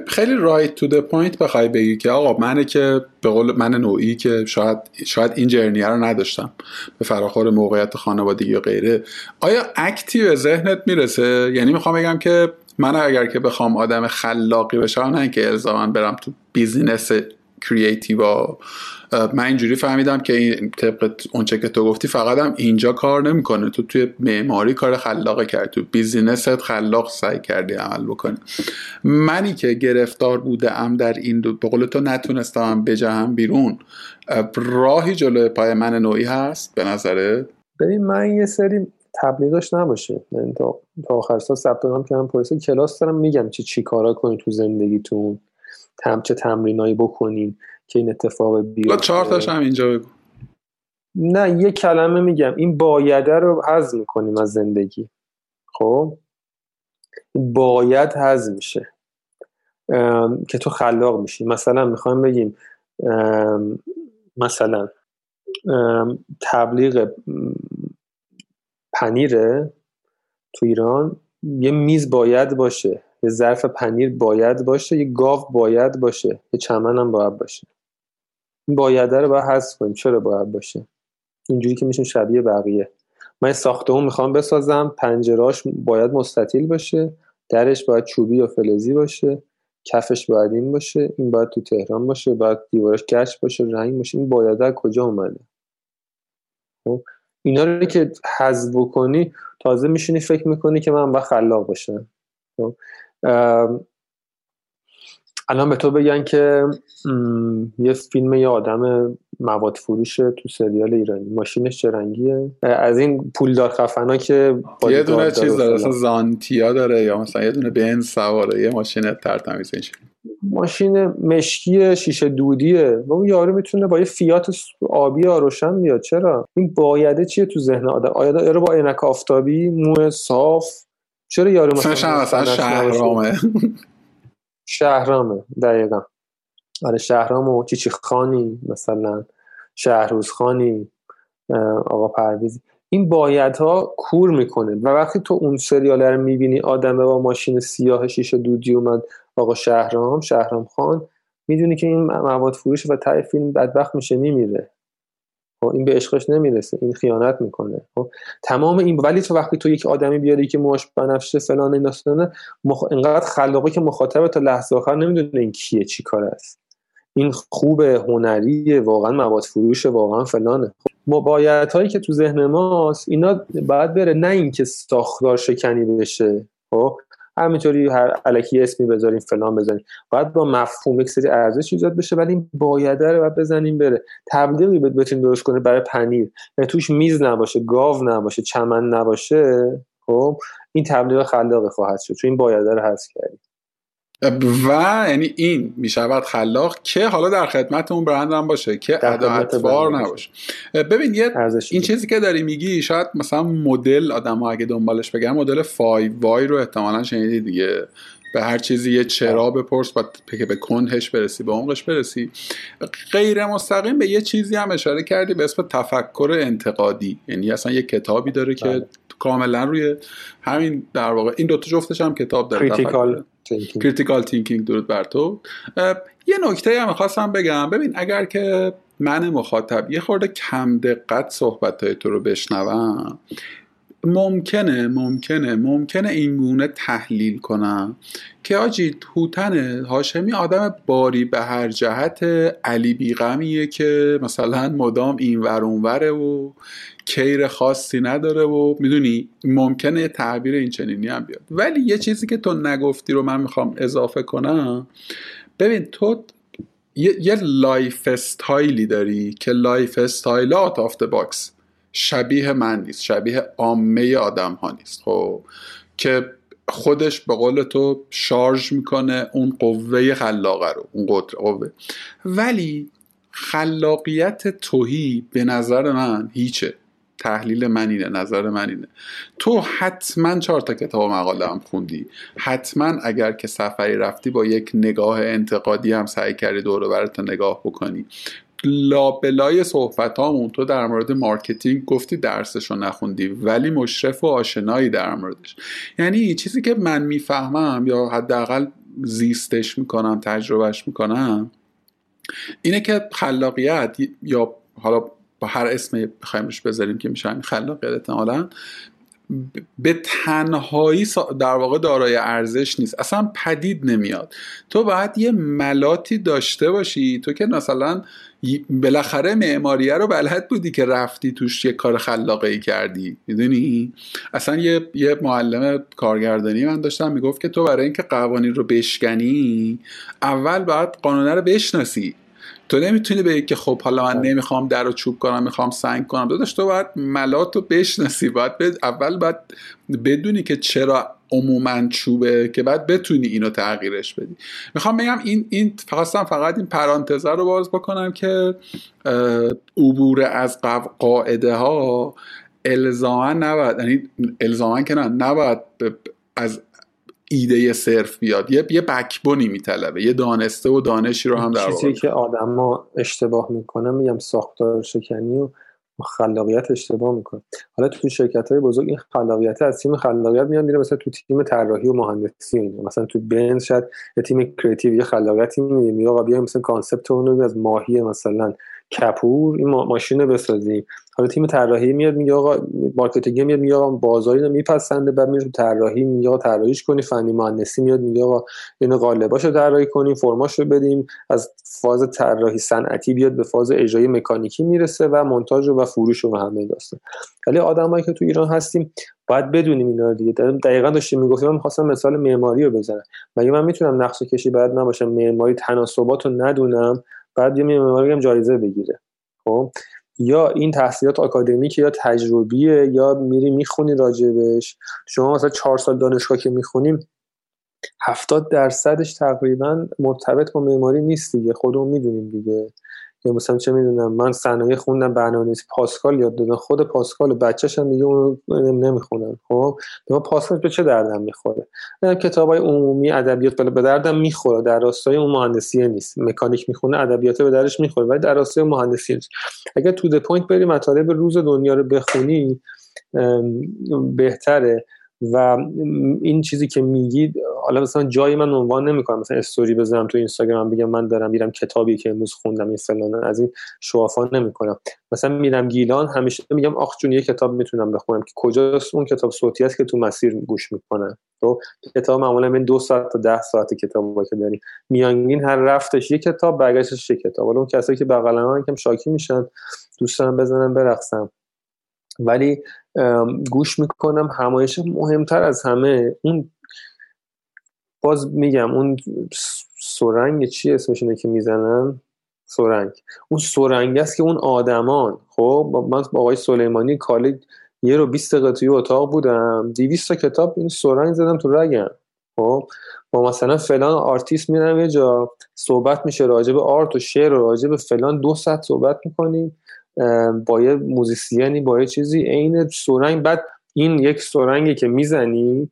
خیلی right to the point بخوای بگی که آقا منه که به قول من نوعی که شاید شاید این journey رو نداشتم. به فراخور موقعیت خانوادگی و غیره. آیا act ی به ذهنت می‌رسه؟ یعنی می‌خوام بگم که من اگر که بخوام آدم خلاقی بشم نه اینکه الزاما برم تو business creative من اینجوری فهمیدم که این طبق اونچه که تو گفتی فقط هم اینجا کار نمی‌کنه. تو توی معماری کار خلاقه کردی تو business ت خلاق سعی کردی عمل بکنی. منی که گرفتار بوده ام در این دو به قول تو نتونستم بجهم بیرون. راهی جلوی پای من نوعی هست به نظره ببین من یه سری تبلیغش نباشه. یعنی تا تا آخر سال ثبت نام کردم پلیس. کلاس دارم میگم چی چی کارا کنی تو زندگیتون. تم چه تمرینایی بکنین که این اتفاق بیفته. چهار تاش هم اینجا بگو. نه یه کلمه میگم. این بایده رو حذف می‌کنیم از زندگی. خب؟ باید حذف میشه. که تو خلاق میشی. مثلا می‌خوایم بگیم مثلا تبلیغ پنیره تو ایران یه میز باید باشه یه ظرف پنیر باید باشه یه گاو باید باشه یه چمن هم باید باشه. این بایده رو باید حذف کنیم. چرا باید باشه؟ اینجوری که میشه شبیه بقیه. من ساختمون می‌خوام بسازم. پنجراش باید مستطیل باشه درش باید چوبی یا فلزی باشه کفش باید این باشه این باید تو تهران باشه باید دیوارش گچ باشه رنگ باشه. این بایده کجا اومده؟ خب؟ اینا رو که حذف بکنی تازه میشونی فکر می‌کنی که من باید خلاق باشم. خب؟ الان به تو بگن که یه فیلم یه آدم مواد فروش تو سریال ایرانی. ماشینش چه رنگیه؟ از این پولدار خفنا که یه دونه چیز داره مثلا زانتیا داره یا مثلا یه دونه بنز سواره یه ماشین ترتمیز ماشین مشکی شیشه دودیه. و اون یارو می‌تونه با یه فیات آبی روشن بیاد. چرا؟ این بایده چیه تو ذهن آدم؟ آیا یارو با عینک آفتابی مو صاف؟ چرا یارو مثلا شهرامه. شهرامه دقیقا. آره شهرام و چیچی خانی مثلا شهروز خانی آقا پرویزی این ها کور می‌کنه. و وقتی تو اون سریال رو می‌بینی آدم با ماشین سیاه شیشه دودی اومد آقا شهرام شهرام خان می‌دونی که این مواد فروش و تای فیلم بدبخت میشه میمیره. خب این به عشقش نمی‌رسه این خیانت می‌کنه. خب تمام این ولی تو وقتی تو یک آدمی بیاری که موش بنفشه فلان این مخ... اینقدر خلاقه که مخاطب تا لحظه آخر نمی‌دونه این کیه چی کار است. این خوب هنری واقعا مواد فروش واقعا فلانه. مبایت هایی که تو ذهن ماست اینا باید بره نه اینکه ساختار شکنی بشه. خب همینطوری هر الکی اسمی بذاریم فلان بزنیم باید با مفهوم یک سری ارزش ایجاد بشه ولی این بایده رو باید بزنیم بره. تبلیغی بتونیم درست کنه برای پنیر. یعنی توش میز نباشه گاو نباشه چمن نباشه خب؟ این تبلیغ خلاقه خواهد شد. چون این بایده رو حذف کردیم. و یعنی این می‌شود خلاق که حالا در خدمت اون برند هم باشه که اداتوار نباشه. ببین یه این چیزی که داری میگی شاید مثلا مدل آدم ها اگه دنبالش بگن مدل 5 وای رو احتمالا شنیدی دیگه. به هر چیزی یه چرا بپرس و که به کنهش برسی به عمقش برسی. غیر مستقیم به یه چیزی هم اشاره کردی به اسم تفکر انتقادی. یعنی اصلا یه کتابی داره که بله. کاملا روی همین در واقع این دوتا جفتش هم کتاب داره. critical thinking درود بر تو. یه نکته هم می‌خواستم بگم. ببین اگر که من مخاطب یه خورده کم دقت صحبت های تو رو بشنوم ممکنه ممکنه ممکنه این گونه تحلیل کنم. که آجی هوتن هاشمی آدم باری به هر جهت علی بی‌غمیه که مثلا مدام این ور وره و گیر خاصی نداره و می‌دونی ممکنه تعبیر این چنینی هم بیاد. ولی یه چیزی که تو نگفتی رو من می‌خوام اضافه کنم. ببین تو یه, lifestyle ی داری که lifestyle out of box. شبیه من نیست شبیه عامه آدم ها نیست خب؟ که خودش به قول تو شارژ می‌کنه اون قوه خلاقه رو اون قوه. ولی خلاقیت تهی به نظر من هیچه. تحلیل من اینه نظر من اینه. تو حتما چهار تا کتاب مقاله هم خوندی. حتما اگر که سفری رفتی با یک نگاه انتقادی هم سعی کردی دور و برت نگاه بکنی. لابلای صحبت هامون تو در مورد marketing گفتی درسشو نخوندی ولی مشرف و آشنایی در موردش. یعنی چیزی که من می‌فهمم یا حداقل زیستش می‌کنم تجربهش می‌کنم اینه که خلاقیت یا حالا با هر اسمی بخوایم بذاریم که میشه خلاقیت احتمالا به تنهایی در واقع دارای ارزش نیست. اصلا پدید نمیاد. تو باید یه ملاتی داشته باشی. تو که مثلا بالاخره معماریه رو بلد بودی که رفتی توش یه کار خلاقه ای کردی می‌دونی؟ اصلا یه یه معلم کارگردانی من داشتم می‌گفت که تو برای اینکه قوانین رو بشکنی اول باید قانونه رو بشناسی. تو نمی‌تونی بگی که خب حالا من بله. نمی‌خوام در رو چوب کنم می‌خوام سنگ کنم. داداش تو باید ملات رو بشناسی. باید اول باید بدونی که چرا عموما چوبه که بعد بتونی اینو تغییرش بدی. می‌خوام بگم این این فقط فقط این پرانتزه رو باز بکنم که عبور از قاعده ها الزاما نباید یعنی الزاما که نه نباید از ایده صرف بیاد. یه یه backbone ی میطلبه یه دانسته و دانشی رو هم در چیزی که آدما اشتباه می‌کنه میگم ساختار شکنی و خلاقیت اشتباه می‌کنه. حالا تو شرکت های بزرگ این خلاقیت از تیم خلاقیت میاد میره مثلا تو تیم طراحی و مهندسی اینا. مثلا تو بنز شاید یه تیم creative یه خلاقیتی میاد میگه آقا بیا مثلا concept اون از ماهی مثلا کپور این ماشین رو بسازیم. حالا تیم طراحی میاد میگه آقا marketing میاد میگه آقا بازار اینو میپسنده. بعد میره طراحی میگه آقا طراحیش کنی. فنی مهندسی میاد میگه آقا اینو قالباشو طراحی کنیم فرماشو بدیم. از فاز طراحی صنعتی بیاد به فاز اجرایی مکانیکی می‌رسه و مونتاژ و فروش و همه داستان. ولی آدمایی که تو ایران هستیم باید بدونیم اینا دیگه. دقیقا داشتیم می‌گفتیم من می‌خواستم مثال معماری رو بزنم. مگه من می‌تونم نقشه کشی بعد نباشم؟ معماری تناسبات رو ندونم. بعد یه معماری هم جایزه بگیره. خب؟ یا این تحصیلات آکادمیک یا تجربیه یا میری می‌خونی راجبش. شما مثلا چهار سال دانشگاه که می‌خونیم هفتاد درصدش تقریبا مرتبط با معماری نیست دیگه. خودمون می‌دونیم دیگه. یا مثلا چه می‌دونم من صنایع خوندم برنامه پاسکال یاد دادن خود پاسکال بچه‌ش هم میگه اون نمی‌خونن. خب؟ ما پاسکال به چه دردم می‌خوره؟ کتابای عمومی ادبیات به دردم می‌خوره. در راستای اون مهندسی نیست. مکانیک می‌خونه ادبیات به درش می‌خوره ولی در راستای مهندسی نیست. اگر to the point بری مطالب روز دنیا رو بخونی بهتره. و این چیزی که میگید حالا مثلا جایی من عنوان نمی‌کنم. مثلا استوری بزنم تو اینستاگرام بگم من دارم میرم کتابی که امروز خوندم این فلان از این show off ا نمی‌کنم. مثلا میرم گیلان همیشه میگم آخ جون یه کتاب می‌تونم بخونم. که کجاست اون کتاب؟ صوتی است که تو مسیر گوش می‌کنم تو کتاب معمولا من دو ساعت تا ده ساعت کتاب که داریم میانگین هر رفتش یه کتاب برگشتش یه کتاب. حالا اون کسایی که بغل من کم شاکی میشن. دوست دارم بزنم برقصم ولی گوش می‌کنم. همایش مهمتر از همه اون باز میگم اون سرنگ چی اسمش اینه که می‌زنن؟ سرنگ. اون سرنگ است که اون آدمان. خب من با آقای سلیمانی کالی یه رو 20 دقیقه توی اتاق بودم. 200 تا کتاب این سرنگ زدم تو رگم. خب با مثلا فلان آرتیست میرم یه جا. صحبت میشه راجع به art و شعر و راجع به فلان دو ساعت صحبت می‌کنیم. با یه musician ی با یه چیزی. عین سرنگ بعد این یک سرنگی که می‌زنی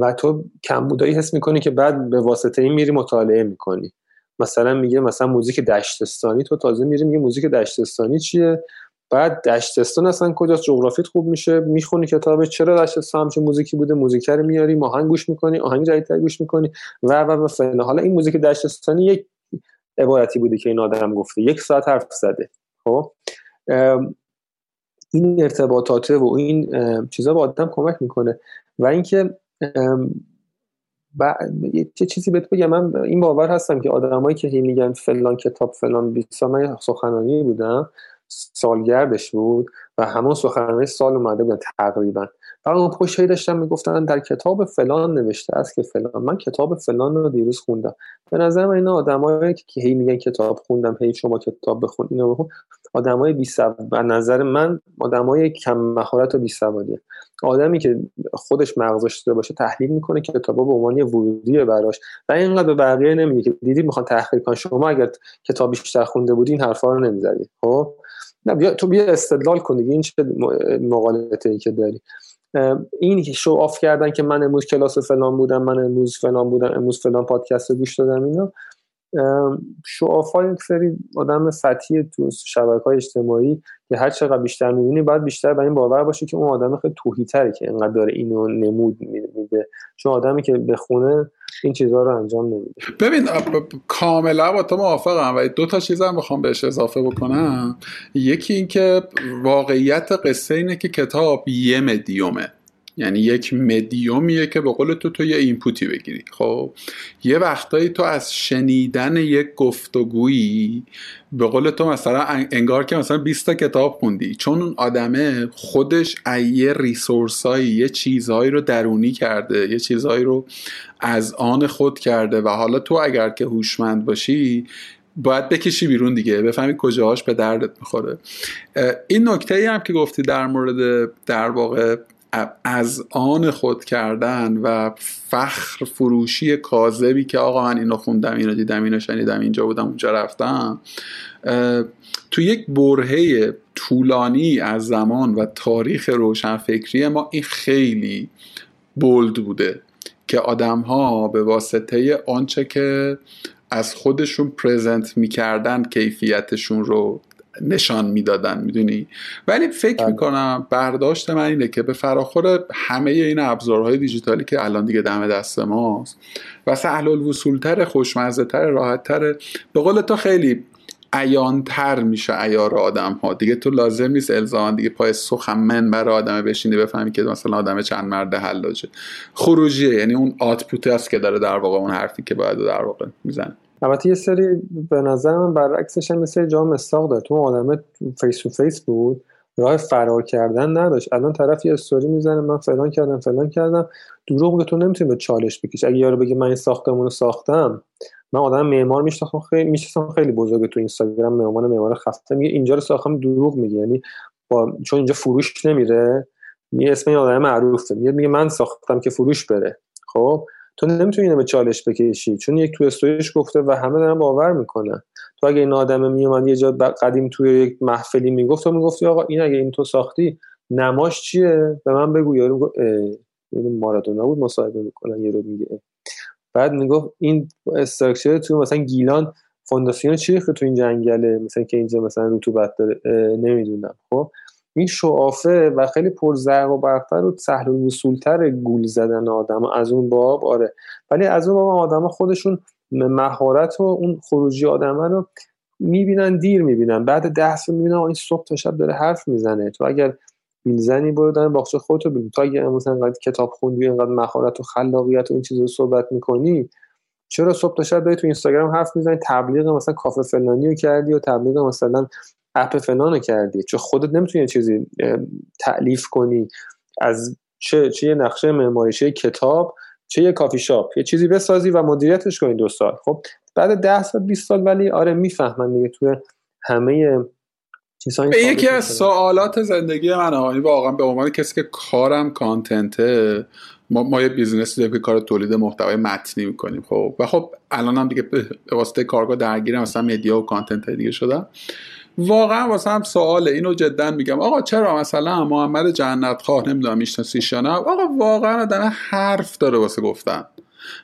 و تو کمبودایی حس می‌کنی که بعد به واسطه این میری مطالعه می‌کنی. مثلا میگه مثلا موزیک دشتستانی تو تازه میری میگه موزیک دشتستانی چیه؟ بعد دشتستان اصلا کجاست؟ جغرافیت خوب میشه. می‌خونی کتاب چرا دشتستان همچین موزیکی بوده؟ موزیک رو میاری آهنگ گوش می‌کنی آهنگ جدیدتر گوش می‌کنی. و و و حالا این موزیک دشتستانی یک عبارتی بوده که این آدم گفته. یک ساعت حرف زده. خب؟ این ارتباطاته و این چیزا به آدم کمک می‌کنه. و اینکه یه چیزی بهت بگم. من این باور هستم که آدمایی که هی میگن فلان کتاب فلان بیسا من سخنانی بودم. سالگردش بود و همون سخنرانی سال اومده بودن تقریبا. و اون پشت داشتن می‌گفتن در کتاب فلان نوشته است که فلان. من کتاب فلان رو دیروز خوندم. به نظر من اینا آدمایی که هی میگن کتاب خوندم هی شما کتاب بخون اینو بخون. آدمای بی به نظر من آدمای کم مهارت و بی سوادیه. آدمی که خودش مغزش داشته باشه تحلیل می‌کنه که کتابا به عنوان ورودی براش. و اینقدر به بقیه نمیگه که دیدی می‌خوان تحقیق کنن. شما اگر کتاب بیشتر خونده بودی این حرفا رو نمی‌زدی. خب؟ نه بیا تو بیا استدلال کن دیگه. این چه مقالطه ای که داری. این شو آف کردن که من امروز کلاس فلان بودم من امروز فلان بودم امروز فلان پادکست گوش دادم اینا. های یک سری آدم سطحی تو شبکه های اجتماعی که هر چقدر بیشتر می‌بینی باید بیشتر به این باور باشه که اون آدم خیلی توهی تره که اینقدر داره اینو نمود میده. چون آدمی که بخونه این چیزها رو انجام نمیده. ببین کاملا با تو موافقم و دو تا چیز هم بخوام بهش اضافه بکنم. یکی اینکه واقعیت قصه اینه که کتاب یه مدیومه یعنی یک مدیومیه که به قول تو تو یه اینپوتی بگیری. خب یه وقتایی تو از شنیدن یک گفتگویی به قول تو مثلا انگار که مثلا 20 تا کتاب خوندی. چون اون آدمه خودش یه ریسورسایی یه چیزهایی رو درونی کرده یه چیزهایی رو از آن خود کرده و حالا تو اگر که هوشمند باشی باید بکشی بیرون دیگه. بفهمی کجاهاش به دردت می‌خوره. این نکته ای هم که گفتی در مورد در واقع از آن خود کردن و فخر فروشی کاذبی که آقا من اینو خوندم اینو دیدم اینو شنیدم اینجا بودم اونجا رفتم تو یک برهه طولانی از زمان و تاریخ روشنفکری ما این خیلی بولد بوده که آدم ها به واسطه آنچه که از خودشون پرزنت می‌کردن کیفیتشون رو نشان می‌دادن می‌دونی؟ ولی فکر بله. می‌کنم برداشت من اینه که به فراخور همه این ابزارهای دیجیتالی که الان دیگه دم دست ماست و سهل الوصولتر خوشمزه تر راحت تر به قول تو خیلی عیانتر میشه ایار آدم ها دیگه تو لازم نیست الزاما دیگه پای سخن برای آدم بشینی بفهمی که مثلا آدم چند مرد حلاجه. خروجیه یعنی اون output است که داره در واقع اون حرفی که باید در واقع می‌زنه. البته یه سری به نظر من برعکسش هم مثل جا مصداق داره. تو آدم face to face بود. راه فرار کردن نداشت. الان طرف یه استوری می‌زنه من فلان کردم فلان کردم. دروغ به تو نمی‌تونی به چالش بکش اگه یارو بگه من این ساختمون رو ساختم من آدم معمار می‌شناسم. خیلی می‌شناسم خیلی بزرگه تو اینستاگرام معمار معمار خفنه. میگه اینجا رو ساختم دروغ میگه. یعنی با چون اینجا فروش نمیره. می اسم این آدم معروفه. میگه میگه من ساختم که فروش بره. خب؟ تو نمی‌تونی اینو به چالش بکشی چون یک تو استوریش گفته و همه دارن باور می‌کنن. تو اگه این آدم میومد یه جا قدیم توی یک محفلی می‌گفت تو می‌گفتی آقا این اگه این تو ساختی نماش چیه؟ به من بگو. یارو می‌گفت مارادونا بود مصاحبه می‌کنن یه رو میگه. بعد می‌گفت این استراکچر تو مثلا گیلان فونداسیون چی تو این جنگله؟ مثلا که اینجا مثلا رطوبت داره نمی‌دونم خب؟ این شعافه و خیلی پرزرق و برقتر و سهل وصولتر گول زدن آدم از اون باب آره. ولی از اون باب آدم خودشون مهارت و اون خروجی آدمه رو می‌بینن دیر می‌بینن. بعد ده سال می‌بینن این صبح تا شب داره حرف می‌زنه. تو اگر بیلزنی برو در باغچه خودتو ببین. تو اگه مثلا انقدر کتاب خوندی انقدر مهارت و خلاقیت و این چیزا رو صحبت می‌کنی چرا صبح تا شب داری تو اینستاگرام حرف می‌زنی؟ تبلیغ مثلا کافه فلانی رو کردی و تبلیغ مثلا اپ فلان کردی. چون خودت نمی‌تونی چیزی تعلیف کنی. از چه چه یه نقشه معماری چه کتاب چه یه کافی شاپ. یه چیزی بسازی و مدیریتش کنی دو سال. خب بعد ده سال 20 سال ولی آره می‌فهمن دیگه توی همه به یکی از سوالات زندگی من آقایی واقعا به عنوان کسی که کارم کانتنته ما, ما یه business ی داریم که کار تولید محتوای متنی می‌کنیم. خب و خب الان هم دیگه به واسطه کارگاه درگیرم مثلا media و content دیگه شدم. واقعا واسه هم سواله. اینو جدا میگم. آقا چرا مثلا محمد جنت خواه نمی‌دونم میشناسیش یا نه؟ آقا واقعا آدم حرف داره واسه گفتن.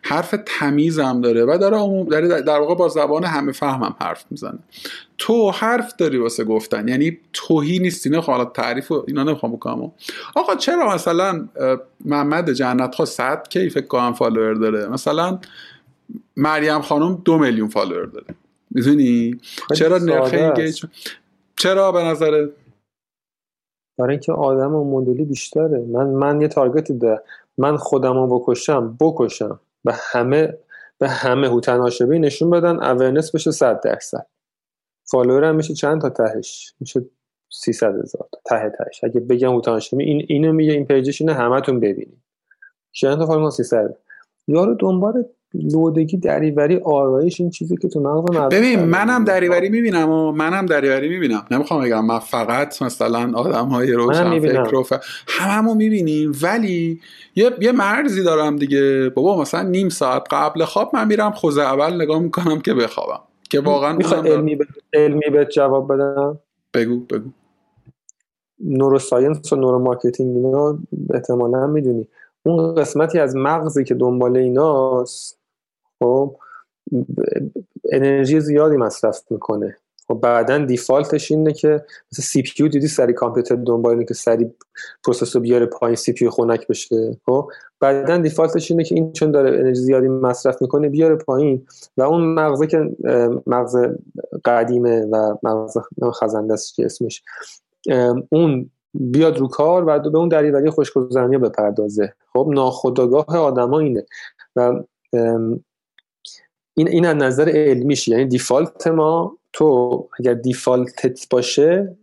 حرف تمیز هم داره و داره عموم داره در واقع با زبان همه فهمم حرف می‌زنه. تو حرف داری واسه گفتن. یعنی تهی نیستی. نه حالا تعریف و اینا نمی‌خوام بکنم. آقا چرا مثلا محمد جنت خواه صد K فکر follower داره؟ مثلا مریم خانم دو میلیون follower داره. می‌دونی؟ چرا نرخ engage چرا به نظر برای اینکه آدم اون مدلی بیشتره. من من یه target ی ده من خودم رو بکشم بکشم. به همه به همه هوتن آشبی نشون بدن awareness بشه 100 درصد. follower هم میشه چند تا تهش؟ میشه 300 هزار ته تهش. اگه بگم هوتن آشبی این اینو میگه این page ش اینه همتون ببینید. چند تا follower؟ 300 یارو دنبال لودگی دریوری آرایش این چیزی که تو مغز مردم ببین منم دریوری می‌بینم و منم دریوری می‌بینم. نمی‌خوام بگم من فقط مثلا آدم های روشن فکر و ف... هممو می‌بینیم ولی یه یه مرزی دارم دیگه. بابا مثلا نیم ساعت قبل خواب من میرم خزعبل نگاه می‌کنم که بخوابم. که واقعا می‌خوام علمی, به... علمی به جواب بدم؟ بگو بگو. neuroscience و neuromarketing اینا احتمالا می‌دونی. اون قسمتی از مغزی که دنبال ایناست خب انرژی زیادی مصرف می‌کنه. خب بعدا default ش اینه که مثل CPU دیدی سریع کامپیوتر دنبال اینه که سریع processor بیاره پایین CPU خنک بشه. خب بعدا default ش اینه که این چون داره انرژی زیادی مصرف می‌کنه بیاره پایین و اون مغزه که مغز قدیمه و مغز خزنده است که اسمش اون بیاد رو کار و به اون دریوری خوشگذرانی بپردازه. خب ناخودآگاه آدما اینه. و این این از نظر علمیش یعنی دیفالت ما تو اگر دیفالتت باشه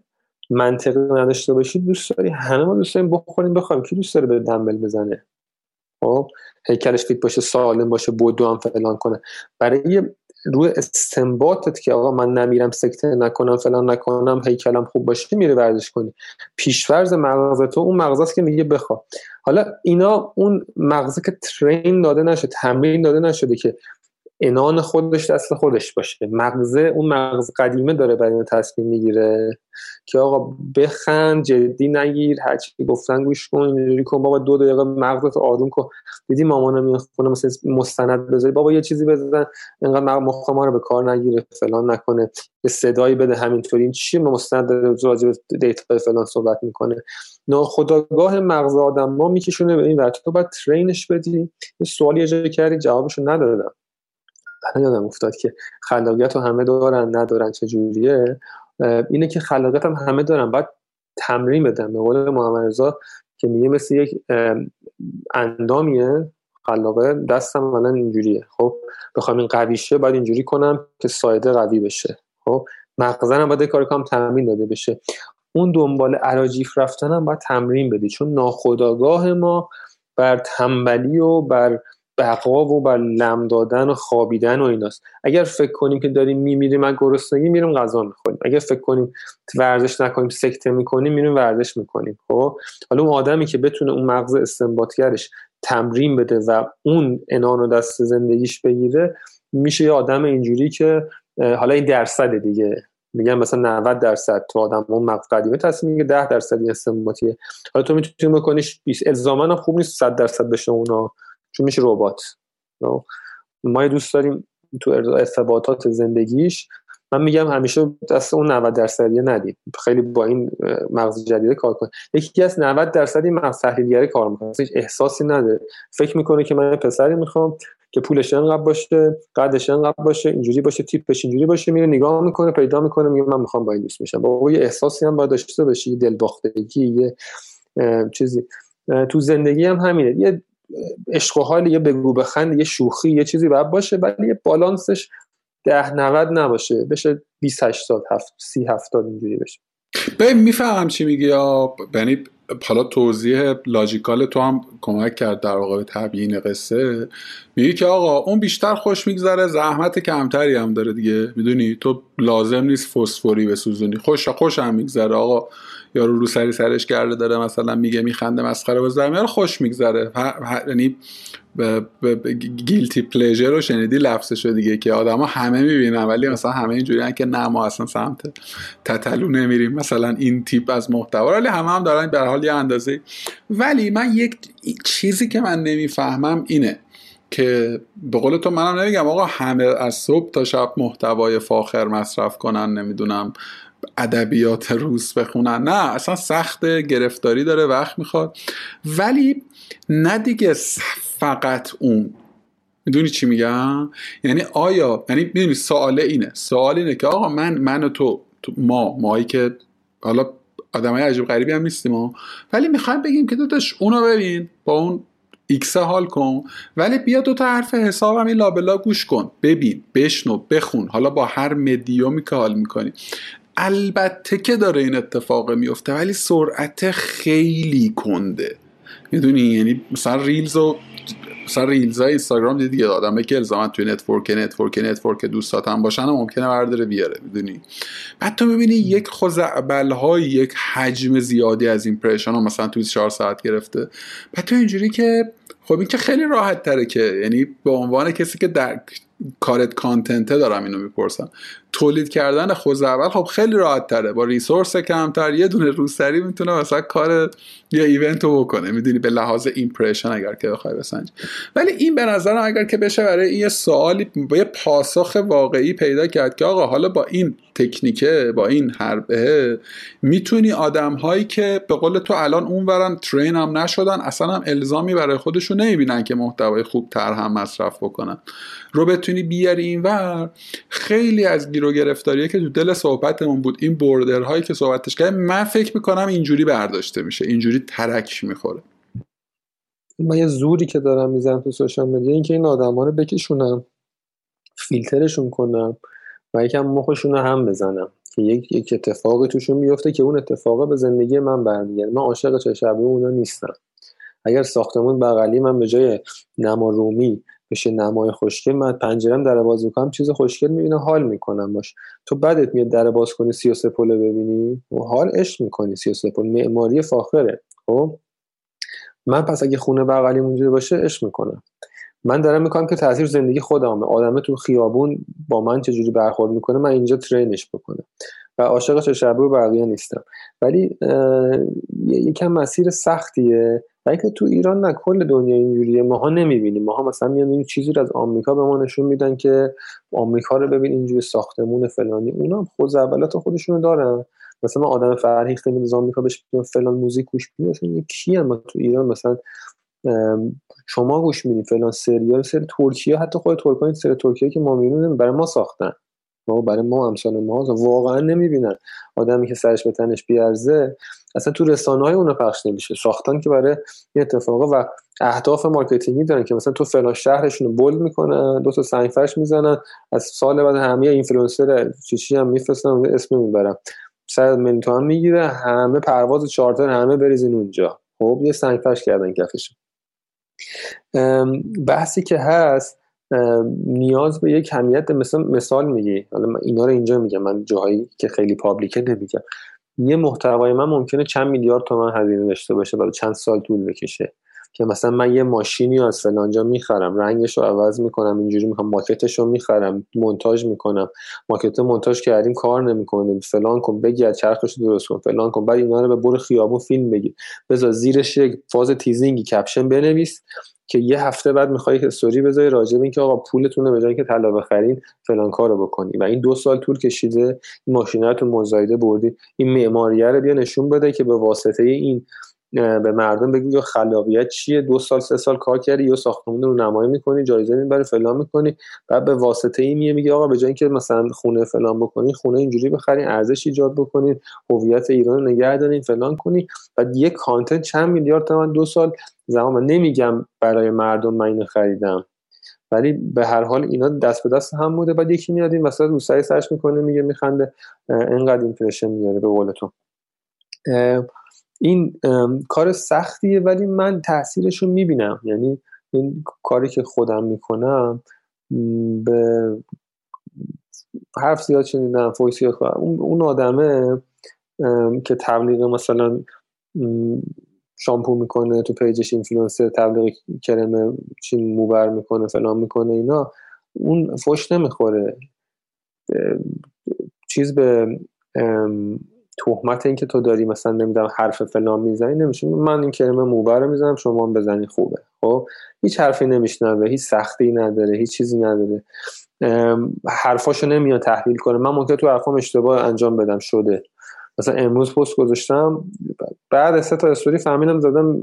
منطقی نداشته باشید دوست داری همه ما دوست داریم بخوریم بخوایم. کی دوست داره به دنبل بزنه؟ خب هیکلش فیت باشه سالم باشه بودو هم فلان کنه. برای روی استنباطت که آقا من نمیرم سکته نکنم فلان نکنم هیکلم خوب باشه میره ورزش کنی. پیشورز مغز تو اون مغزاست که میگه بخوا حالا اینا اون مغزه که ترین داده نشده تمرین داده نشده که انان خودش دست خودش باشه. مغزه اون مغز قدیمه داره برای تصمیم می‌گیره که آقا بخند جدی نگیر هرچی گفتن گوش کن اینجوری کن. بابا دو دقیقه مغزت آروم کن. دیدی مامانم میاد خونه مثلا مستند بذاری. بابا یه چیزی بزن. اینقدر مخ ما رو به کار نگیره فلان نکنه. یه صدایی بده همینطوری. این چی؟ مستند داره راجع دیتا فلان صحبت می‌کنه. ناخداگاه مغز آدم ما میکشونه به این ور تو باید ترینش بدی یه سوالی اجازه کردی جوابشو ندادم. الان یادم افتاد که خلاقیت رو همه دارن ندارن چجوریه؟ اینه که خلاقیت هم همه دارن. باید تمرین بدن. به قول محمد رضا که میگه مثل یک اندامیه. خلاقه دستم الان اینجوریه. خب بخوام این قوی شه باید اینجوری کنم که سایده قوی بشه. خب مغزنم باید کار کام تمرین داده بشه. اون دنبال عراجیف رفتن هم باید تمرین بدی. چون ناخداگاه ما بر تنبلی و بر بقا و بر لم دادن و خوابیدن و ایناست. اگر فکر کنیم که داریم میمیریم از گرسنگی میریم غذا می‌خوریم. اگر فکر کنیم ورزش نکنیم سکته می‌کنیم میریم ورزش می‌کنیم. خب؟ حالا اون آدمی که بتونه اون مغز استنباطگرش تمرین بده و اون انان و دست زندگیش بگیره میشه یه آدم اینجوری که حالا این درصد دیگه. میگن مثلا 90 درصد تو آدم اون مغز قدیمه تصمیم میگه 10 درصدی استنباطیه. حالا تو می‌تونی بکنیش 20 الزاما خوب نیست 100 درصد بشه اونا. چون میشه ربات. ما دوست داریم تو ارتباطات زندگیش. من میگم همیشه دست اون 90 درصدی ندید خیلی با این مغز جدید کار کن یکی از 90 درصدی مغز تحلیلگری کار می‌کنه. هیچ احساسی نداره. فکر می‌کنه که من پسری می‌خوام که پولش انقدر باشه قدش انقدر باشه اینجوری باشه تیپش اینجوری باشه میره نگاه می‌کنه پیدا می‌کنه میگه من می‌خوام با این دوست میشم با یه احساسی هم باید داشته باشی دلباختگی یه چیزی. تو زندگی هم همینه. یه عشق و حال یه بگو بخند یه شوخی یه چیزی باید باشه ولی یه بالانسش ده 90 نباشه. بشه 20 80 هفت 30 70 اینجوری بشه. ببین می‌فهمم چی میگی یا یعنی حالا توضیح لاجیکال تو هم کمک کرد در واقع تبیین قصه. میگی که آقا اون بیشتر خوش میگذره زحمت کمتری هم داره دیگه. می‌دونی؟ تو لازم نیست فسفوری به سوزونی خوش خوش هم میگذره. آقا یارو رو سری سرش کرده داره مثلا میگه میخنده مسخره باز در خوش میگذره. یعنی گیلتی پلیژر رو شنیدی لفظشو دیگه که آدما همه می‌بینن ولی مثلا همه اینجوری که نه ما اصلا سمت تتلو نمیریم. مثلا این تیپ از محتوا ولی همه هم دارن به حال یه اندازه ولی من یک چیزی که من نمی‌فهمم اینه که به قول تو منم نمیگم آقا همه از صبح تا شب محتوای فاخر مصرف کنن نمی‌دونم ادبیات روس بخونن. نه اصلا سخت گرفتاری داره وقت می‌خواد. ولی نه دیگه فقط اون. می‌دونی چی میگم؟ یعنی آیا یعنی می‌دونی سوال اینه. سوال اینه که آقا من من و تو, ما مایی که حالا های عجیب غریبی هم نیستیم ولی می‌خوایم بگیم که داداش اونو ببین با اون X حال کن. ولی بیا دو تا حرف حسابم این لابلا گوش کن. ببین بشنو بخون. حالا با هر مدیومی که حال می‌کنی. البته که داره این اتفاق میفته ولی سرعت خیلی کنده. می‌دونی؟ یعنی مثلا reels و مثلا reels های اینستاگرام دیدی دیگه آدمه که الزاما توی network network network دوستات هم باشن و ممکنه برداره بیاره می‌دونی؟ بعد تو می‌بینی یک خزعبل های یک حجم زیادی از impression ها مثلا توی 4 ساعت گرفته. بعد تو اینجوری که خب این که خیلی راحت تره که یعنی به عنوان کسی که در کارت content ه دارم اینو می‌پرسم. تولید کردن خود اول خب خیلی راحت تره. با resource کمتر یه دونه روسری می‌تونه مثلا کار یه event رو بکنه. می‌دونی به لحاظ impression اگر که بخوای بسنج ولی این به نظرم اگر که بشه برای یه سوالی با یه پاسخ واقعی پیدا کرد که آقا حالا با این تکنیکه با این حربه می‌تونی آدم هایی که به قول تو الان اونورن ترین هم نشدن اصلا هم الزامی برای خودشون نمی‌بینن که محتوای خوب تر هم مصرف بکنن. رو بتونی بیاری اینور خیلی از گیر گرفتاریه که تو دل صحبتمون بود. این border هایی که صحبتش کرد من فکر می‌کنم اینجوری برداشته میشه. اینجوری ترک می‌خوره. من یه زوری که دارم می‌زنم تو سوشال مدیا این که این آدم ها رو بکشونم فیلترشون کنم و یکم مخشون رو هم بزنم. که یک, یک اتفاقی توشون بیفته که اون اتفاقه به زندگی من برمیگرده. من عاشق چشبه اونا نیستم. اگر ساختمون بغلی من به جای نما رومی بشه نمای خوشگل. من پنجرم در باز می‌کنم چیز خوشگل می‌بینم حال می‌کنم باش. تو بعدت میاد در باز کنی سی و ببینی؟ و حال عشق می‌کنی سی و معماری فاخره. خب؟ من پس اگه خونه بغلی اونجوری باشه عشق می‌کنم. من دارم می‌کنم که تاثیر زندگی خودمه. آدمه تو خیابون با من چجوری برخورد می‌کنه من اینجا ترینش بکنم. و عاشق چشبه و بقیه نیستم. ولی یکم مسیر سختیه. و اینکه تو ایران نه کل دنیا اینجوریه. ماها نمی‌بینیم. ماها مثلا میان این چیزی رو از آمریکا به ما نشون میدن که آمریکا رو ببین اینجوری ساختمون فلانی. اونا هم خود اولات خودشونو دارن. مثلا آدم فرهیخته از آمریکا بهش فلان موزیک گوش میدیم کی هم تو ایران مثلا شما گوش میدین فلان سریال سری ترکیه حتی خود ترکان سری ترکیه که ما می‌بینیم برای ما ساختن. ما برای ما امثال ما واقعا نمی‌بینن. آدمی که سرش به تنش بیارزه اصلا تو رسانه های اونو پخش نمیشه. ساختن که برای این اتفاقا و اهداف marketing ی دارن که مثلا تو فلان شهرشون رو bold می‌کنن دو تا سنگ فرش می‌زنن از سال بعد همه اینفلوئنسر چیچی هم میفرستن اسم می‌برن. 100 میلیون تومن می‌گیره همه پرواز چارتر همه بریزین اونجا. خب یه سنگ فرش کردن کفش بحثی که هست نیاز به یک کمیت مثل مثال میگی. حالا اینا رو اینجا میگم من جاهایی که خیلی public ه نمیگم. یه محتوای من ممکنه چند میلیارد تومن هزینه داشته باشه ولی چند سال طول بکشه. که مثلا من یه ماشینی از فلانجا می‌خرم رنگش رو عوض می‌کنم اینجوری می‌کنم ماکتش رو می‌خرم مونتاژ می‌کنم. ماکت مونتاژ کردیم کار نمی‌کنه. فلان کن بگی چرخش رو درست کن فلان کن. بعد اینا رو به برو خیابون فیلم بگی بذار زیرش یک فاز تیزینگی کپشن بنویس. که یه هفته بعد می‌خوای استوری بذاری راجع به اینکه آقا پولتون رو به جای که طلا بخرین فلان کارو بکنی. و این دو سال طول کشیده این ماشینا رو مزایده بردی. این معماریه رو بیا نشون بده که به واسطه این به مردم بگو یا خلاقیت چیه. دو سال سه سال کار کردی یا ساختمون رو نمایی می‌کنی جایزه می‌بری فلان می‌کنی. بعد به واسطه این میگه آقا به جای اینکه مثلا خونه فلان بکنی خونه اینجوری بخرین ارزش ایجاد بکنین هویت ایران رو نگه دارین فلان کنی بعد یک content چند میلیارد تومن دو سال زمان نمیگم برای مردم من اینو خریدم. ولی به هر حال اینا دست به دست هم بوده. بعد یکی میاد این وسط روسری سرش می‌کنه میگه میخنده انقدر impression میاره به قول تو این کار سختیه ولی من تاثیرش رو می‌بینم. یعنی این کاری که خودم می‌کنم به حرف زیاد شنیدم فویسی اون, اون آدمه که تبلیغ مثلا شامپو می‌کنه تو page ش influencer تبلیغ کرم چین موبر می‌کنه فلان می‌کنه اینا. اون فش نمی‌خوره. چیز به تهمت اینکه تو داری مثلا نمی‌دونم حرف فلان می‌زنی نمیشه. من این کلمه موبر رو می‌زنم شما هم بزنی خوبه. خب؟ هیچ حرفی نمیشنوه هیچ سختی نداره هیچ چیزی نداره. حرفاشو نمیاد تحلیل کنه. من ممکن تو حرفام اشتباه انجام بدم شده. مثلا امروز پست گذاشتم بعد سه تا استوری فهمیدم زدم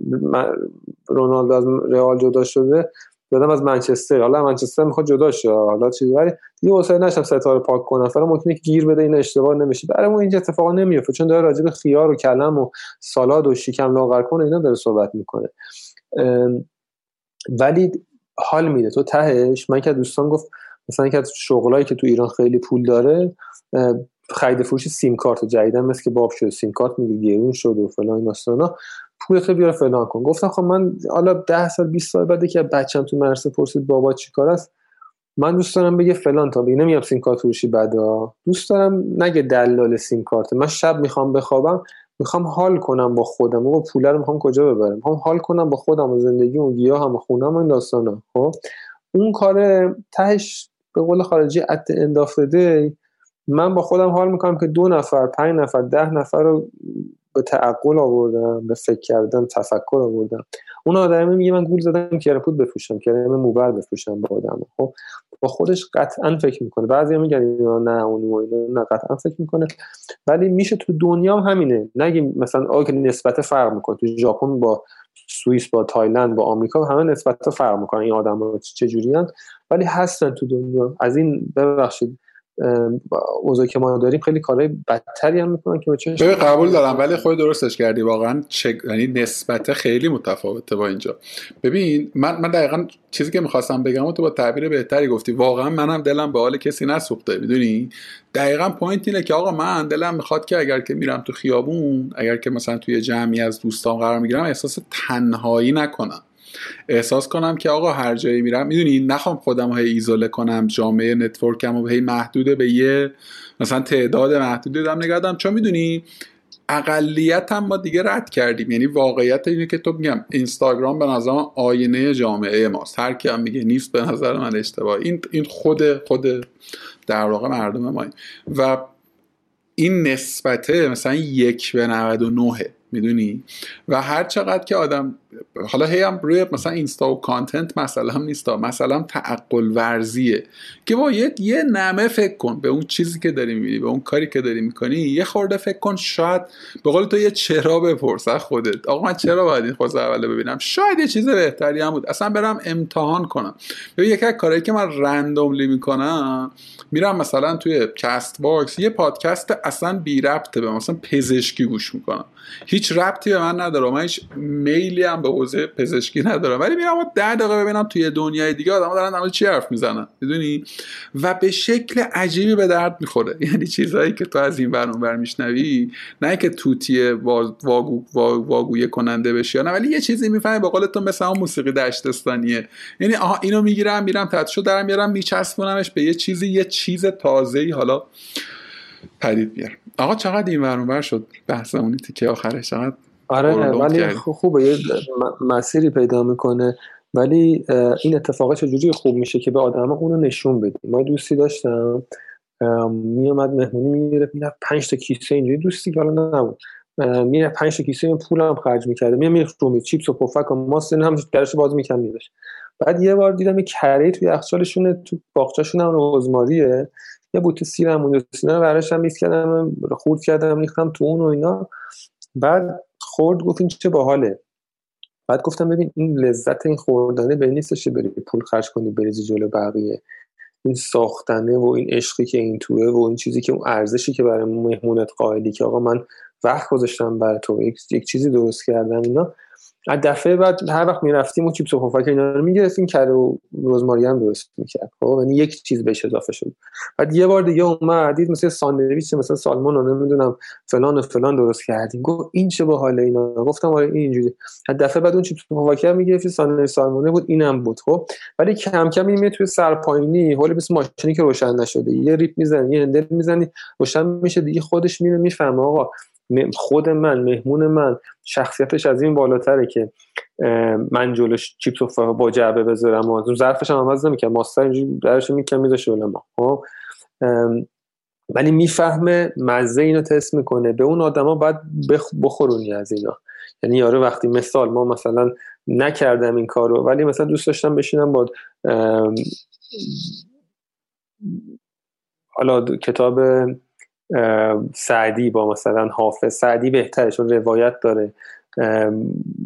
رونالدو از رئال جدا شده دادم از منچستر. حالا منچستر می‌خواد جدا شه حالا چیزی ولی دیگه واسه نشم ستاره پاک کنم. فعلا ممکنه که گیر بده این اشتباه نمیشه. برای ما اینجا اتفاقا نمیافته چون داره راجع به خیار و کلم و سالاد و شیکم لاغر کنه اینا داره صحبت می‌کنه. ولی حال میده. تو تهش؟ من که دوستان گفت مثلا که از شغلایی که تو ایران خیلی پول داره خرید فروش سیم کارت جدیدن مثل که باب شده سیم کارت میگه گرون شد و فلان این پولت بیار فلان کن. گفتم خب من حالا ده سال 20 سال بعد که بچم تو مدرسه پرسید بابا چیکار است من دوست دارم بگه فلان تا بگه. نمیام سیم کارت فروشی بعدا دوست دارم نگه دلال سیم کارت. من شب می‌خوام بخوابم می‌خوام حال کنم با خودم. و پول رو می‌خوام کجا ببرم؟ می‌خوام حال کنم با خودم و زندگی و گیاه هم و خونم و این داستانا. خب؟ اون کار تهش به قول خارجی ات اند من با خودم حال می‌کنم که دو نفر پنج نفر ده نفر رو به تعقل آوردم به فکر کردن تفکر آوردم. اون آدمی میگه من گول زدم کرپود بپوشم کرم موبر بپوشم با آدم خب؟ با خودش قطعا فکر می‌کنه. بعضی میگن نه اون نه قطعا فکر می‌کنه. ولی میشه تو دنیا هم همینه. نگیم مثلا آقا که نسبت فرق می‌کنه. تو ژاپن با سوئیس با تایلند با آمریکا همه نسبت فرق می‌کنن. این آدم ها چه ولی هستن تو دنیا. از این ببخشید. اوضاعی که ما داریم خیلی کارهای بدتری هم می‌کنن که بچه قبول دارم ولی خود درستش کردی. واقعا یعنی نسبت خیلی متفاوته با اینجا. ببین من من دقیقا چیزی که می‌خواستم بگم تو با تعبیر بهتری گفتی. واقعا منم دلم به حال کسی نسوخته می‌دونی؟ دقیقا point اینه که آقا من دلم می‌خواد که اگر که میرم تو خیابون اگر که مثلا توی جمعی از دوستان قرار می‌گیرم احساس تنهایی نکنم. احساس کنم که آقا هر جایی میرم می‌دونی نخوام خودم هی ایزوله کنم جامعه network م و هی محدوده به یه مثلا تعداد محدودی دارم. نگردم چون می‌دونی اقلیت هم ما دیگه رد کردیم. یعنی واقعیت اینه که تو میگم اینستاگرام به نظر آینه جامعه ماست. هر کی هم میگه نیست به نظر من اشتباه این این خود خود در واقع مردم ما و این نسبته مثلا یک به 99 می‌دونی؟ و هر چقدر که آدم حالا هی هم روی مثلا اینستا و کانتنت مثلا هم نیستا مثلا تعقل ورزیه که با یه یه نمه فکر کن به اون چیزی که داری می‌بینی به اون کاری که داری می‌کنی یه خورده فکر کن شاید به قول تو یه چرا بپرس خودت. آقا من چرا باید این خود اول ببینم؟ شاید یه چیز بهتری هم بود. اصلا برم امتحان کنم. ببین یکی از کارهایی که من randomly می‌کنم میرم مثلا توی Castbox یه پادکست اصلا بی ربطه به مثلا پزشکی گوش می‌کنم. هیچ ربطی به من نداره. من هیچ میلی هم به حوزه پزشکی ندارم. ولی میرم ده دقیقه ببینم توی دنیای دیگه آدم دارن در چی حرف می‌زنن. می‌دونی؟ و به شکل عجیبی به درد می‌خوره. <laughs> یعنی چیزهایی که تو از این برنامه بر میشنوی نه که طوطی واگو واگوی کننده بشی نه ولی یه چیزی می‌فهمی به قول تو مثل اون موسیقی دشتستانیه. یعنی آها اینو می‌گیرم میرم تدشو دارم میارم میچسبونمش به یه چیزی یه چیز تازه‌ای. حالا پدید بیار. آقا چقدر این ورانور شد؟ بحثمونی تیکه آخرش چقدر آره ولی خوبه یه مسیری پیدا می‌کنه. ولی این اتفاقه چجوری خوب میشه که به آدم اونو نشون بدیم؟ ما دوستی داشتم. میومد مهمونی می‌گرفت می‌رفت پنج تا کیسه اینجوری. دوستی که حالا نبود. میره پنج تا کیسه پولم خرج می‌کرده میره میره رومی چیپس و پفک و ماست هم درش باز می‌کنم میذاش بعد یه بار دیدم یه کره توی یخچالشون تو باغچه‌شون هم روزماریه یه بوته سیرم اونجا سینه براش هم کردم خورد کردم ریختم تو اون و اینا. بعد خورد گفت این چه باحاله. بعد گفتم ببین این لذت این خوردنه به نیستش بری پول خرج کنی بریزی جلو بقیه. این ساختنه و این عشقی که این توه و این چیزی که اون ارزشی که برای مهمونت قائلی که آقا من وقت گذاشتم برای تو یک چیزی درست کردم اینا. از دفعه بعد هر وقت می‌رفتیم و چیپس و پفک اینا رو می‌گرفتیم کره و روزماری هم درست می‌کرد. خب یعنی یک چیز بهش اضافه شد. بعد یه بار دیگه اومد دید مثلا ساندویچ مثلا salmon رو نمی‌دونم فلان و فلان درست کردیم. گفت این چه باحاله اینا؟ گفتم آره این اینجوری از دفعه بعد اون چیپس و پفک می‌گرفتی ساندویچ salmon ه بود اینم بود. خب ولی کم کم میاد توی سرپاینی حالا مثل ماشینی که روشن نشده یه ریپ می‌زنی یه هندل می‌زنی روشن میشه دیگه خودش میره می‌فهمه آقا خود من مهمون من شخصیتش از این بالاتره که من جلوش چیپس و با جعبه بذارم و ظرفش هم عوض نمی‌کنم. ماستر اینجوری درش می‌کنم میذاشه ما. خب؟ ولی می‌فهمه مزه اینو تست می‌کنه. به اون آدما باید بخورونی از اینا. یعنی یارو وقتی مثال ما مثلا نکردم این کارو ولی مثلا دوست داشتم بشینم با حالا کتاب سعدی با مثلا حافظ. سعدی بهتره چون روایت داره.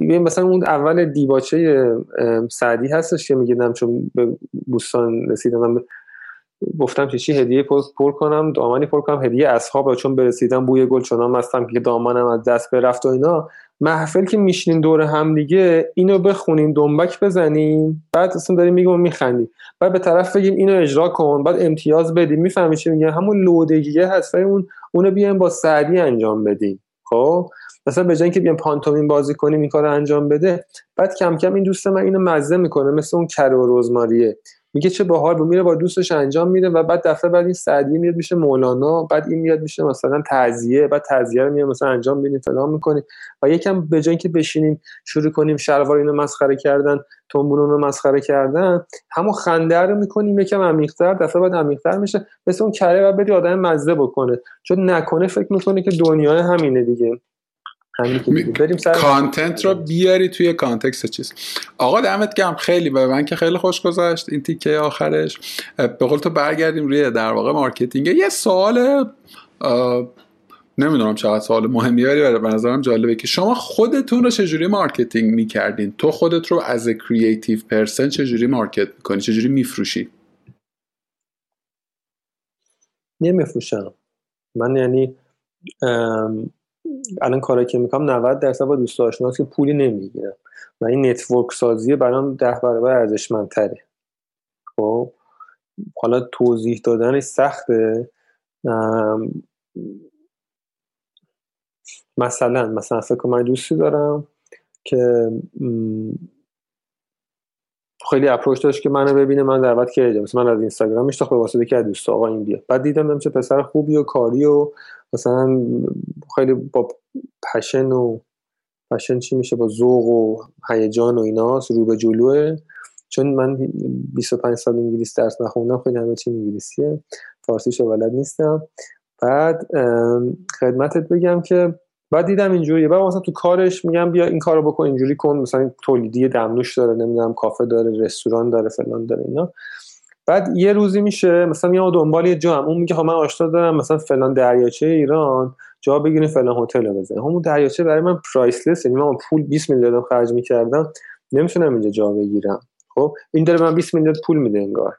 ببین مثلا اون اول دیباچه سعدی هستش که میگیدم چون به بوستان رسیدم. گفتم که چی هدیه پر کنم دامنی پر کنم هدیه اصحاب چون برسیدم بوی گل چنان هستم که دامنم از دست برفت و اینا. محفل که میشینیم دور هم دیگه اینو بخونیم دنبک بزنیم بعد اصلا داریم میگیم میخندیم. بعد به طرف بگیم اینو اجرا کن بعد امتیاز بدیم می‌فهمی چی میگه همون لودگیه هست اون اونو بیایم با سعدی انجام بدیم خب؟ مثلا به جای اینکه بیام پانتومین بازی کنیم این کار انجام بده. بعد کم کم این دوست من اینو مزه می‌کنه مثل اون کره و رزماریه. میگه چه باحال بود میره با دوستش انجام میده و بعد دفعه بعد این سعدی میاد میشه مولانا بعد این میاد میشه مثلا تعزیه بعد تعزیه رو میاد مثلا انجام میدیم فلان می‌کنیم. و یکم به جای اینکه بشینیم شروع کنیم شلوار اینو مسخره کردن تنبون رو مسخره کردن همون خنده رو می‌کنیم یکم عمیق‌تر دفعه بعد عمیق‌تر میشه مثل اون کره و بدی آدم مزه بکنه. چون نکنه فکر می‌کنه که دنیای همینه دیگه. content رو بیاری توی context چیز. آقا دمت گرم. خیلی به من که خیلی خوش گذشت. این تیکه آخرش. به قول تو برگردیم روی در واقع marketing. یه سوال نمی‌دونم چقدر سوال مهمی ولی به نظرم جالبه که شما خودتون رو چجوری marketing می‌کردین؟ تو خودت رو از creative person چجوری market می‌کنی؟ چجوری میفروشی؟ نمیفروشم. من یعنی الان کاری که می‌کنم 90 درصد با دوست آشناس که پولی نمی‌گیرم و این network سازی برام ده برابر ارزشمندتره. خب؟ حالا توضیح دادنش سخته. مثلا مثلا فکر من دوستی دارم که خیلی approach داشت که منو ببینه من دعوت کرده مثلا من از اینستاگرام میشناخت به واسطه که دوست آقا این بیا بعد دیدم چه پسر خوبی و کاری و مثلا خیلی با پشن و پشن چی میشه؟ با ذوق و هیجان و ایناست رو به جلوه. چون من 25 سال انگلیس درس نخوندم خیلی همه چی انگلیسیه. فارسیشو بلد نیستم. بعد خدمتت بگم که بعد دیدم اینجوریه. بعد مثلا تو کارش میگم بیا این کارو بکن اینجوری کن. مثلا تولیدی دمنوش داره نمی‌دونم کافه داره رستوران داره فلان داره اینا. بعد یه روزی میشه مثلا میام دنبال یه جا اون میگه ها خب من آشنا دارم مثلا فلان دریاچه ایران جا بگیریم فلان هتل بزنیم. همون دریاچه برای من پرایسلس یعنی من پول 20 میلیون خرج می‌کردم نمی‌تونم اینجا جا بگیرم. خب این داره من 20 میلیون پول میده انگار.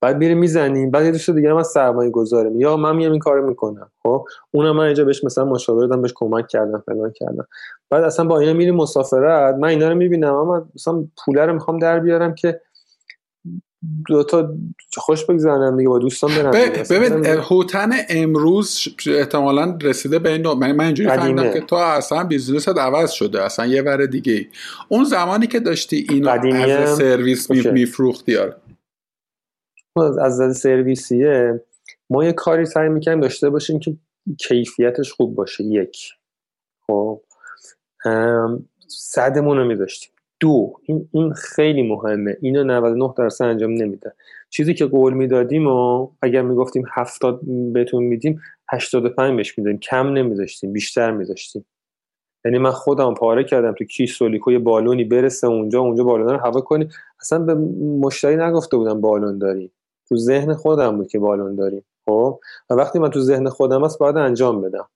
بعد میره می‌زنیم بعد یه دوست دیگه من سرمایه گذارم یا من میام این کارو می‌کنم. خب اونم من اینجا بهش مثلا مشاوره دادم بهش کمک کردم فلان کردم. بعد اصلا با اینا میریم مسافرت من اینا رو می‌بینم اما مثلا پوله رو می‌خوام در بیارم که دو تا خوش بگذارم دیگه با دوستان برم ببین هوتن امروز احتمالا رسیده به این من, من اینجوری فهمیدم که تو اصلا business ت عوض شده اصلا یه ور دیگه اون زمانی که داشتی اینو as a service میفروختی آره. از نظر سرویسیه ما یه کاری سعی می‌کنیم داشته باشیم که کیفیتش خوب باشه یک. خب. صدمون رو میداشتیم. دو. این, این خیلی مهمه. اینو 99 درصد انجام نمیده. چیزی که قول می‌دادیم و اگر می‌گفتیم 70 بهتون میدیم 85 بهش می‌دادیم. کم نمیذاشتیم بیشتر میذاشتیم. یعنی من خودم پاره کردم تو کیش سولیکو بالونی برسه اونجا اونجا بالون رو هوا کنی. اصلا به مشتری نگفته بودم بالون داری تو ذهن خودم بود که بالون داریم. خب؟ و وقتی من تو ذهن خودم هست باید انجام بدم.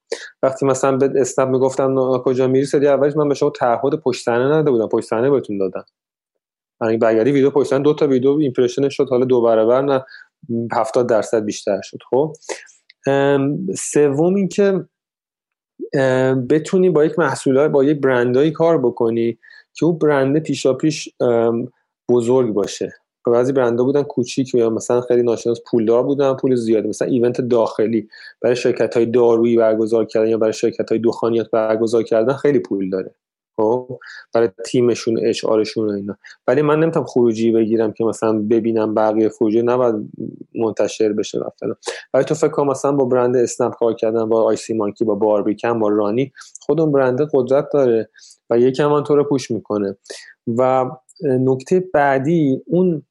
وقتی مثلا به اسنپ می‌گفتم کجا میری؟ سری اولش من به شما تعهد پشت صحنه نده بودم پشت صحنه بهتون دادم. یعنی برگردی ویدیو پشت دو تا ویدیو impression شد حالا دو برابر نه 70 درصد بیشتر شد. خب؟ سوم این که بتونی با یک محصولات با یک برندایی کار بکنی که اون برنده پیشا پیش بزرگ باشه. بعضی برندها بودن کوچیک یا مثلا خیلی ناشناس پولدار بودن پول زیادی مثلا event داخلی. برای شرکت های دارویی برگزار کردن یا برای شرکت های دخانیات برگزار کردن خیلی پول داره. خب؟ برای تیمشون اشعارشون و اینا. ولی من نمی‌تونم خروجی بگیرم که مثلا ببینم بقیه خروجی نباید منتشر بشه مثلا ولی تو فکر کنم مثلا با برند اسنپ کار کردن با آیسی مانکی با باربیکن با رانی خود اون برند قدرت داره و یکم تو رو پوش می‌کنه. و نکته بعدی اون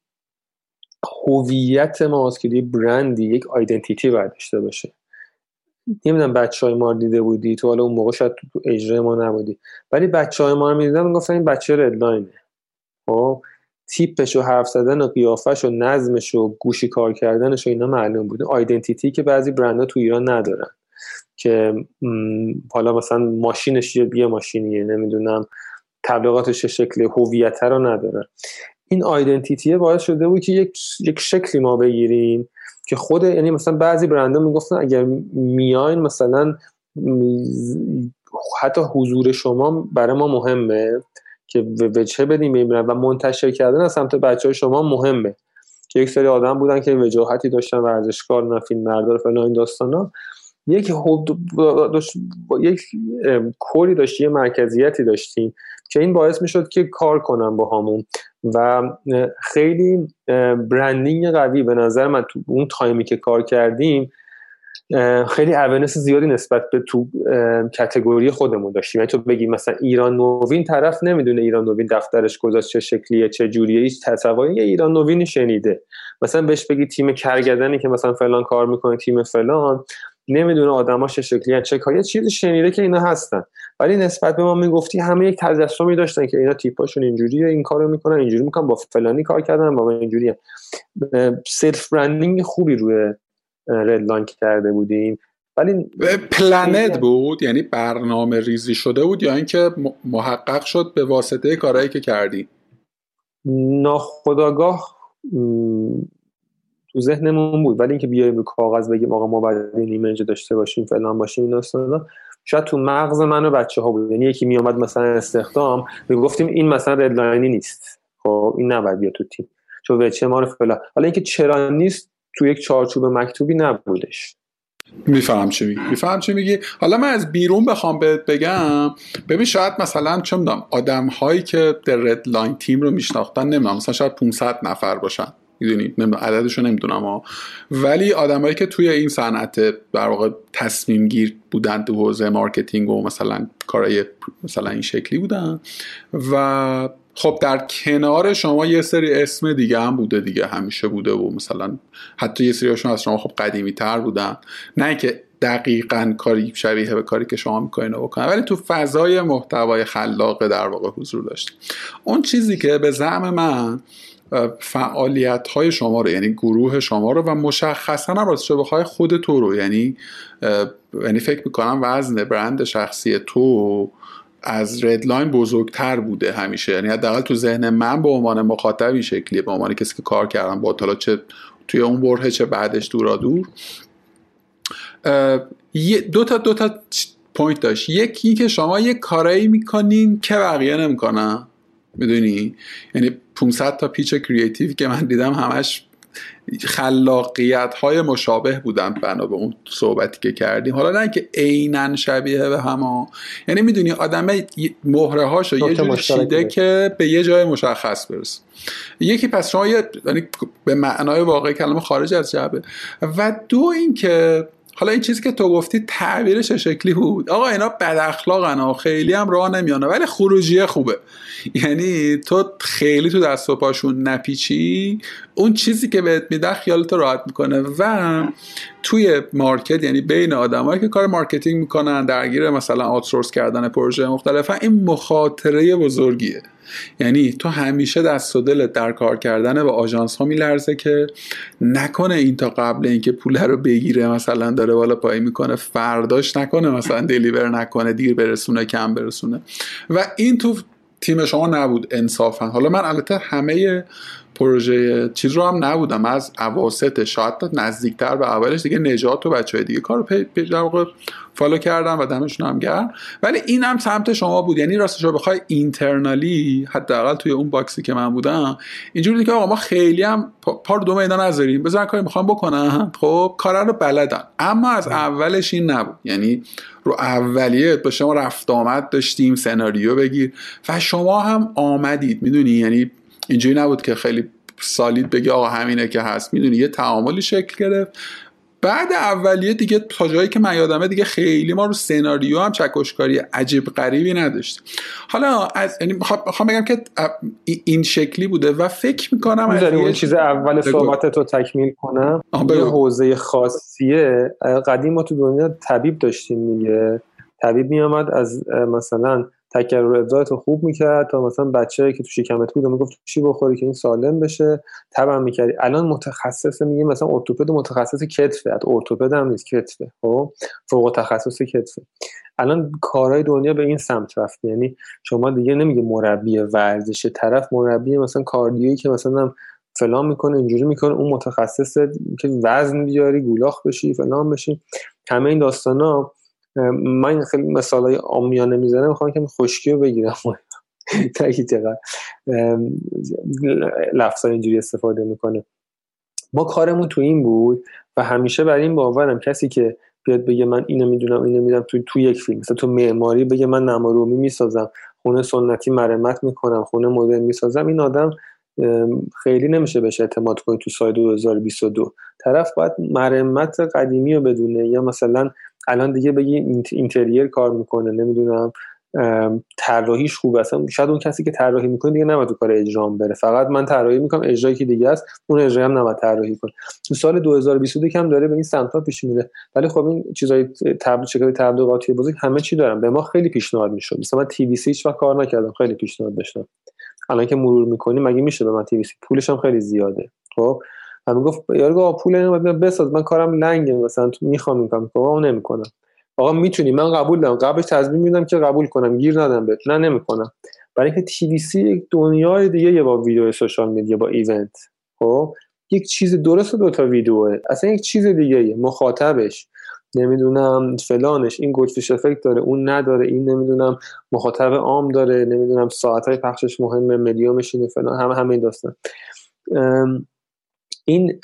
هویت ماست که برندی یک آیدنتیتی باید داشته باشه. نمی‌دونم بچه های ما دیده بودی؟ تو حالا اون موقع شاید تو اجرای ما نبودی. ولی بچه های ما رو می‌دیدم می‌گفتن این بچه ردلاینه خب؟ تیپش و حرف زدن و قیافش و نظمش و گوشی کار کردنش و اینا معلوم بود. آیدنتیتی که بعضی برندها تو ایران ندارن. که حالا مثلا ماشینش یه ماشینیه نمی‌دونم. تبلیغاتش شکل هویت رو ندارن این آیدنتیتیه باعث شده بود که یک یک شکلی ما بگیریم که خود یعنی مثلا بعضی برندها می‌گفتن اگر میاین مثلا حتی حضور شما برای ما مهمه که وجهه بدیم ببینن و منتشر کردن از سمت بچه های شما مهمه. که یک سری آدم بودن که وجاهتی داشتن ورزشکار فیلم مردار فلان این داستانا. یک داشت یک کوری داشت یه مرکزیتی داشتیم. که این باعث می‌شد که کار کنم با همون و خیلی برندینگ قوی. به نظر من تو اون تایمی که کار کردیم خیلی اونس زیادی نسبت به تو کتگوری خودمون داشتیم. یعنی تو بگی مثلا ایران نوین طرف نمی‌دونه ایران نوین دفترش گذاشت چه شکلیه چه جوریه. هیچ تصوری ایران نوینی شنیده. مثلا بهش بگی تیم کرگدنی که مثلا فلان کار می‌کنه تیم فلان. نمی‌دونه آدما چه شکلی چه کاری چیزی شنیده که اینا هستن. ولی نسبت به ما می‌گفتی همه یک تجسمی داشتن که اینا تیپاشون اینجوریه این کارو می‌کنن اینجوری می‌کنن با فلانی کار کردن با اینجوریه self branding خوبی روی ردلاین کرده بودیم. ولی planned بود؟ یعنی برنامه ریزی شده بود یا اینکه محقق شد به واسطه کارهایی که کردی؟ ناخداگاه تو ذهنمون بود. ولی اینکه بیایم رو کاغذ بگیم آقا ما باید این image داشته باشیم فلان باشیم این داستانا شاید تو مغز من و بچه ها بود. یعنی یکی میومد مثلا استخدام می‌گفتیم این مثلا ردلاینی نیست. خب این نباید بیاد تو تیم. چون وچه ما رو فلان. حالا اینکه چرا نیست تو یک چارچوب مکتوبی نبودش. میفهم چی میگی. میفهم چی میگی؟ حالا من از بیرون بخوام بهت بگم. ببین شاید مثلا چه می‌دونم آدم هایی که در رد لاین تیم رو میشناختن نمی‌دونم مثلا شاید 500 نفر باشن. می‌دونی؟ عددشو نمی‌دونم ولی آدمایی که توی این صنعت در واقع تصمیم گیر بودن تو حوزه marketing و مثلا کارهای مثلا این شکلی بودن و خب در کنار شما یه سری اسم دیگه هم بوده دیگه همیشه بوده و مثلا حتی یه سریاشون از شما خب قدیمی تر بودن. نه که دقیقا کاری شبیه به کاری که شما می‌کنین بکنن ولی تو فضای محتوای خلاقه در واقع حضور داشت اون چیزی که به زعم من فعالیت های شما رو یعنی گروه شما رو و مشخصا هم راستش بخوای خود تو رو یعنی یعنی فکر می‌کنم وزن برند شخصی تو از ردلاین بزرگتر بوده همیشه. یعنی حداقل تو ذهن من به عنوان مخاطبی شکلیه به عنوان کسی که کار کردم با حالا چه توی اون برهه چه بعدش دورا دور. دو تا دو تا point داشت. یکی که شما یه کارایی می‌کنین که بقیه نمی‌کنن. می‌دونی؟ یعنی 500 تا پیچ کریتیو که من دیدم همش خلاقیت های مشابه بودن بنا به اون صحبتی که کردیم. حالا نه که عینا شبیه به هم یعنی می‌دونی آدم مهره هاشو یه جوری شیده که به یه جای مشخص برسه. یکی پس شما یعنی به معنای واقعی کلمه خارج از جبه و دو اینکه حالا این چیزی که تو گفتی تعبیرش شکلی بود. آقا اینا بد اخلاقن و خیلی هم راه نمیانه ولی خروجیه خوبه. یعنی تو خیلی تو دست و پاشون نپیچی اون چیزی که بهت میده خیالت راحت می‌کنه و توی market یعنی بین آدمایی که کار marketing می‌کنن درگیر مثلا outsource کردن پروژه مختلفن این مخاطره بزرگیه. یعنی تو همیشه دست و دلت در کار کردن با آژانس ها میلرزه که نکنه این تا قبل اینکه پول رو بگیره مثلا داره بالا پایین می‌کنه فرداش نکنه مثلا deliver نکنه دیر برسونه کم برسونه. و این تو تیم شما نبود انصافا. حالا من البته همه پروژه چیز رو هم نبودم. از اواسط شاید نزدیکتر به اولش دیگه نجات و بچه های دیگه کار رو پی follow کردم و دمشون هم گرم. ولی این هم سمت شما بود. یعنی راستش رو بخوای internally حداقل توی اون box ی که من بودم اینجوری که آقا ما خیلی هم پار دو میدان نذاریم. بزن کاری می‌خوام بکنم. خب کار رو بلدن اما از اولش این نبود. یعنی رو اولیه با شما رفت آمد داشتیم سناریو بگیر. و شما هم آمدید می‌دونی؟ یعنی اینجوری نبود که خیلی سالید بگی آقا همینه که هست. می‌دونی؟ یه تعاملی شکل گرفت. بعد اولیه دیگه تا جایی که من یادمه دیگه خیلی ما رو سناریو هم چکشکاری عجیب غریبی نداشتیم حالا از یعنی می‌خوام بگم که این شکلی بوده و فکر می‌کنم از اون چیز اول صحبت تو تکمیل کنم؟ یه حوزه خاصیه. قدیم ما تو دنیا طبیب داشتیم دیگه. طبیب میامد از مثلا تکرر ابزارت رو خوب می‌کرد تا مثلا بچه که تو شکمت بود می‌گفت چی بخوری که این سالم بشه تبع می‌کردی. الان متخصص میگه مثلا ارتوپد متخصص کتفه. ارتوپد هم نیست کتفه. خب؟ فوق تخصص کتفه. الان کارهای دنیا به این سمت رفت. یعنی شما دیگه نمیگه مربی ورزش طرف مربی مثلا کاردیویی که مثلا فلان می‌کنه اینجوری می‌کنه. اون متخصص که وزن بیاری گولاخ بشی فلان بشی. همه این داستانا من خیلی مثال های آمیانه می‌زنم می‌خوام که خشکی رو بگیرم تاکی چقدر لفظ اینجوری استفاده می‌کنه. ما کارمون تو این بود و همیشه برای این باورم کسی که بیاد بگه من اینو می‌دونم اینو می‌دونم تو تو یک فیلم مثلا تو معماری بگه من نمارومی می‌سازم خونه سنتی مرمت می‌کنم خونه مدرن می‌سازم این آدم خیلی نمیشه بهش اعتماد کنی تو سال 2022 طرف باید مرمت قدیمی رو بدونه. یا مثلا الان دیگه بگی اینتریر کار می‌کنه نمی‌دونم طراحیش خوب اصلا شاید اون کسی که طراحی می‌کنه دیگه نباید کار اجرام بره. فقط من طراحی می‌کنم اجرایی که دیگه است اون اجرایی هم نباید طراحی کنه. تو سال 2022 کم داره به این سمت پیش میره. ولی خب این چیزای تبلیغ شکل تبلیغاتی بزرگ همه چی دارن. به ما خیلی پیشنهاد می‌شد. مثلا من تی وی سی و کار نکردم. خیلی پیشنهاد داشتم. الان که مرور می‌کنی مگه میشه به من تی وی سی؟ پولش هم خیلی زیاده. خب؟ من می‌گفت یارو آقا پول اینو بساز. من کارم لنگه. مثلا تو می‌خوام این کارو آقا نمی‌کنم. آقا می‌تونی. من قبول دارم. قبلش تضمین میدم که قبول کنم. گیر ندم بهت. نه نمی‌کنم. برای اینکه سی یک دنیای دیگه یه با ویدیو سوشال میدیا با ایونت. خب؟ یک چیز درست دو تا ویدیوه. اصلا یک چیز دیگه مخاطبش. نمی‌دونم فلانش این گلفیش افکت داره اون نداره این نمی‌دونم مخاطب عام داره نمی‌دونم ساعت های پخشش مهمه مدیومش اینه فلان همه همه این داستان. این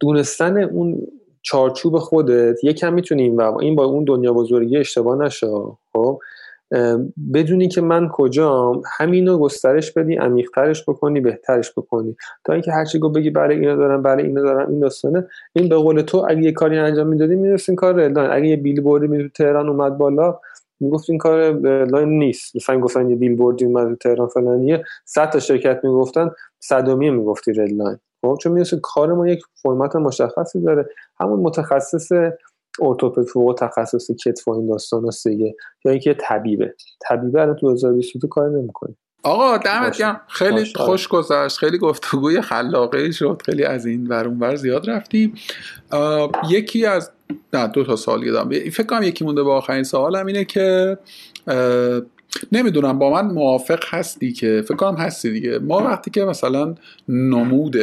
دونستن اون چارچوب خودت یکم می‌تونیم و این با اون دنیا بزرگی اشتباه نشه خب؟ بدونی که من کجام همینو گسترش بدی عمیقترش بکنی بهترش بکنی. تا اینکه هرچی گو بگی برای اینو دارم برای اینو دارم این داستانه. این به قول تو اگه یه کاری انجام می‌دادی می‌رسین کار ردلاین اگه یه بیل می تهران اومد بالا می‌گفت این کار لاین نیست. مثلا گفتن یه بیل بوردی اومد تهران فلانیه. 100 تا شرکت می‌گفتن صدومی می‌گفتی ردلاین. خب چون می‌رسه کار ما یک فرمت مشخصی داره. همون متخصص ارتوپد فوق تخصص کتف و این داستان دیگه. یا اینکه طبیبه. طبیبه الان تو 2022 کار نمی‌کنه آقا دمت گرم. خیلی خوش گذشت. خیلی گفتگوی خلاقه شد. خیلی از این ور اون زیاد رفتیم. یکی از نه دو تا سال یادم فکر کنم یکی مونده با آخرین سوالم اینه که نمی‌دونم با من موافق هستی که؟ فکر کنم هستی دیگه. ما وقتی که مثلا نمود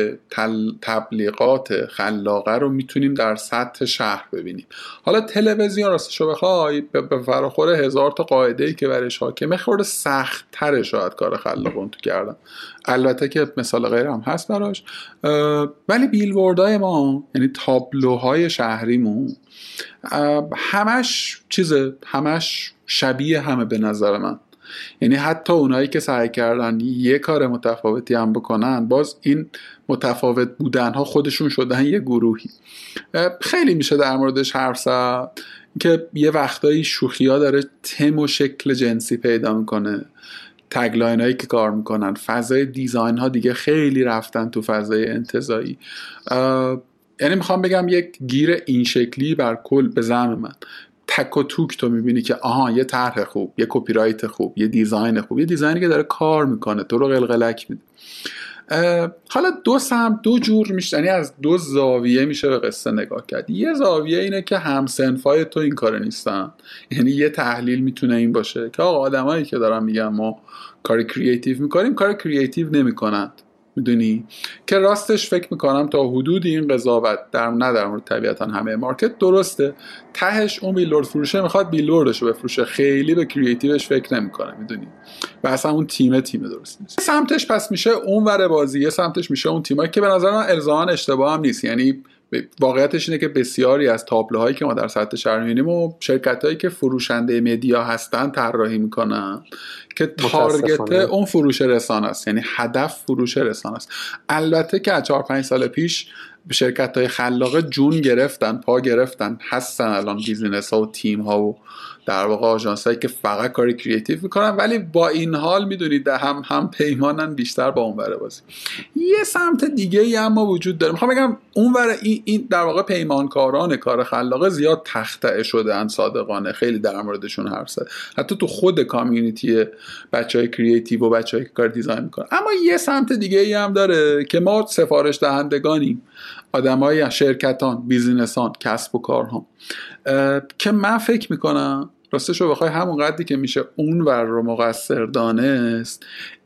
تبلیغات خلاقه رو می‌تونیم در سطح شهر ببینیم. حالا تلویزیون راستشو بخوای به فراخور هزار تا قاعده ای که برش حاکمه خورده سخت تره شاید کار خلاقون تو کردم. البته که مثال غیر هم هست براش. ولی بیلبوردهای ما یعنی تابلوهای شهریمون همش چیزه همش شبیه همه به نظر من. یعنی حتی اونایی که سعی کردن یه کار متفاوتی هم بکنن باز این متفاوت بودن ها خودشون شدن یه گروهی. خیلی میشه در موردش حرف زد که یه وقتایی شوخی ها داره تم و شکل جنسی پیدا می‌کنه. tagline هایی که کار می‌کنن فضای design ها دیگه خیلی رفتن تو فضای انتزاعی. یعنی می‌خوام بگم یک گیر این شکلی بر کل به زعم من. تک و توک تو می‌بینی که آها یه طرح خوب یه copywrite خوب یه design خوب یه design ی که داره کار می‌کنه تو رو قلقلک میده. حالا دو سمت دو جور میشه یعنی از دو زاویه میشه به قصه نگاه کرد. یه زاویه اینه که هم‌صنفای تو این کار نیستن. یعنی یه تحلیل می‌تونه این باشه که آقا آدمایی که دارن میگن ما کار creative می‌کنیم کار creative نمی‌کنند. می‌دونی؟ که راستش فکر می‌کنم تا حدودی این قضاوت در نه در مورد طبیعتا همه market درسته. تهش اون بیلبورد فروشه می‌خواد بیلبوردش رو بفروشه. خیلی به creative ش فکر نمی‌کنه می‌دونی؟ و اصلا اون تیم تیم درست نیست. سمتش پس میشه اون ور بازی یه سمتش میشه اون تیمایی که به نظر من الزاما اشتباه هم نیست. یعنی واقعیتش اینه که بسیاری از تابلوهایی که ما در سطح شهر می‌بینیم و شرکت هایی که فروشنده media هستن طراحی می‌کنن که target اون فروش رسانه است. یعنی هدف فروش رسانه است. البته که از 4 5 سال پیش شرکت های خلاقه جون گرفتن پا گرفتن هستن الان business ها و تیم ها و در واقع آژانس هایی که فقط کاری creative می‌کنن ولی با این حال می‌دونید هم هم پیمانن بیشتر با اون بره بازی. یه سمت دیگه ای اما وجود داره. می‌خوام بگم اون این, این در واقع پیمانکاران کار خلاقه زیاد تخته شدن صادقانه. خیلی در موردشون حرف زد. حتی تو خود community بچه های creative و بچه که کار design می‌کنن. اما یه سمت دیگه ای هم داره که ما سفارش دهندگانیم آدمای شرکتان business ان کسب و کارها که من فکر می‌کنم راستش رو بخوای همون قدری که میشه اون ور رو مقصر دانست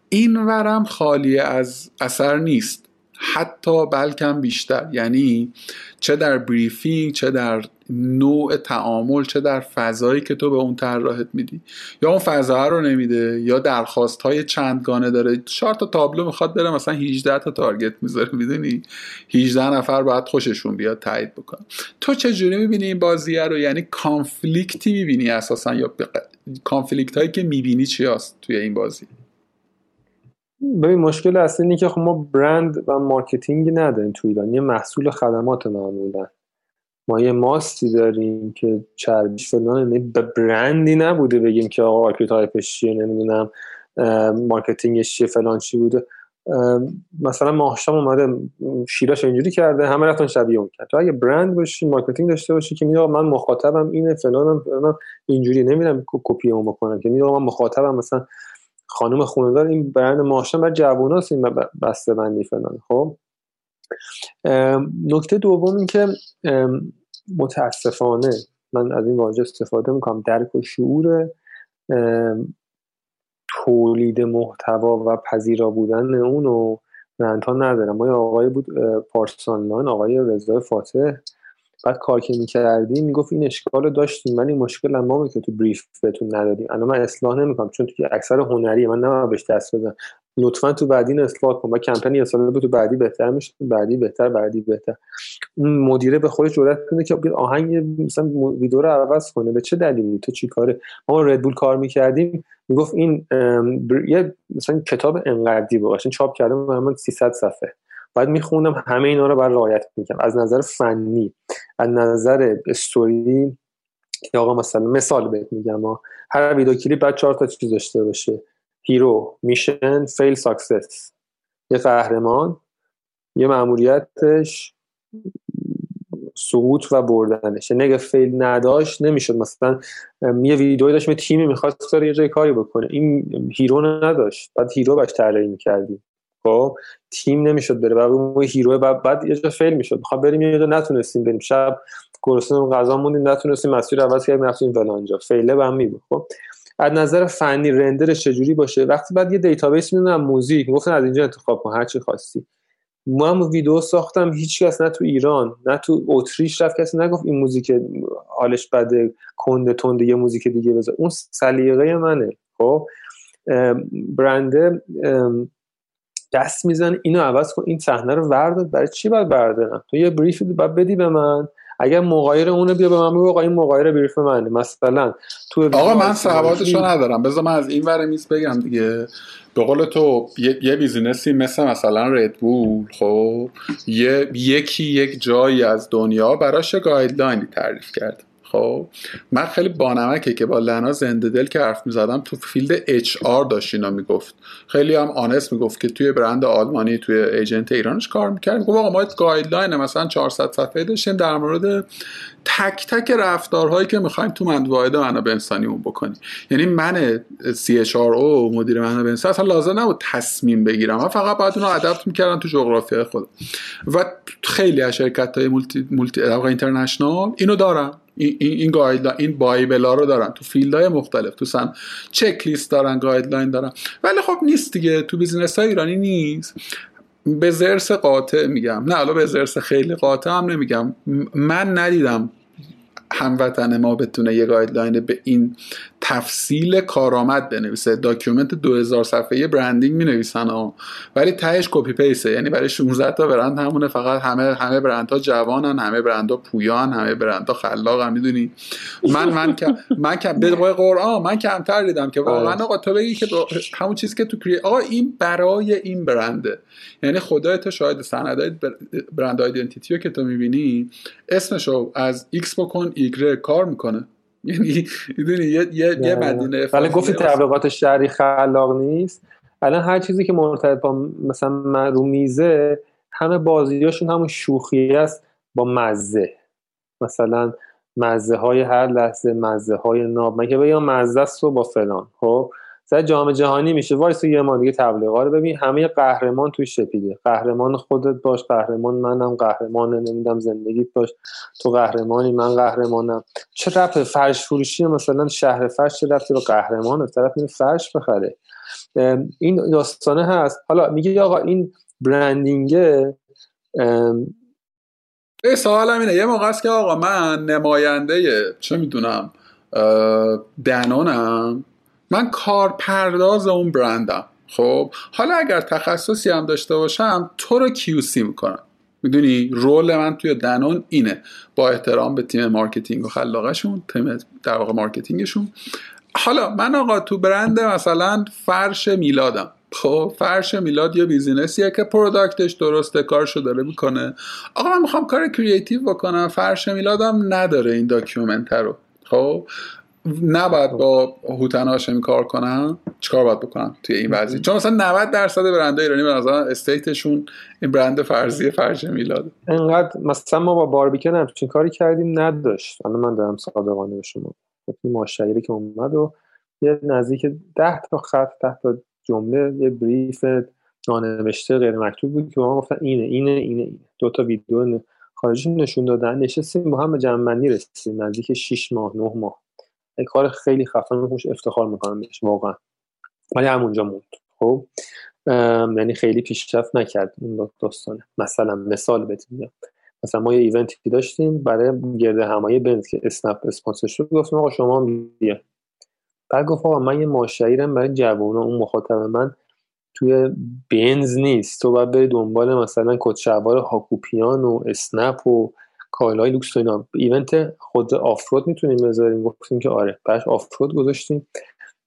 این ورم خالی از اثر نیست. حتی بلکم بیشتر. یعنی چه در briefing چه در نوع تعامل چه در فضایی که تو به اون طراحت میدی؟ یا اون فضا رو نمیده یا درخواست های چندگانه داره؟ چهار تا تابلو می‌خواد بره مثلا 18 تا target می‌ذاره می‌دونی؟ 18 نفر باید خوششون بیاد تایید بکن تو چه جوری می‌بینی این بازیه رو؟ یعنی conflict ی می‌بینی اساسا یا conflict هایی که می‌بینی چی هست توی این بازی؟ ببین مشکل اصلی اینه که خب ما برند و marketing نداریم تو ایران. یه محصول خدمات معمولا. ما یه ماستی داریم که چربیش فلان یعنی به برندی نبوده بگیم که آقا archetype ش چیه نمی‌دونم marketing ش چیه فلان چی بوده. مثلا ماهشام اومده شیراش اینجوری کرده همه رفتن شبیه اون کرد. تو اگه برند باشی marketing داشته باشی که میگه من مخاطبم اینه فلانم فلانم اینجوری نمیرم کپی اون بکنم. که میگه من مخاطبم مثلا خانم خونه‌دار این برند ماشین بر جووناست این بسته بندی فلان. خب؟ نکته دوم این که متاسفانه من از این واژه استفاده می‌کنم. درک و شعور تولید محتوا و پذیرا بودن اونو رنت ها ندارم. ما یه آقای بود پارسانلان آقای رضا فاتح. بعد کار که می‌کردیم می‌گفت این اشکال رو داشتیم ولی مشکل ما که تو بریف بهتون ندادیم. الان من اصلاح نمی‌کنم چون تو اکثر هنری من نمی‌دونم بهش دست بزنم لطفا تو بعدی اصلاح کن. و کمپین یه سال بود تو بعدی بهتر میشه. بعدی بهتر بعدی بهتر. اون مدیره به خودش جرأت کنه که بیاد آهنگ مثلا ویدیو رو عوض کنه. به چه دلیلی؟ تو چی کاره؟ ما ردبول کار می‌کردیم. می‌گفت این یه مثلا کتاب انقدی بود چاپ کردم من 300 صفحه. بعد میخوندم همه اینا رو بر رعایت می‌کنم از نظر فنی از نظر استوری که آقا مثلا مثال بهت میگم هر ویدیو کلیپ بعد چهار تا چیز داشته باشه. hero mission fail success. یه قهرمان یه مأموریتش سقوط و بردنش یعنی اگه fail نداشت نمی‌شد. مثلا یه ویدیوی داشت تیمی می‌خواست یه جای کاری بکنه. این hero نداشت. بعد hero باش طراحی می‌کردیم. خب تیم نمی‌شد بره. بعد اون hero بعد, بعد یه جا fail می‌شد. می‌خوام بریم یه جا نتونستیم بریم. شب گرسنه غذا موندیم نتونستیم مسیر عوض کردیم رفتیم فلانجا fail ه به هم میبود خب از نظر فنی render ش چجوری باشه؟ وقتی بعد یه database می‌دونم موزیک. گفتن از اینجا انتخاب کن هر چی خواستی. من ویدیو ساختم هیچ کس نه تو ایران نه تو اتریش رفت کسی نگفت این موزیک حالش بده کنده تنده یه موزیک دیگه بذار. اون سلیقه منه خب؟ برند دست میزن اینو عوض کن این صحنه رو وردار برای چی باید بردارم تو یه brief باید بدی به من. اگر مغایر اونو بیا به من بگو آقا این مغایر brief منه. مثلا تو آقا من سوادشو ندارم. بذار من از این ور میز بگم دیگه. به قول تو یه, یه business ی مثل مثلا ردبول خب یه یکی یک جایی از دنیا براش guideline ی تعریف کرد. خب. من خیلی بانمکه که با لنا زنده دل که حرف می‌زدم تو field HR داشت اینا می‌گفت. خیلی هم honest می‌گفت که توی برند آلمانی توی agent ایرانش کار می‌کرد. گفت آقا ما guideline مثلا 400 صفحه داشتیم در مورد تک تک رفتارهایی که می‌خوایم تو واحد منابع انسانی اون بکنیم. یعنی من او مدیر منابع انسانی اصلا لازم نبود تصمیم بگیرم. من فقط باید اونو adapt می‌کردم تو جغرافیای خودم. و خیلی از شرکت های multi, multi international اینو دارم این این guide این bible ا رو دارن. تو field های مختلف تو سن چک لیست دارن guideline دارن. ولی خب نیست دیگه. تو business های ایرانی نیست. به ضرس قاطع میگم. نه الان به ضرس خیلی قاطع هم نمیگم. من ندیدم هموطن ما بتونه یه guideline به این تفصیل کارآمد بنویسه. document 2000 صفحه branding می نویسن ها. ولی تهش کپی پیسه یعنی برای 16 تا برند همونه. فقط همه همه برندها جوانن همه برندها پویان همه برندها خلاقن می‌دونی؟ من من که من که به قرآن من کمتر دیدم که واقعا. آقا تو بگی که همون چیزی که تو کری آقا این برای این برنده. یعنی خدای تو شاید سندای برند آیدنتیتی که تو می‌بینی اسمشو از ایکس بکن ایگره کار می‌کنه. یعنی می‌دونی یه یه, یه مدینه ولی گفتی تبلیغات شهری خلاق نیست. الان هر چیزی که مرتبط با مثلا رو میزه همه بازیاشون همون شوخی است با مزه. مثلا مزه های هر لحظه مزه های ناب مگه بگم مزه است و با فلان خب؟ سر جام جهانی میشه. وایس یه ما دیگه تبلیغا رو ببین. همه قهرمان توی شپیده قهرمان خودت باش. قهرمان منم. قهرمان نمیدم زندگیت باش. تو قهرمانی من قهرمانم. چه رپ فرش فروشی مثلا شهر فرش چه رفتی با قهرمان طرف میره فرش بخره. این داستانه هست. حالا میگه آقا این برندینگه ای سوالم اینه. یه موقع است که آقا من نماینده چه می‌دونم دنانم. من کارپرداز اون برندم. خب حالا اگر تخصصی هم داشته باشم تو رو کیوسی می‌کنم. می‌دونی؟ role من توی دنون اینه. با احترام به تیم marketing و خلاقشون تیم در واقع marketing شون. حالا من آقا تو برند مثلا فرش میلادم. خب فرش میلاد یه business یه که product ش درسته کارشو داره می‌کنه. آقا من می‌خوام کار creative بکنم فرش میلادم نداره این document رو. خب نباید با هوتن هاشمی کار کنم چیکار باید بکنم توی این وضعیت؟ چون مثلا 90 درصد برندهای ایرانی به نظر state شون این برند فرضی فرش میلاد. انقدر مثلا ما با باربیکن همچین کاری کردیم نداشت. الان من دارم صادقانه به شما این مشتری که اومد و یه نزدیک 10 تا خط 10 تا جمله یه بریف نانوشته غیر مکتوب بود که ما گفتن اینه اینه اینه اینه. دو تا ویدیو خارجی نشون دادن نشستیم با هم به جمع رسیدیم. نزدیک 6 ماه 9 ماه. کار خیلی خفن خوش افتخار می‌کنم بهش واقعا. ولی همونجا موند. خب؟ یعنی خیلی پیشرفت نکرد اون داستانه. مثلا مثال بهتون مثلا ما یه ایونتی داشتیم برای گرد همایی بنز که اسنپ اسپانسر شد گفتیم آقا شما بیا. بعد گفت آقا من یه ماشعیرم برای جوونا اون مخاطب من توی بنز نیست. تو باید بری دنبال مثلا کتشوار هاکوپیان و اسنپ و کالای لوکس و اینا. ایونت خود آفرود می‌تونیم بذاریم. گفتیم که آره. بعد آفرود گذاشتیم.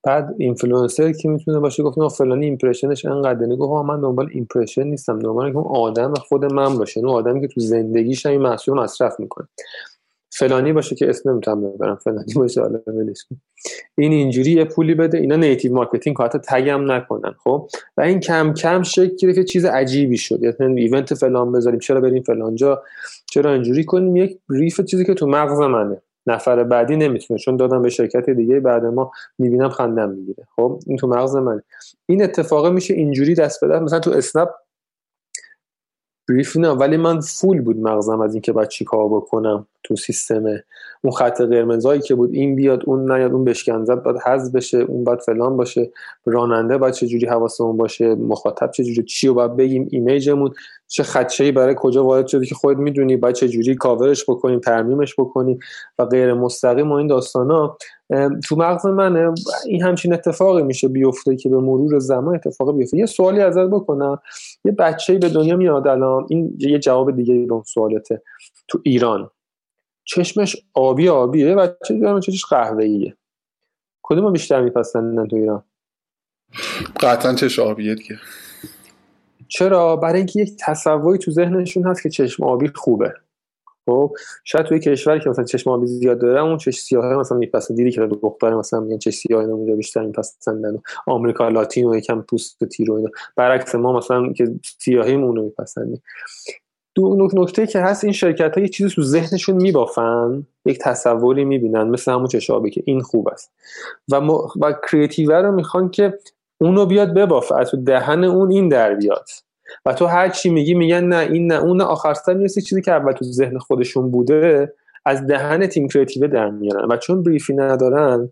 بعد اینفلوئنسر که می‌تونه باشه؟ گفتیم فلانی impression ش انقدر گفت من دنبال impression نیستم. دنبال اون آدم خود من باشه. اون آدمی که تو زندگیش این محصول مصرف می‌کنه. فلانی باشه که اسم نمی‌تونم ببرم. فلانی باشه حالا ولش این اینجوری یه پولی بده. اینا native marketing حتی tag م نکنن خب؟ و این کم کم شکل که چیز عجیبی شد. یعنی event فلان بذاریم. چرا بریم فلانجا چرا اینجوری کنیم؟ یک brief چیزی که تو مغز منه. نفر بعدی نمی‌تونه چون دادم به شرکت دیگه بعد ما می‌بینم خندم می‌گیره. خب؟ این تو مغز من این اتفاق میشه اینجوری دست به مثلا تو اسنپ بریف نه ولی من فول بود مغزم از اینکه باید چیکار بکنم. تو سیستم اون خط قرمزایی که بود این بیاد اون نیاد اون بشکن زد باید حذف بشه اون باید فلان باشه راننده باید چه جوری حواسمون باشه مخاطب چه جوری چی رو باید بگیم ایمیجمون چه خدشه برای کجا وارد شده که خود می‌دونی باید چه جوری کاورش بکنیم ترمیمش بکنیم و غیر مستقیم و این داستانا. تو مغز منه این همچین اتفاقی میشه بیفته که به مرور زمان اتفاقی بیفته. یه سوالی ازت بکنم. یه بچه‌ای به دنیا میاد الان این یه جواب دیگه به اون سوالته. تو ایران. چشمش آبی آبیه و چشمش قهوه‌ایه. کدوم بیشتر میپسندن تو ایران؟ قطعا چشم آبیه دیگه. چرا؟ برای اینکه یک تصوری تو ذهنشون هست که چشم آبی خوبه. خب شاید توی کشوری که مثلا چشم آبی زیاد داره اون چشم سیاه مثلا میپسند دیدی که دختر مثلا میگن چشم سیاه اینا اونجا بیشتر میپسندن آمریکا لاتین و یکم پوست تیر و اینا. برعکس ما مثلا که سیاهیمون رو میپسندیم. دو نکته که هست این شرکت ها یه چیزی تو ذهنشون میبافن یک تصوری می‌بینن مثل همون چشابه که این خوب است. و, م... و کریتیو رو می‌خوان که اونو بیاد ببافه از تو دهن اون این در بیاد. و تو هر چی میگی میگن نه این نه اون آخر سر می‌رسه چیزی که اول تو ذهن خودشون بوده از دهن تیم creative در میارن. و چون brief ی ندارن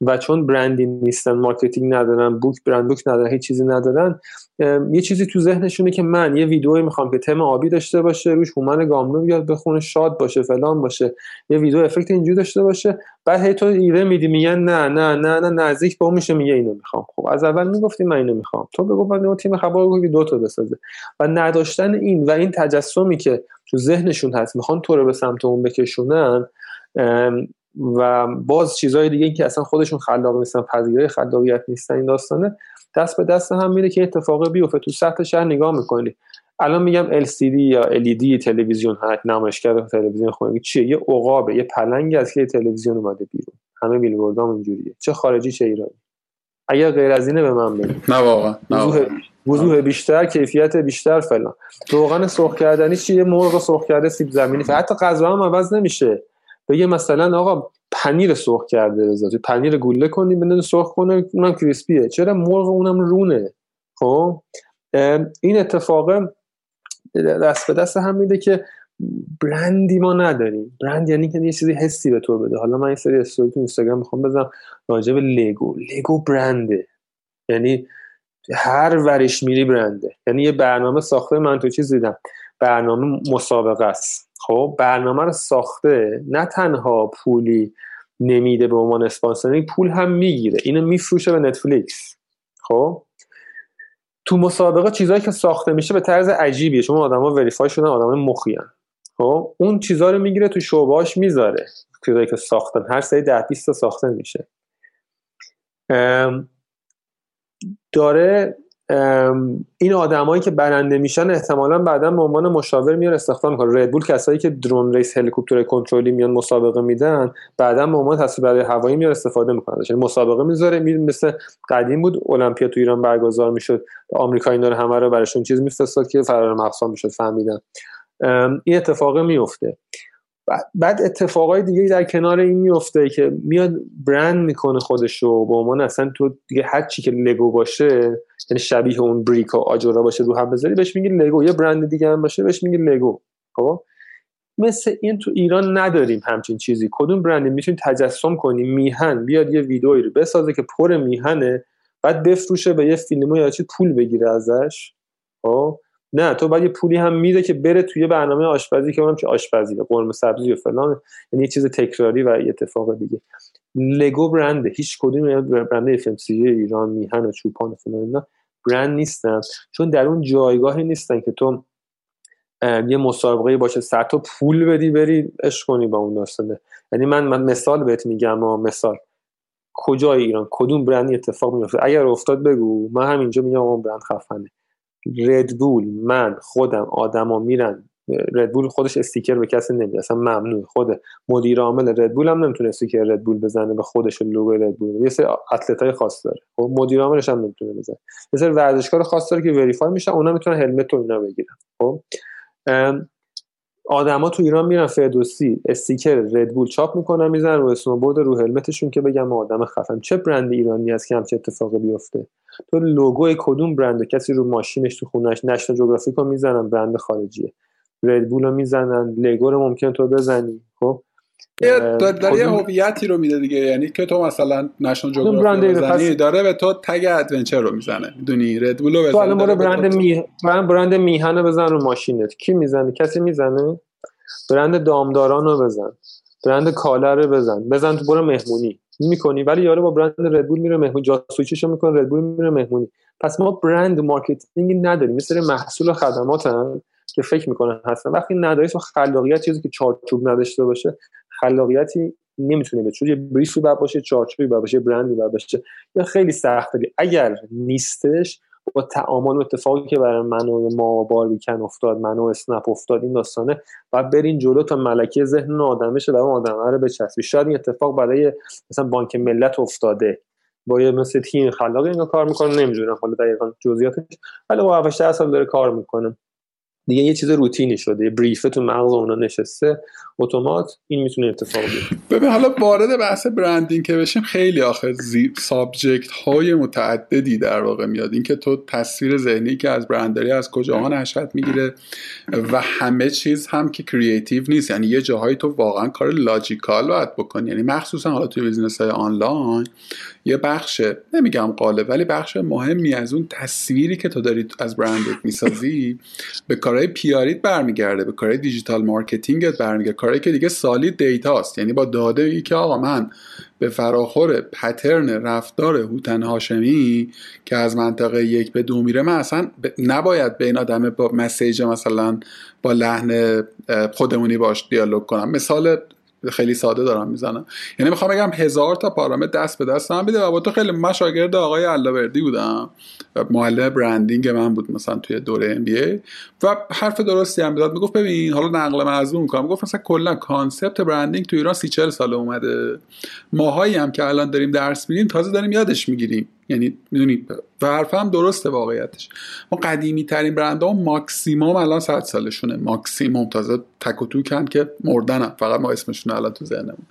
و چون برندی نیستن marketing ندارن book brand book ندارن هیچ چیزی ندارن یه چیزی تو ذهنشونه که من یه ویدئویی می‌خوام که تم آبی داشته باشه روش هومن گامنو بیاد بخونه شاد باشه فلان باشه یه ویدیو effect اینجوری داشته باشه بعد هی تو ایده میدی میگن نه نه نه نه نزدیک با میشه میگه اینو می‌خوام. خب از اول می‌گفتی من اینو می‌خوام. تو بگو بعد تیم خبر بگو دو تا بسازه. و نداشتن این و این تجسمی که تو ذهنشون هست می‌خوان تو رو به سمت اون بکشونن و باز چیزهای دیگه که اصلا خودشون خلاق نیستن پذیرای خلاقیت نیستن این داستانه دست به دست هم میره که اتفاق بیفته. تو سطح شهر نگاه می‌کنی. الان میگم LCD یا LED تلویزیون. هست نمایشگر تلویزیون خونه چیه؟ یه عقابه یه پلنگ از که تلویزیون اومده بیرون. همه بیلبوردام اینجوریه. چه خارجی چه ایرانی. اگر غیر از اینه به من بگید نه واقعا وضوح, وضوح بیشتر کیفیت بیشتر فلان. روغن سرخ کردنی چیه؟ مرغ سرخ کرده سیب زمینی. حتی غذا هم عوض نمیشه. بگه مثلا آقا پنیر سرخ کرده بذاری پنیر گوله کنی بندازی سرخ کنه اونم کریسپیه. چرا مرغ اونم رونه؟ خب؟ این اتفاق دست به دست هم میده که برندی ما نداریم. برند یعنی که یه چیزی حسی به تو بده. حالا من این سری استوری تو اینستاگرام می‌خوام بزنم راجع به لگو. لگو برنده. یعنی هر ورش میری برنده. یعنی یه برنامه ساخته من تو چیز دیدم. برنامه مسابقه است. خب برنامه رو ساخته نه تنها پولی نمیده به عنوان sponsoring پول هم می‌گیره. اینو میفروشه به نتفلیکس. خب؟ تو مسابقه چیزهایی که ساخته میشه به طرز عجیبیه. شما آدما verify شدن آدم مخی خب؟ اون چیزها رو می‌گیره تو شعبه‌هاش می‌ذاره. چیزایی که ساختن. هر سری ده 20 تا ساخته میشه. داره این آدمایی که برنده میشن احتمالا بعدا به عنوان مشاور میان استخدام می‌کنه ردبول کسایی که درون ریس هلیکوپتر کنترلی میان مسابقه میدن بعدا به عنوان تصویر برای هوایی میان استفاده می‌کنن. یعنی مسابقه می‌ذاره می مثل قدیم بود المپیا تو ایران برگزار می‌شد آمریکا اینا همه رو براشون چیز میفرستاد که فرار مقصا می‌شد فهمیدن. این اتفاق میفته بعد اتفاقای دیگه در کنار این میفته که میاد برند می‌کنه خودش رو به عنوان اصلا تو دیگه هر چی که لگو باشه یعنی شبیه اون بریک و آجورا باشه رو هم بذاری بهش میگی لگو. یه برند دیگه هم باشه بهش میگی لگو. خب؟ مثل این تو ایران نداریم همچین چیزی. کدوم برندی می‌تونی تجسم کنی. میهن. بیاد یه ویدئویی رو بسازه که پر میهنه بعد بفروشه به یه فیلمو یا چی پول بگیره ازش. خب؟ نه تو باید یه پولی هم میده که بره توی برنامه آشپزی که اونم که آشپزی قرمه سبزی و فلان. یعنی یه چیز تکراری و اتفاق دیگه. لگو برنده. هیچ کدوم برند اف ایران میهن و چوپان و فلان برند نیستن. چون در اون جایگاهی نیستن که تو یه مسابقه باشه صد تا پول بدی بری عشق کنی با اون داستانه. یعنی من من مثال بهت میگم و مثال. کجای ایران؟ کدوم برندی اتفاق میفته اگر افتاد بگو. من همینجا میگم اون برند خفنه. ردبول من خودم آدما میرن. ردبول خودش sticker به کسی نمیده. اصلا ممنوع خود مدیر عامل ردبول هم نمی‌تونه sticker ردبول بزنه به خودش لوگو ردبول یه سری های خاص داره. خب مدیر عاملش هم نمی‌تونه بزنه. یه سری ورزشکار خاص داره که verify میشن اونا می‌تونن helmet و اینا بگیرن. خب؟ آدما تو ایران میرن فردوسی sticker ردبول چاپ می‌کنن می‌زنن رو اسنوبورد رو helmet شون که بگم آدم خفن. چه برند ایرانی هست که همچه اتفاقی بیفته؟ تو لوگوی کدوم برند؟ کسی رو ماشینش تو خونش National Geographic رو می‌زنن برند خارجیه. ردبول رو می‌زنن لگو رو ممکن تو بزنی خب؟ داره یه هویتی رو میده دیگه. یعنی که تو مثلا نشنال جغرافی بزنی داره به تو tag adventure رو می‌زنه. می‌دونی؟ ردبول رو بزنه برو برند می برند میهن رو بزن رو ماشینت. کی می‌زنه؟ کسی می‌زنه؟ برند دامداران رو بزن. برند کاله رو بزن. بزن تو برو مهمونی. می‌کنی. ولی یارو با برند ردبول میره مهمونی. جاسوییچیشو می‌کنه ردبول میره مهمونی. پس ما brand marketing نداریم. مثل محصول و خدمات هم که فکر می‌کنن هستن. وقتی نداری تو خلاقیت چیزی که چارچوب نداشته باشه خلاقیتی نمی‌تونه به یه brief ی باید باشه چارچوبی باید باشه برندی باید باشه یا خیلی سخته. اگر نیستش با تعامل و اتفاقی که برای من و ما بارویکن افتاد من و اسنپ افتاد این داستانه و برین جلو تا ملکه ذهن آدم بشه و اون آدم رو بچسبی شاید این اتفاق برای مثلا بانک ملت افتاده. با یه مثل تیم خلاقی اینو کار می‌کنه نمی‌دونم حالا دقیقا جزئیاتش. ولی با 7 سال داره کار می‌کنه. دیگه یه چیز روتینی شده یه brief ه تو مغز اونا نشسته اتومات این می‌تونه اتفاق بیفته. ببین حالا وارد بحث branding که بشیم خیلی آخر زی... subject های متعددی در واقع میاد. اینکه تو تصویر ذهنی که از برند داری از کجاها نشأت می‌گیره و همه چیز هم که creative نیست. یعنی یه جاهایی تو واقعا کار logical باید بکنی. یعنی مخصوصا حالا توی business های آنلاین یه بخش نمیگم غالب ولی بخش مهمی از اون تصویری که تو داری از برندت می‌سازی به کارهای PR ت برمیگرده به کارهای digital marketing ت برمیگرده. کارهایی که دیگه solid data ست. یعنی با داده ای که آقا من به فراخور pattern رفتار هوتن هاشمی که از منطقه یک به دو میره من اصلا نباید به این آدم با message مثلا با لحن خودمونی باش دیالوگ کنم. مثال خیلی ساده دارم می‌زنم. یعنی می‌خوام بگم هزار تا پارامتر دست به دست هم بده و با تو خیلی من شاگرد آقای علاوردی بودم. معلم branding من بود مثلا توی دوره MBA و حرف درستی هم می‌داد می‌گفت ببین حالا نقل مضمون می‌کنم. می‌گفت مثلا کلا concept branding تو ایران سی چل ساله اومده. ماهایی هم که الان داریم درس میدیم تازه داریم یادش می‌گیریم. یعنی می‌دونی و حرف هم درسته واقعیتش. ما قدیمی ترین برند ها ماکسیموم الان 100 سالشونه. ماکسیموم تازه تک و توکن که مردنم فقط ما اسمشون الان تو ذهنمون.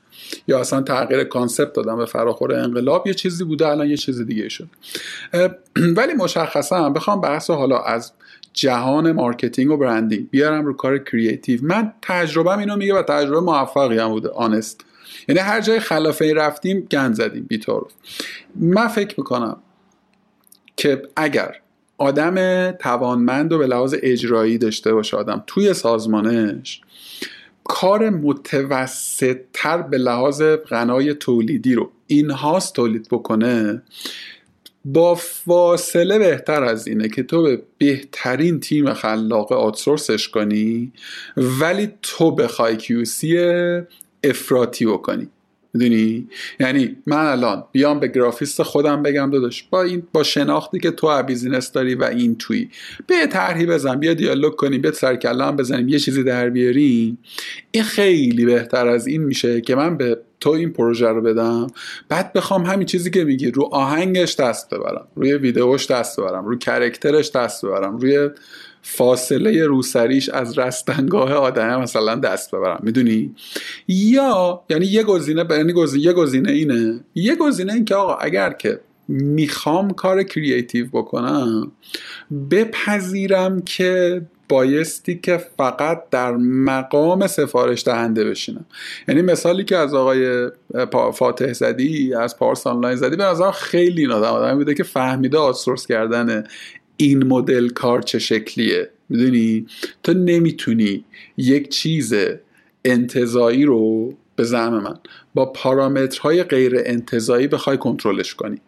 یا اصلا تغییر concept دادن به فراخور انقلاب یه چیزی بوده الان یه چیز دیگه شد. <clears throat> ولی مشخصا بخوام بحث حالا از جهان marketing و branding بیارم رو کار creative. من تجربه اینو میگه و تجربه موفقی هم بوده honest یعنی هر جای خلافش رفتیم گند زدیم بی‌تعارف من فکر می‌کنم که اگر آدم توانمند و به لحاظ اجرایی داشته باشه آدم توی سازمانش کار متوسط تر به لحاظ غنای تولیدی رو in-house ت تولید بکنه با فاصله بهتر از اینه که تو به بهترین تیم خلاق outsource ش کنی ولی تو بخوای QC افراطی بکنی. می‌دونی؟ یعنی من الان بیام به گرافیست خودم بگم داداش با این با شناختی که تو business داری و این توی به طرحی بزن بیا دیالوگ کنیم بیا سرکله بزنیم یه چیزی در بیاریم. این خیلی بهتر از این میشه که من به تو این پروژه رو بدم. بعد بخوام همین چیزی که میگی رو آهنگش دست ببرم روی ویدیوش دست ببرم روی کرکترش دست ببرم روی فاصله روسریش از رستنگاه آدم مثلا دست ببرم. می‌دونی؟ یا یعنی یه گزینه یعنی گزینه یه گزینه اینه. یه گزینه این که آقا اگر که می‌خوام کار کریتیو بکنم بپذیرم که بایستی که فقط در مقام سفارش دهنده بشینم. یعنی مثالی که از آقای فاتح زدی از پارس آنلاین زدی به نظر خیلی این آدم آدم بوده که فهمیده آسورس کردن این مدل کار چه شکلیه؟ می‌دونی؟ تو نمی‌تونی یک چیز انتظایی رو به زعم من با پارامترهای غیر انتظایی بخوای کنترلش کنی.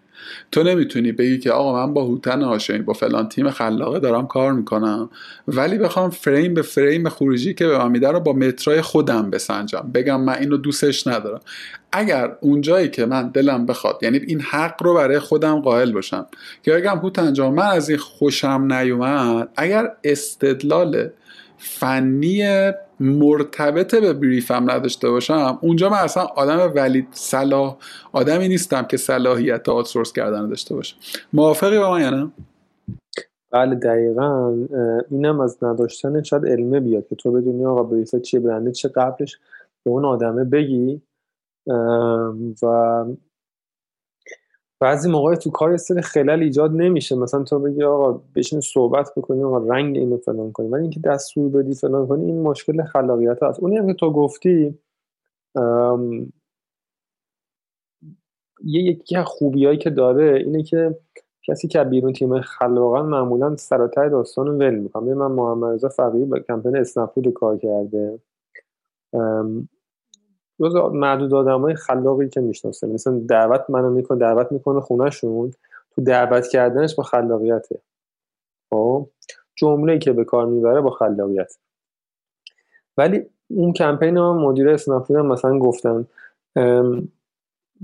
تو نمی‌تونی بگی که آقا من با هوتن هاشمی با فلان تیم خلاقه دارم کار می‌کنم. ولی بخوام فریم به فریم خروجی که به من رو با مترای خودم بسنجم. بگم من اینو دوستش ندارم. اگر اونجایی که من دلم بخواد یعنی این حق رو برای خودم قائل باشم. که بگم هوتن جان من از این خوشم نیومد. اگر استدلال فنی مرتبط به بریفم نداشته باشم. اونجا من اصلا آدم ولید صلاح آدمی نیستم که صلاحیت آتسورس کردن داشته باشم. موافقی با من یا نه؟ بله دقیقا. اینم از نداشتن شاید علمه بیاد که تو بدونی آقا بریفه چیه برنده چه قبلش به اون آدمه بگی. و بعضی موقع تو کار سری خلل ایجاد نمیشه. مثلا تو بگی آقا بشین صحبت بکنی آقا رنگ اینو فلان کنی. ولی اینکه دستور بدی فلان کنی این مشکل خلاقیت هست. اونی هم که تو گفتی یه یکی از خوبیایی که داره اینه که کسی که بیرون تیم خلاقا معمولا سراتر داستان رو ول می‌کنه. من محمد رضا فقیه با کمپین اسنپود کار کرده. جز معدود آدم های خلاقی که می‌شناسه. مثلا دعوت منو می‌کنه دعوت می‌کنه خونهشون. تو دعوت کردنش با خلاقیته. خب؟ جمله که به کار می‌بره با خلاقیت ولی اون کمپین من مدیر اسنپ مثلا گفتن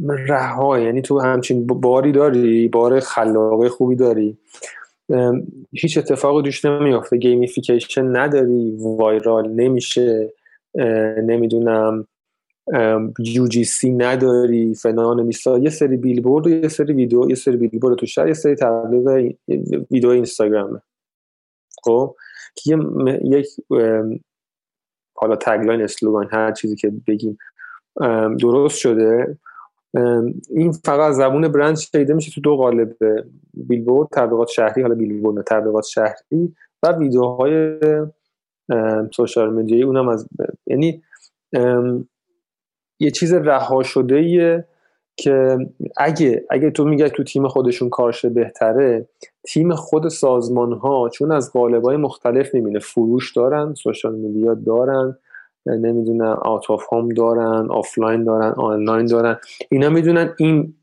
رها یعنی تو همچین باری داری؟ بار خلاقه خوبی داری؟ هیچ اتفاق دوش نمیافته. گیمیفیکیشن نداری. وایرال نمیشه. نمی‌دونم. سی نداری فلان میسا یه سری بیلبورد و یه سری ویدیو یه سری بیلبورد تو شهر یه سری تبلیغ ویدیو اینستاگرامه خب که یک حالا تگلاین اسلوگان هر چیزی که بگیم درست شده. این فقط زبون برند شیده میشه تو دو قالب بیلبورد تبلیغات شهری حالا بیلبورد تبلیغات شهری و ویدیوهای سوشال مدیایی اونم از یعنی یه چیز رها شده ایه که اگه اگه تو میگه تو تیم خودشون کارش بهتره تیم خود سازمان ها چون از قالب های مختلف می‌بینه فروش دارن سوشال میدیا دارن نمی‌دونن out of home دارن آفلاین دارن آنلاین دارن اینا می‌دونن این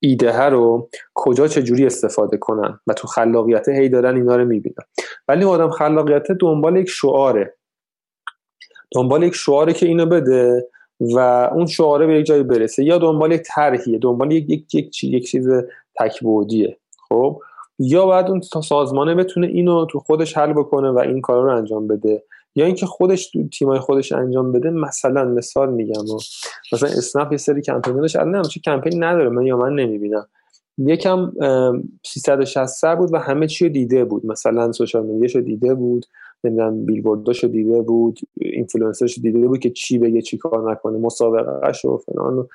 ایده رو کجا چجوری استفاده کنن و تو خلاقیت هی دارن اینا رو می‌بینن. ولی آدم خلاقیت دنبال یک شعاره دنبال یک شعاره که اینو بده و اون شعاره به یک جایی برسه. یا دنبال یک طرحیه دنبال یک یک یک, یک چیز تک‌بعدیه خب؟ یا باید اون سازمانه بتونه اینو تو خودش حل بکنه و این کار رو انجام بده. یا اینکه خودش تو تیمای خودش انجام بده مثلا مثال میگم مثلا اسنپ یه سری کمپین داشت. الان چه کمپین نداره من یا من نمی‌بینم. یکم 360 بود و همه چی دیده بود. مثلا social media شو دیده بود. نمی‌دونم بیلبورداشو دیده بود اینفلوئنسرشو دیده بود که چی بگه چی کار نکنه مسابقهش و فلان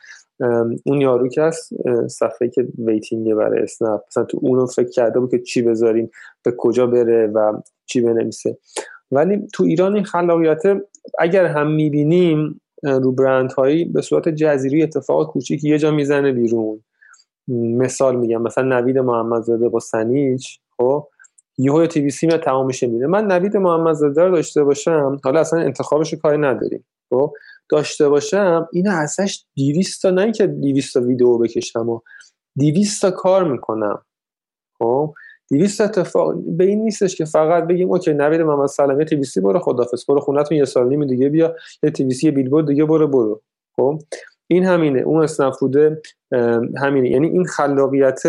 اون یارو که هست صفحه که waiting برای اسنپ. مثلا تو اونو فکر کرده بود که چی بذاریم به کجا بره و چی بنویسه. ولی تو ایران این خلاقیت اگر هم می‌بینیم رو برند هایی به صورت جزیری اتفاق کوچیک یه جا می‌زنه بیرون. مثال میگم مثلا نوید محمدزاده با سنیچ خب؟ یهو تی وی سی میاد تمامش میره من نوید محمدزاده رو داشته باشم حالا اصلا انتخابش کاری نداریم. خب؟ داشته باشم اینو ازش 200 تا نه که 200 تا ویدیو بکشم و 200 تا کار می‌کنم. خب؟ 200 اتفاق به این نیستش که فقط بگیم اوکی نوید محمد سلامی تی وی سی برو خدافظ برو خونتون یه سال نیم دیگه بیا یه تی وی سی بیلبورد دیگه برو برو. خب؟ این همینه. اون اسنفوده همینه. یعنی این خلاقیت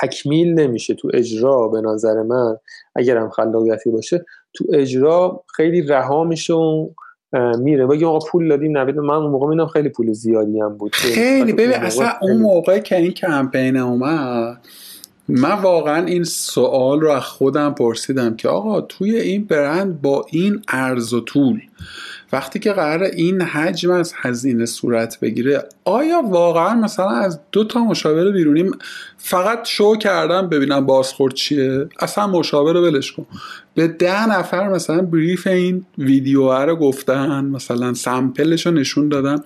تکمیل نمیشه تو اجرا به نظر من اگر هم خلاقیتی باشه تو اجرا خیلی رها میشه و میره. بگیم آقا پول دادیم نوید من اون موقع میدم خیلی پول زیادی هم بود. خیلی. ببین اصلا اون موقع که این کمپین اومد من واقعا این سوال رو از خودم پرسیدم که آقا توی این برند با این ارز و طول وقتی که قرار این حجم از هزینه صورت بگیره آیا واقعا مثلا از دو تا مشاور بیرونی فقط شو کردم ببینم بازخورد چیه؟ اصلا مشاور ولش کن. به ده نفر مثلا بریف این ویدیو رو گفتن مثلا سمپلش رو نشون دادن.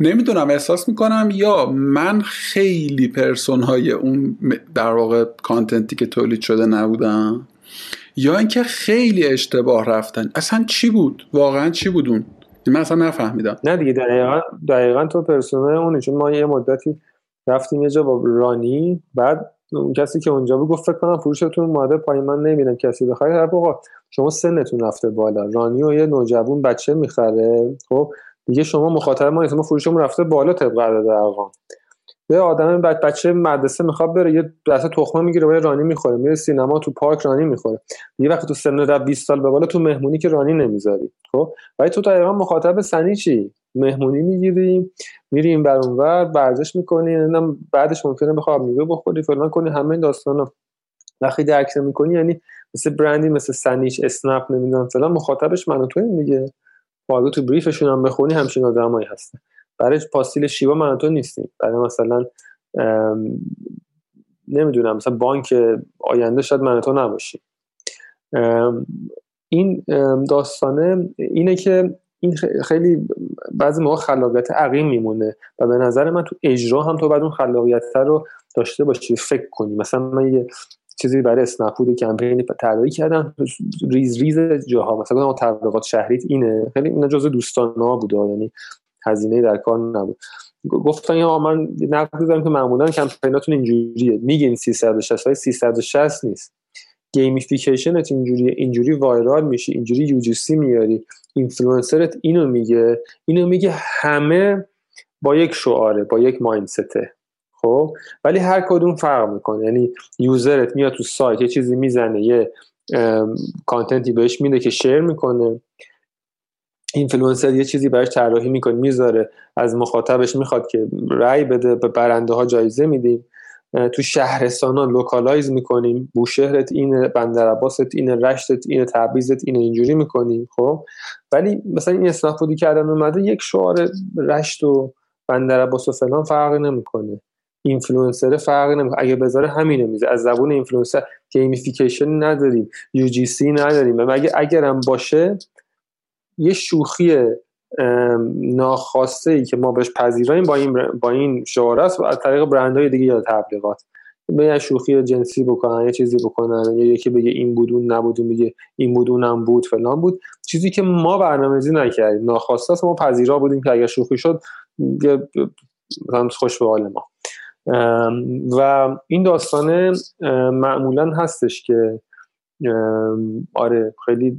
نمی‌دونم احساس می‌کنم یا من خیلی پرسون های اون در واقع کانتنتی که تولید شده نبودم یا اینکه خیلی اشتباه رفتن. اصلا چی بود؟ واقعا چی بود اون؟ من اصلا نفهمیدم. نه دیگه دقیقا, دقیقا تو پرسونای اونه چون ما یه مدتی رفتیم یه جا با رانی. بعد اون کسی که اونجا بود گفت فکر کنم فروشتون اومده پایین. من کسی بخره طرف آقا شما سنتون رفته بالا. رانی و یه نوجوان بچه می‌خره. خب دیگه شما مخاطب ما ما فروشمون رفته بالا طبق ارقام. یه آدم بچه مدرسه می‌خواد بره یه دسته تخمه می‌گیره و رانی می‌خوره میره سینما تو پارک رانی می‌خوره. یه وقت تو سن در 20 سال به بالا تو مهمونی که رانی نمی‌ذاری خب؟ ولی تو دقیقا مخاطب سنی چی؟ مهمونی می‌گیری میریم بر اونور ورزش می‌کنی بعدش ممکنه بخواد میوه بخوری فلان کنی همه این داستانا. وقتی درک می‌کنی یعنی مثل برندی مثل سنیچ اسنپ نمی‌دونم فلان مخاطبش من و تو دیگه تو بریفشون هم بخونی همچین آدمایی هستن. برای پاستیل شیوا من تو نیستیم. برای مثلا نمی‌دونم مثلا بانک آینده شاید من تو نباشی این داستانه اینه که این خیلی بعضی موقع خلاقیت عقیم میمونه و به نظر من تو اجرا هم تو بعد اون خلاقیت رو داشته باشی فکر کنی. مثلا من یه چیزی برای اسنپود کمپین طراحی کردم ریز ریز جاها مثلا تبلیغات شهریت اینه. خیلی اینا جزء دوستان ها. بوده یعنی هزینه در کار نبود. گفتن یا من نقد دارم که معمولا کمپیناتون اینجوریه. میگین 360 های 360 نیست. gamification ت اینجوریه. اینجوری viral میشی. اینجوری UGC میاری. اینفلوئنسرت اینو میگه. اینو میگه همه با یک شعاره با یک mindset ه. خب؟ ولی هر کدوم فرق می‌کنه. یعنی user ت میاد تو سایت یه چیزی می‌زنه یه content ی بهش میده که share می‌کنه. اینفلوئنسر یه چیزی براش طراحی می‌کنه می‌ذاره از مخاطبش می‌خواد که رأی بده به برنده ها جایزه میدیم. تو شهرستان ها localize می‌کنیم. بوشهرت اینه بندر عباست اینه رشتت اینه تبریزت اینه اینجوری می‌کنیم خب؟ ولی مثلا این اسنپ کردن اومده یک شعار رشت و بندر عباس و فلان فرق نمی‌کنه. اینفلوئنسر فرق نمی‌کنه. اگه بذاره همینه میزه از زبون influencer gamification نداریم. UGC نداریم. اگه اگرم باشه یه شوخی ناخواسته ای که ما بهش پذیراییم با این با این شعار است و از طریق برندهای دیگه یا تبلیغات. به شوخی جنسی بکنن یه چیزی بکنن یا یکی بگه این بود اون نبود میگه این بود اونم بود فلان بود. چیزی که ما برنامه‌ریزی نکردیم ناخواسته است ما پذیرا بودیم که اگر شوخی شد یه خوش به حال ما. و این داستانه معمولا هستش که آره خیلی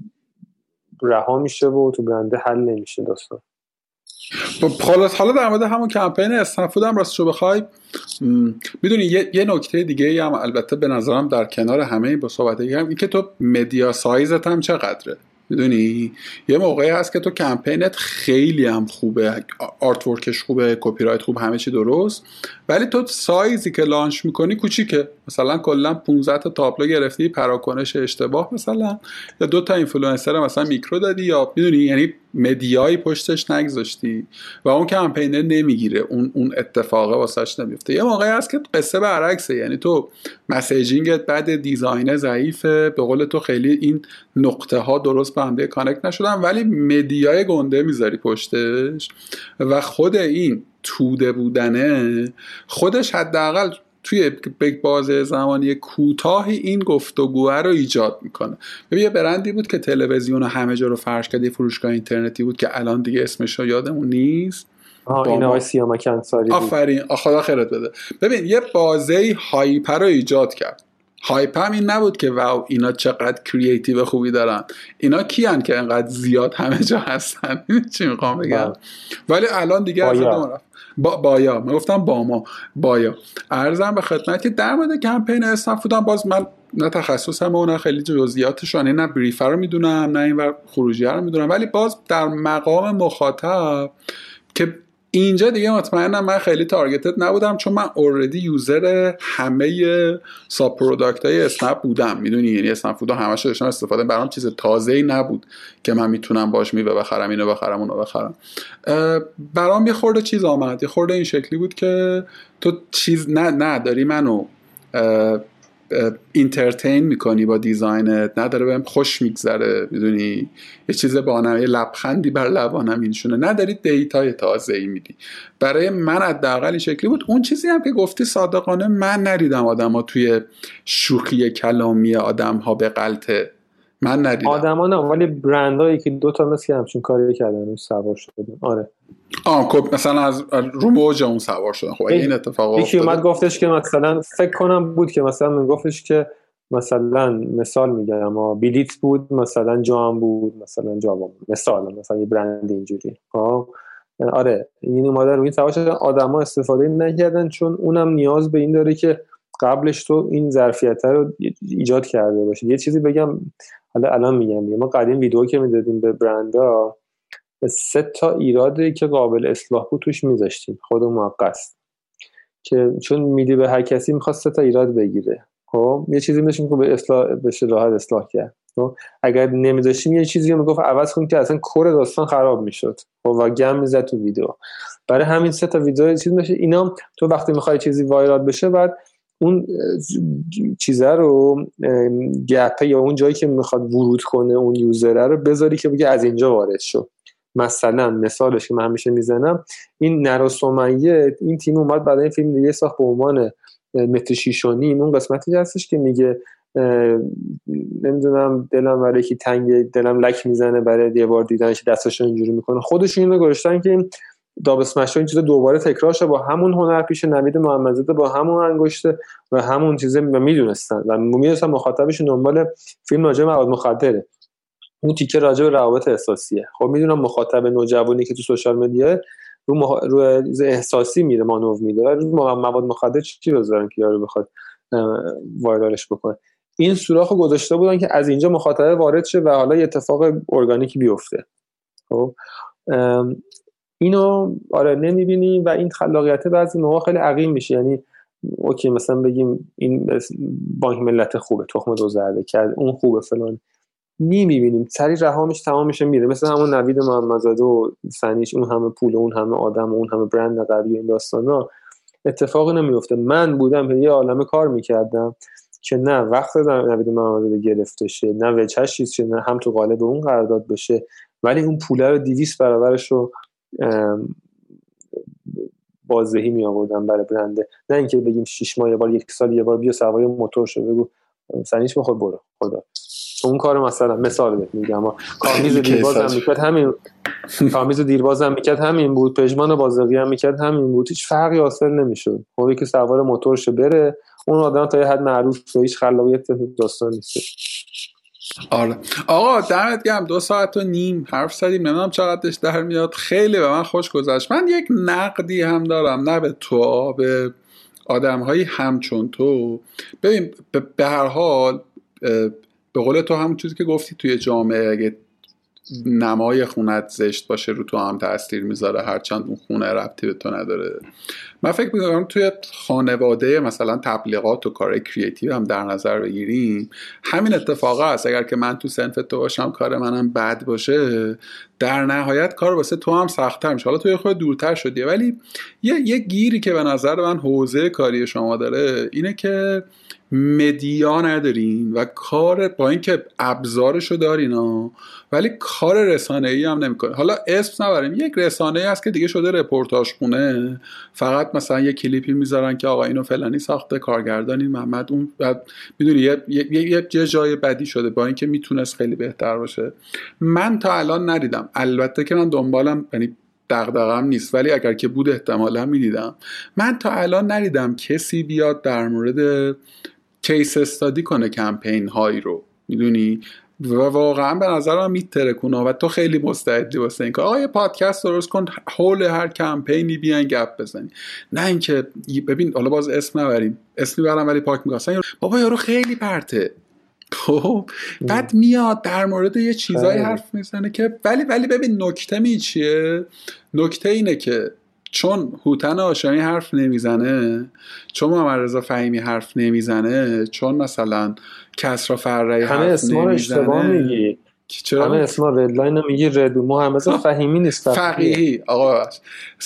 رها میشه و تو برنده حل نمیشه داستان. خب حالا حالا در مورد همون کمپین استنفود هم راستشو بخوای. می‌دونی یه, یه نکته دیگه هم البته به نظرم در کنار همه با صحبت هم این که تو مدیا سایزت هم چقدره؟ می‌دونی؟ یه موقعی هست که تو کمپینت خیلی هم خوبه artwork ش خوبه copywrite خوب همه چی درست ولی تو سایزی که launch می‌کنی کوچیکه. مثلا کلا 15 تا تابلو گرفتی پراکنش اشتباه مثلا. یا دو تا اینفلوئنسر مثلا میکرو دادی یا می‌دونی؟ یعنی media یی پشتش نگذاشتی و اون کمپینه نمی‌گیره. اون اون اتفاقه واسش نمیفته. یه موقعی هست که قصه برعکسه. یعنی تو messaging ت بده design ضعیفه. به قول تو خیلی این نقطه ها درست به هم connect نشدن. ولی media ی گنده می‌ذاری پشتش. و خود این توده بودنه خودش حداقل توی یک بازه زمانی کوتاهی این گفتگوه رو ایجاد می‌کنه. ببین یه برندی بود که تلویزیون و همه جا رو فرش کرد یه فروشگاه اینترنتی بود که الان دیگه اسمش رو یادمون نیست. این آقای سیامک انصاری آفرین. خدا خیرت بده. ببین یه بازه hype ه رو ایجاد کرد. hype هم این نبود که wow اینا چقدر creative خوبی دارن. اینا کیان که انقدر زیاد همه جا هستن؟ <laughs> چی می‌خوام بگم؟ بله. ولی الان دیگه بایا. با بایا. من گفتم با ما. بایا. عرضم به خدمت که در مورد کمپین اسنپ‌فودم باز من نه تخصصم و خیلی جزئیاتشان نه brief ه رو می‌دونم نه این خروجی رو می‌دونم. ولی باز در مقام مخاطب که اینجا دیگه مطمئنم من خیلی target ت نبودم چون من already user همه sub product های اسنپ بودم. می‌دونی؟ یعنی اسنپ فودو همش داشتم استفاده برام چیز تازه ای نبود که من می‌تونم باش میوه بخرم اینو بخرم اونو بخرم. برام یه خورده چیز آمد. یه خورده این شکلی بود که تو چیز نه نه منو. entertain می‌کنی با design ت نداره بهم خوش میگذره می‌دونی؟ یه چیز با یه لبخندی بر لبانم اینشونه نداری data ی تازه ای میدی. برای من حداقل این شکلی بود. اون چیزی هم که گفتی صادقانه من نریدم آدما توی شوخی کلامی آدم ها به غلطه من ندیدم. آدما نه ولی برندهایی که دو تا مثل همچین کاری کردن سوار شدن آره. آه خب مثلا از رو موج اون سوار شدن. خب این اتفاق یکی اومد گفتش که مثلا فکر کنم بود که مثلا من گفتش که مثلا مثال میگم اما بیلیت بود مثلا جام بود مثلا جام بود مثال مثلا یه برند اینجوری. خب آره این اومده رو این سوار شدن. آدما استفاده نکردن چون اونم نیاز به این داره که قبلش تو این ظرفیت رو ایجاد کرده باشه. یه چیزی بگم حالا الان میگم ما قدیم ویدیو که می‌دادیم به برندا سه تا ایرادی که قابل اصلاح بود توش میذاشتیم. خود موقت. که چون میدی به هر کسی می‌خواست سه تا ایراد بگیره. خب؟ یه چیزی میشیم که به اصلاح بشه راحت اصلاح کرد. خب؟ اگر نمیذاشتیم یه چیزی می‌گفت عوض کن که اصلا کور داستان خراب می‌شد. خب؟ و گم می‌زد تو ویدیو. برای همین سه تا ویدیو چیز میشه اینا تو وقتی می‌خوای چیزی وایرال بشه بعد اون چیزه رو گپه یا اون جایی که می‌خواد ورود کنه اون یوزره رو بذاری که بگه از اینجا وارد شو. مثلا مثالش که من همیشه می‌زنم این نرا این تیم اومد بعد این فیلم دیگه ساخت به عنوان متر اون قسمتی هستش که میگه نمی‌دونم دلم برای یکی تنگ دلم لک می‌زنه برای یه بار دیدنش دستاشو اینجوری می‌کنه. خودشون اینو گذاشتن که داب اسمش این چیزا دوباره تکرار شه با همون هنر پیش نوید محمدزاده با همون انگشته و همون چیزه می‌دونستن. و می‌دونستن مخاطبش دنبال فیلم راجع مواد مخدره. اون تیکه راجع به روابط احساسیه. خب می‌دونم مخاطب نوجوانی که تو سوشال مدیا رو, مخ... رو احساسی میره مانور میده. و مواد مخدر چی بذارن که یارو بخواد وایرالش بکنه؟ این سوراخ گذاشته بودن که از اینجا مخاطب وارد شه و حالا یه اتفاق ارگانیکی بیفته. خب؟ اینو آره نمی‌بینیم و این خلاقیت بعضی موقع خیلی عقیم میشه. یعنی اوکی مثلا بگیم این بانک ملت خوبه تخم دو زرده کرد اون خوبه فلان. نمی‌بینیم. سری رها میشه تمام میشه میره. مثل همون نوید محمدزاده و سنیش اون همه پول اون همه آدم و اون همه برند قوی این داستانا اتفاقی نمیفته من بودم یه عالمه کار می‌کردم که نه وقت نوید محمدزاده گرفته شه نه وجهش چیز شه نه هم تو قالب اون قرارداد بشه ولی اون پوله رو 200 برابرش رو بازدهی می آوردن برای برنده. نه اینکه بگیم شش ماه یه بار یک سال یه بار بیا سوای موتور شو بگو. سنیش بخور برو. خدا. اون کار مثلا مثال میگم. <laughs> کامیز دیرباز هم می‌کرد همین. کامیز دیرباز هم می‌کرد همین بود. پژمان بازاقی هم می‌کرد همین بود. هیچ فرقی حاصل نمی‌شد. خب که سوار موتورش بره. اون آدم تا یه حد معروف و هیچ خلاقیت داستان نیست. آره. آقا دمت گرم. دو ساعت و نیم حرف زدیم. نمی‌دونم چقدرش در میاد. خیلی به من خوش گذشت. من یک نقدی هم دارم. نه به تو به آدم هایی همچون تو. ببین به هر حال به قول تو همون چیزی که گفتی توی جامعه اگه نمای خونت زشت باشه رو تو هم تاثیر می‌ذاره. هرچند اون خونه ربطی به تو نداره. من فکر می‌کنم توی خانواده مثلا تبلیغات و کار creative هم در نظر بگیریم همین اتفاق است اگر که من تو صنف تو باشم کار منم بد باشه در نهایت کار واسه تو هم سختتر میشه. حالا توی خود دورتر شدیه ولی یه, یه گیری که به نظر من حوزه کاری شما داره اینه که media ندارین و کار با اینکه ابزارشو دارین ها ولی کار رسانه ای هم نمی‌کنه. حالا اسم نبریم. یک رسانه ای هست که دیگه شده رپورتاج خونه. فقط مثلا یه کلیپی می‌ذارن که آقا اینو فلانی ساخته کارگردانی محمد اون می‌دونی یه،, یه،, یه،, یه جای بدی شده با اینکه می‌تونست خیلی بهتر باشه. من تا الان ندیدم. البته که من دنبالم یعنی دغدغم نیست ولی اگر که بود احتمالا می‌دیدم. من تا الان ندیدم کسی بیاد در مورد کیس استادی کنه کمپین هایی رو می‌دونی؟ و واقعا به نظرم میترکونه و تو خیلی مستعدی واسه اینکه آقا یه پادکست درست کن حول هر کمپینی بیان گپ بزنی. نه اینکه ببین حالا باز اسم نبریم. اسم می‌برم ولی پاک میگم بابا یارو خیلی پرته. خب؟ بعد میاد در مورد یه چیزایی حرف می‌زنه که ولی ولی ببین نکته می چیه؟ نکته اینه که چون هوتن آشامی حرف نمی‌زنه چون محمد رضا فهیمی حرف نمی‌زنه چون مثلا کسرا فرعی حرف نمی‌زنه. چرا؟ همه اسما ردلاین میگی رد محمد فهیمی نیست. فقیهی. آقا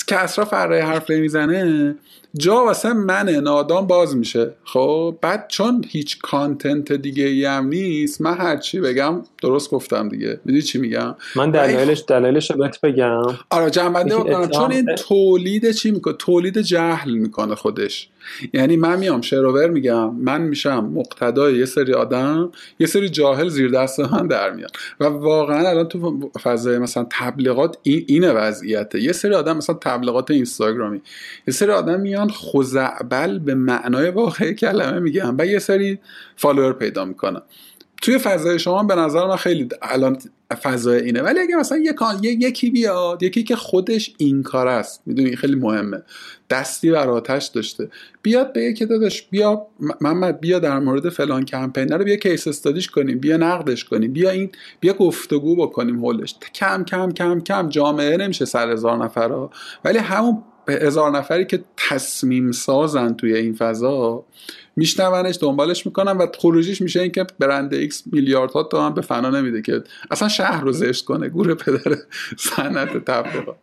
کسرا فرعی حرف نمی‌زنه جا واسه من نادان باز میشه. خب بعد چون هیچ کانتنت دیگه ای هم نیست من هرچی بگم درست گفتم دیگه. می‌دونی چی میگم؟ من دلایلش دلایلش بهت بگم. آره جنبنده بکنم چون این تولید چی می‌کنه؟ تولید جهل می‌کنه خودش. یعنی من میام شروور میگم من میشم مقتدای یه سری آدم یه سری جاهل زیر دست من در میاد و واقعا الان تو فضای مثلا تبلیغات این اینه وضعیته. یه سری آدم مثلا تبلیغات اینستاگرامی. یه سری آدم میان خزعبل به معنای واقعی کلمه میگن و یه سری follower پیدا می‌کنن. توی فضای شما به نظر من خیلی الان فضای اینه. ولی اگه مثلا یکی بیاد یکی که خودش این کار است می‌دونی؟ خیلی مهمه. دستی بر آتش داشته. بیاد به یکی داداش بیا محمد بیا در مورد فلان کمپین. رو بیا case study ش کنیم بیا نقدش کنیم بیا این بیا گفتگو بکنیم حولش. کم کم کم کم جامعه نمیشه سر هزار نفر ولی همون هزار نفری که تصمیم سازن توی این فضا میشنونش دنبالش می‌کنن و خروجیش میشه اینکه برند ایکس میلیاردها تومن به فنا نمیده که اصلا شهر رو زشت کنه گور پدر صنعت تبلیغات.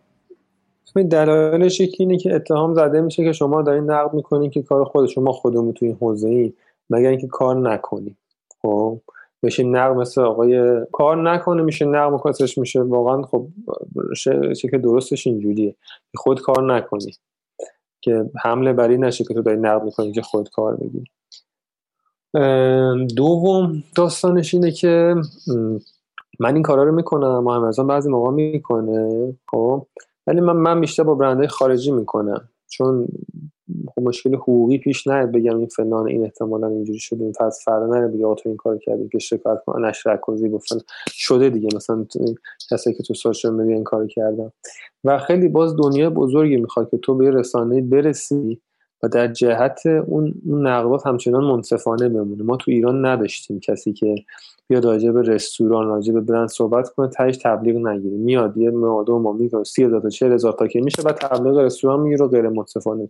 دلایلش یکی اینه که اتهام زده میشه که شما دارین نقد می‌کنین که کار خود شما خودمون توی این حوزه ای مگر اینکه کار نکنی. خب بشه نقد مثل آقای کار نکنه میشه نقد مکاسش میشه. واقعا خب که درستش اینجوریه. خود کار نکنی. که حمله بری نشه که تو داری نقد می‌کنی که خود کار بگیری دوم داستانش اینه که من این کارا رو می‌کنم محمد بعضی موقع می‌کنه خب؟ ولی من من بیشتر با برندهای خارجی می‌کنم. چون خب مشکل حقوقی پیش نیاد بگم این فلان این احتمالا اینجوری شده. این پس فردا نره بگه تو این کار کردی که شکایت کن. نشر عکاسی گفتن شده دیگه. مثلا کسی که تو سوشال مدیا این کار کردن. و خیلی باز دنیا بزرگی می‌خواد که تو به رسانه برسی و در جهت اون نقدات همچنان منصفانه بمونه. ما تو ایران نداشتیم کسی که بیاد راجع به رستوران راجع به برند صحبت کنه تهش تبلیغ نگیره. میاد یه مادو ما میگه 30000 تا 40000 تا که میشه و تبلیغ رستوران می‌گیره غیر منصفانه.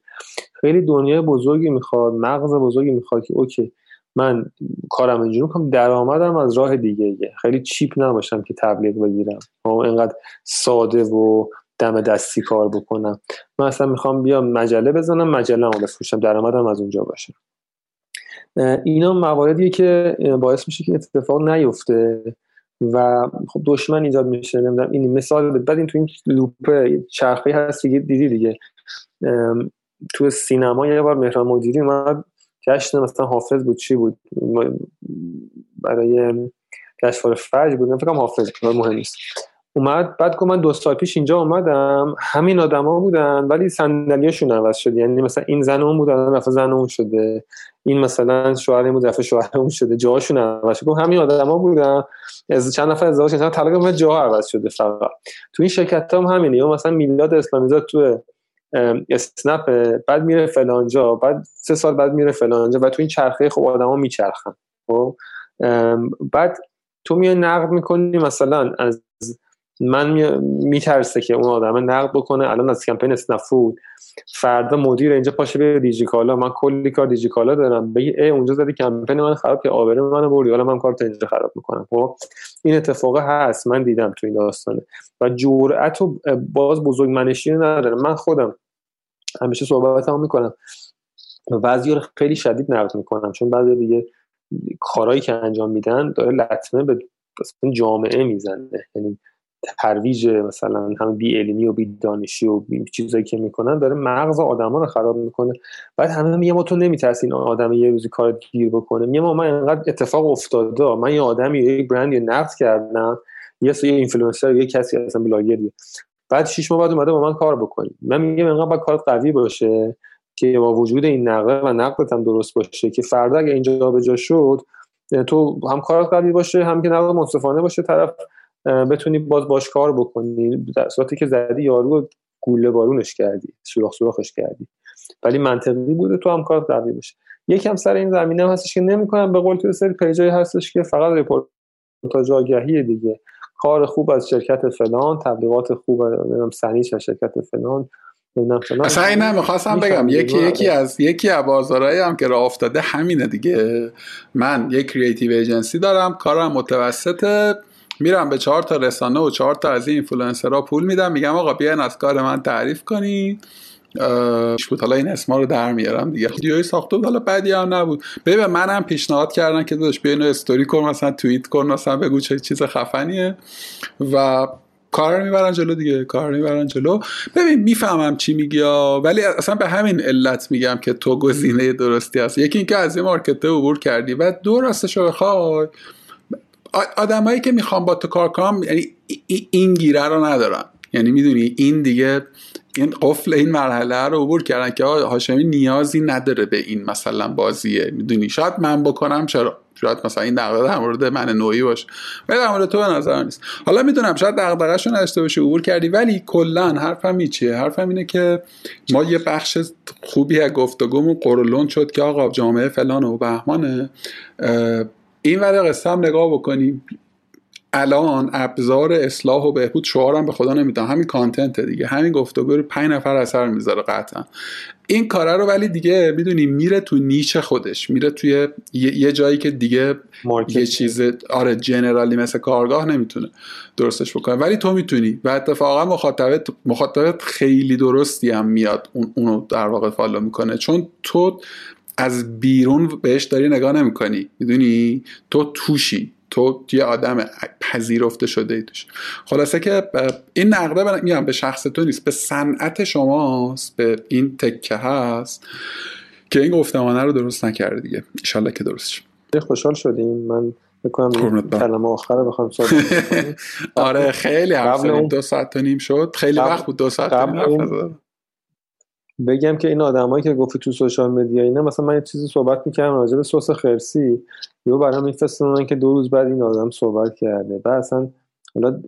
خیلی دنیای بزرگی می‌خواد مغز بزرگی می‌خواد که اوکی من کارم اینجوری می‌کنم درآمدم از راه دیگه خیلی چیپ نباشم که تبلیغ بگیرم. و اینقدر ساده و دم دستی کار بکنم. من اصلا می‌خوام بیام مجله بزنم مجله رو بفروشم. درآمدم از اونجا باشه. اینا مواردیه که باعث میشه که اتفاق نیفته و خب دشمن ایجاد میشه. نمی‌دونم این مثال بعد این تو این لوپ چرخی هست دیگه دیدی دیگه. تو سینما یه بار مهران مدیری اومد جشن مثلا حافظ بود چی بود؟ برای جشنواره فجر بود. فکرم حافظ مهم نیست. اومد بعد که من دو سال پیش اینجا اومدم همین آدما بودن ولی صندلیاشون عوض شد. یعنی مثلا این زن اون بود الان رفع زن اون شده. این مثلا شوهر این بود رفع شوهر اون شده. جاهاشون عوض شد. همین آدما بودن. از چند نفر ازدواج کردن طلاق من جاها عوض شده فقط. تو این شرکت هم همینه. یا مثلا میلاد اسلامی زاد تو اسنپ بعد میره فلانجا بعد سه سال بعد میره فلانجا و تو این چرخه خب آدما میچرخن. خب؟ بعد تو میای نقد می‌کنی مثلا از من میترسه که اون آدم نقد بکنه. الان از کمپین اسنفود فردا مدیر اینجا پاشه به دیجیکالا. من کلی کار دیجیکالا دارم. بگی ای اونجا زدی کمپین من خراب که آبر منو بردی. حالا من کارت اینجا خراب می‌کنم. خب؟ این اتفاق هست. من دیدم تو این داستانه. و جرأت و باز بزرگ منشی ندارم من خودم همیشه صحبتمو می‌کنم. بعضی رو خیلی شدید نقد می‌کنم. چون بعضی دیگه کارهایی که انجام میدن داره لطمه به جامعه می‌زنه. یعنی ترویج مثلا هم بی علمی و بی دانشی و بی چیزایی که می‌کنن داره مغز آدما رو خراب می‌کنه. بعد همه میگه ما تو نمیترسی این آدم یه روزی کار گیر بکنه. میگه ما من انقدر اتفاق افتاده. من یه آدمی یک برند یه نقد کردم. یه سری اینفلوئنسر یه کسی اصلا بلاگری بعد شش ماه بعد اومده با من کار بکنیم من میگم انقدر باید کارت قوی باشه که با وجود این نقد و نقدت هم درست باشه که فردا اگه اینجا به جا شد تو هم کارت قوی باشه هم که نقد منصفانه باشه طرف بتونی باز باش کار بکنی. در صورتی که زدی یارو گوله بارونش کردی سوراخ سوراخش کردی. ولی منطقی بوده تو هم کار قوی باشه. یکم سر این زمینه هم هستش که نمی‌کنم به قول تو سری پیجای هستش که فقط رپورتاج آگهی دیگه. کار خوب از شرکت فلان تبلیغات خوب نمی‌دونم سنیش از شرکت فلان. اصلا این می‌خواستم بگم. یکی یکی از یکی از بازارهایی هم که راه افتاده همینه دیگه. من یک creative agency دارم کارم متوسطه. میرم به چهار تا رسانه و چهار تا از این اینفلوئنسرها پول میدم. میگم آقا بیاین از کار من تعریف کنید بود حالا این اسما رو در میارم دیگه. ویدیوی ساخته بود حالا بدی هم نبود. ببین منم پیشنهاد کردن که داداش بیا اینو استوری کن مثلا توییت کن مثلا بگو چه چیز خفنیه. و کار رو می‌برن جلو دیگه کار رو می‌برن جلو. ببین می‌فهمم چی میگی ولی اصلا به همین علت میگم که تو گزینه درستی هست. یکی اینکه از این مارکت عبور کردی و دو راستش رو بخوای. آدمایی که می‌خوام با تو کار کنم یعنی این گیره رو ندارن یعنی می‌دونی این دیگه این قفل این مرحله رو عبور کردن که هاشمی نیازی نداره به این مثلا بازیه. می‌دونی؟ شاید من بکنم چرا شاید مثلا این دغدغه در مورد من نوعی باشه. ولی در مورد تو نظر نیست. حالا می‌دونم شاید دغدغه‌شو نداشته باشی عبور کردی ولی کلا حرفم چیه؟ حرفم اینه که ما یه بخش خوبی از گفتگومون قرولون شد که آقا جامعه فلان و بهمانه این ور قصه هم نگاه بکنیم. الان ابزار اصلاح و بهبود شعارم به خدا نمیدم همین کانتنت دیگه. همین گفتگو رو پنج نفر اثر می‌ذاره قطعا. این کاره رو ولی دیگه می‌دونی میره تو نیچ خودش. میره توی یه جایی که دیگه یه چیز آره جنرالی مثل کارگاه نمی‌تونه درستش بکنه. ولی تو می‌تونی. و اتفاقا مخاطبت مخاطبت خیلی درستی هم میاد اون اونو در واقع فالو می‌کنه. چون تو از بیرون بهش داری نگاه نمی‌کنی. می‌دونی؟ تو توشی. تو یه آدم پذیرفته شده ای توش. خلاصه که این نقده میگم به شخص تو نیست. به صنعت شماست. به این تکه هست که این گفتمانه رو درست نکرده دیگه. ایشالله که درست شد خوشحال شدیم. من بکنم کلمه آخر بخوام <laughs> آره خیلی حرف دو ساعت و نیم شد. خیلی وقت بود. دو ساعت قبل بگم که این آدمایی که گفتی تو سوشال مدیا اینا مثلا من یه چیزی صحبت می‌کردم راجع به سس خرسی یهو برام میفرستن که دو روز بعد این آدم صحبت کرده. و اصلا حالا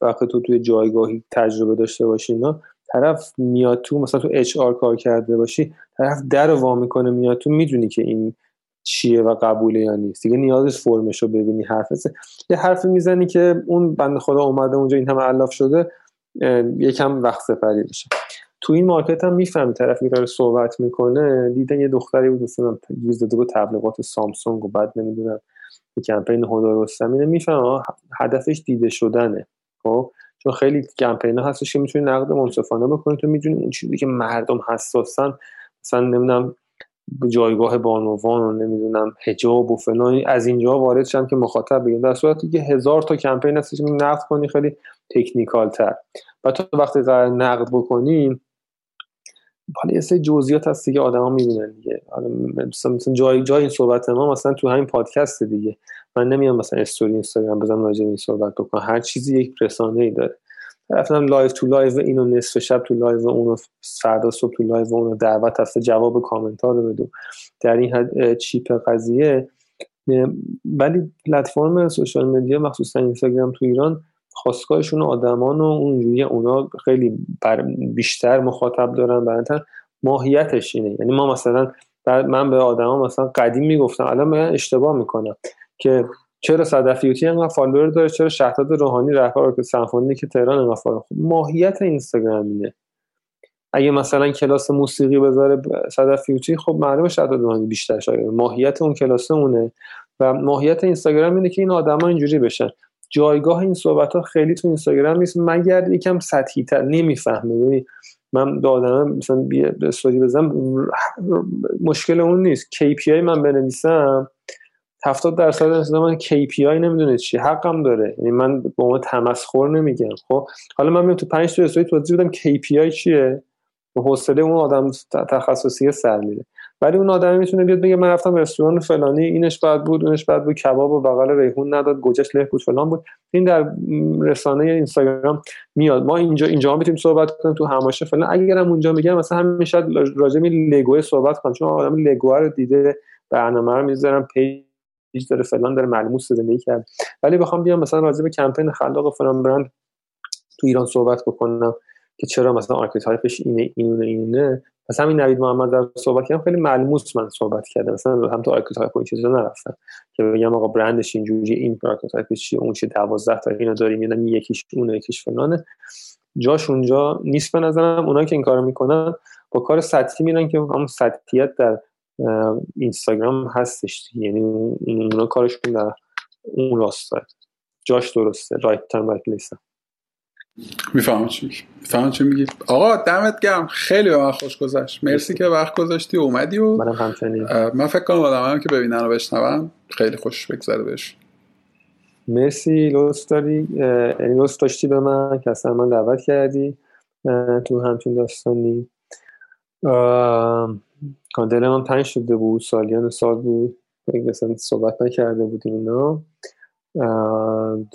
وقتی تو توی جایگاهی تجربه داشته باشی اینا طرف میاد تو مثلا تو اچ آر کار کرده باشی طرف در وا می‌کنه میاد تو می‌دونی که این چیه و قبوله یا نیست. دیگه نیازش فرمش رو ببینی حرف یه حرف می‌زنی که اون بند خدا اومده اونجا این همه علاف شده یکم وقت سپری بشه تو این مارکت هم می‌فهمی طرف میره صحبت می‌کنه. دیدن یه دختری بود مثلا داده بود تبلیغات سامسونگ و بعد نمی‌دونم کمپین هدا اینه میفهم هدفش دیده شدنه خب؟ چون خیلی کمپین ها هستش که می‌تونی نقد منصفانه بکنی. تو می‌دونی اون چیزی که مردم حساسن مثلا نمی‌دونم جایگاه بانوان و نمی‌دونم حجاب و فلان از اینجا وارد شم که مخاطب بگیم. در صورتی که هزار تا کمپین هستش که نقد کنی خیلی تکنیکال تر و تو وقتی قرار نقد بکنی حالا یه سری جزئیات هست دیگه آدما می‌بینن دیگه. مثلا مثلا جای جای این صحبت ما مثلا تو همین پادکست دیگه. من نمیام مثلا استوری اینستاگرام بزنم راجع این صحبت بکنم. هر چیزی یک رسانه ای داره. رفتم لایو تو لایو اینو نصف شب تو live اونو فردا صبح تو live اونو دعوت هفته جواب کامنت ها رو بدو در این حد cheap قضیه ولی پلتفرم social media مخصوصا اینستاگرام تو ایران خاستگاهشون آدمان و اونجوری اونا خیلی بر بیشتر مخاطب دارن. براتر ماهیتش اینه. یعنی ما مثلا من به آدما مثلا قدیم می‌گفتم الان من اشتباه می‌کنم که چرا صدفیوتی انقدر فالوور داره چرا شهداد روحانی رهبر که سمفونی که تهران فالوور. خب ماهیت اینستاگرام اینه. اگه مثلا کلاس موسیقی بذاره صدفیوتی خب معلومه شهداد روحانی بیشتر شاید ماهیت اون کلاس اونه و ماهیت اینستاگرام اینه که این آدما اینجوری بشن. جایگاه این صحبت ها خیلی تو اینستاگرام نیست. مگر یکم سطحی تر نمی‌فهمه. ببین من به آدم مثلا استوری بزنم مشکل اون نیست. KPI من بنویسم 70 درصد از من KPI نمی‌دونه چی حقم داره. یعنی من به عنوان تمسخر نمیگم. خب حالا من میام تو 5 تا استوری توضیح بدم KPI چیه؟ حوصله اون آدم تخصصی سر میره ولی اون آدم می‌تونه بیاد بگه من رفتم رستوران فلانی اینش بعد بود اونش بعد بود کباب و بغل ریحون نداد گوجش له بود فلان بود. این در رسانه اینستاگرام میاد. ما اینجا اینجا می‌تونیم صحبت کنیم تو هماشه فلان. اگرم اونجا میگم مثلا همین شاید راجع به لگو صحبت کنم. چون آدم لگو رو دیده برنامه رو می‌ذارم پیج داره فلان داره ملموس زندگی کرد ولی بخوام بیام مثلا راجع به کمپین خلاق فلان برند تو ایران صحبت بکنم. که چرا مثلا archetype ش اینه اینونه اینه مثلا همین نوید محمد در صحبت کردم خیلی ملموس من صحبت کردم. مثلا هم تو archetype و این چیزا نرفتم که بگم آقا برندش اینجوری این archetype چیه اون چه 12 تا اینو داریم یعنی یکیش اون یکیش فلانه. جاش اونجا نیست به نظرم. اونایی که این کارو می‌کنن با کار سطحی میرن که همون سطحیت در اینستاگرام هستش یعنی اونا کارشون در اون راسته جاش درسته. right time right می‌فهمم چی می‌فهمم چی میگی. آقا دمت گرم. خیلی به من خوش گذشت. مرسی که وقت گذاشتی و اومدی و من فکر کنم آدم که ببینن و بشنون خیلی خوش بگذره بهش. مرسی لطف داری. یعنی لطف داشتی به من که اصلا من دعوت کردی تو همچین داستانی. دل من تنگ شده بود سالیان سال بود. مثلا صحبت نکرده بودیم اینا.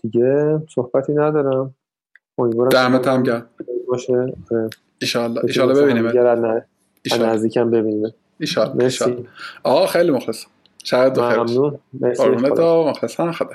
دیگه صحبتی ندارم. امیدوارم دمت هم گرم. باشه. ایشالله ایشالله ببینیم ایشالله نزدیکم ببینیم ایشالله مرسی. آقا خیلی مخلصم. شاید بخیر. ممنون. مرسی. مخلصم. خدا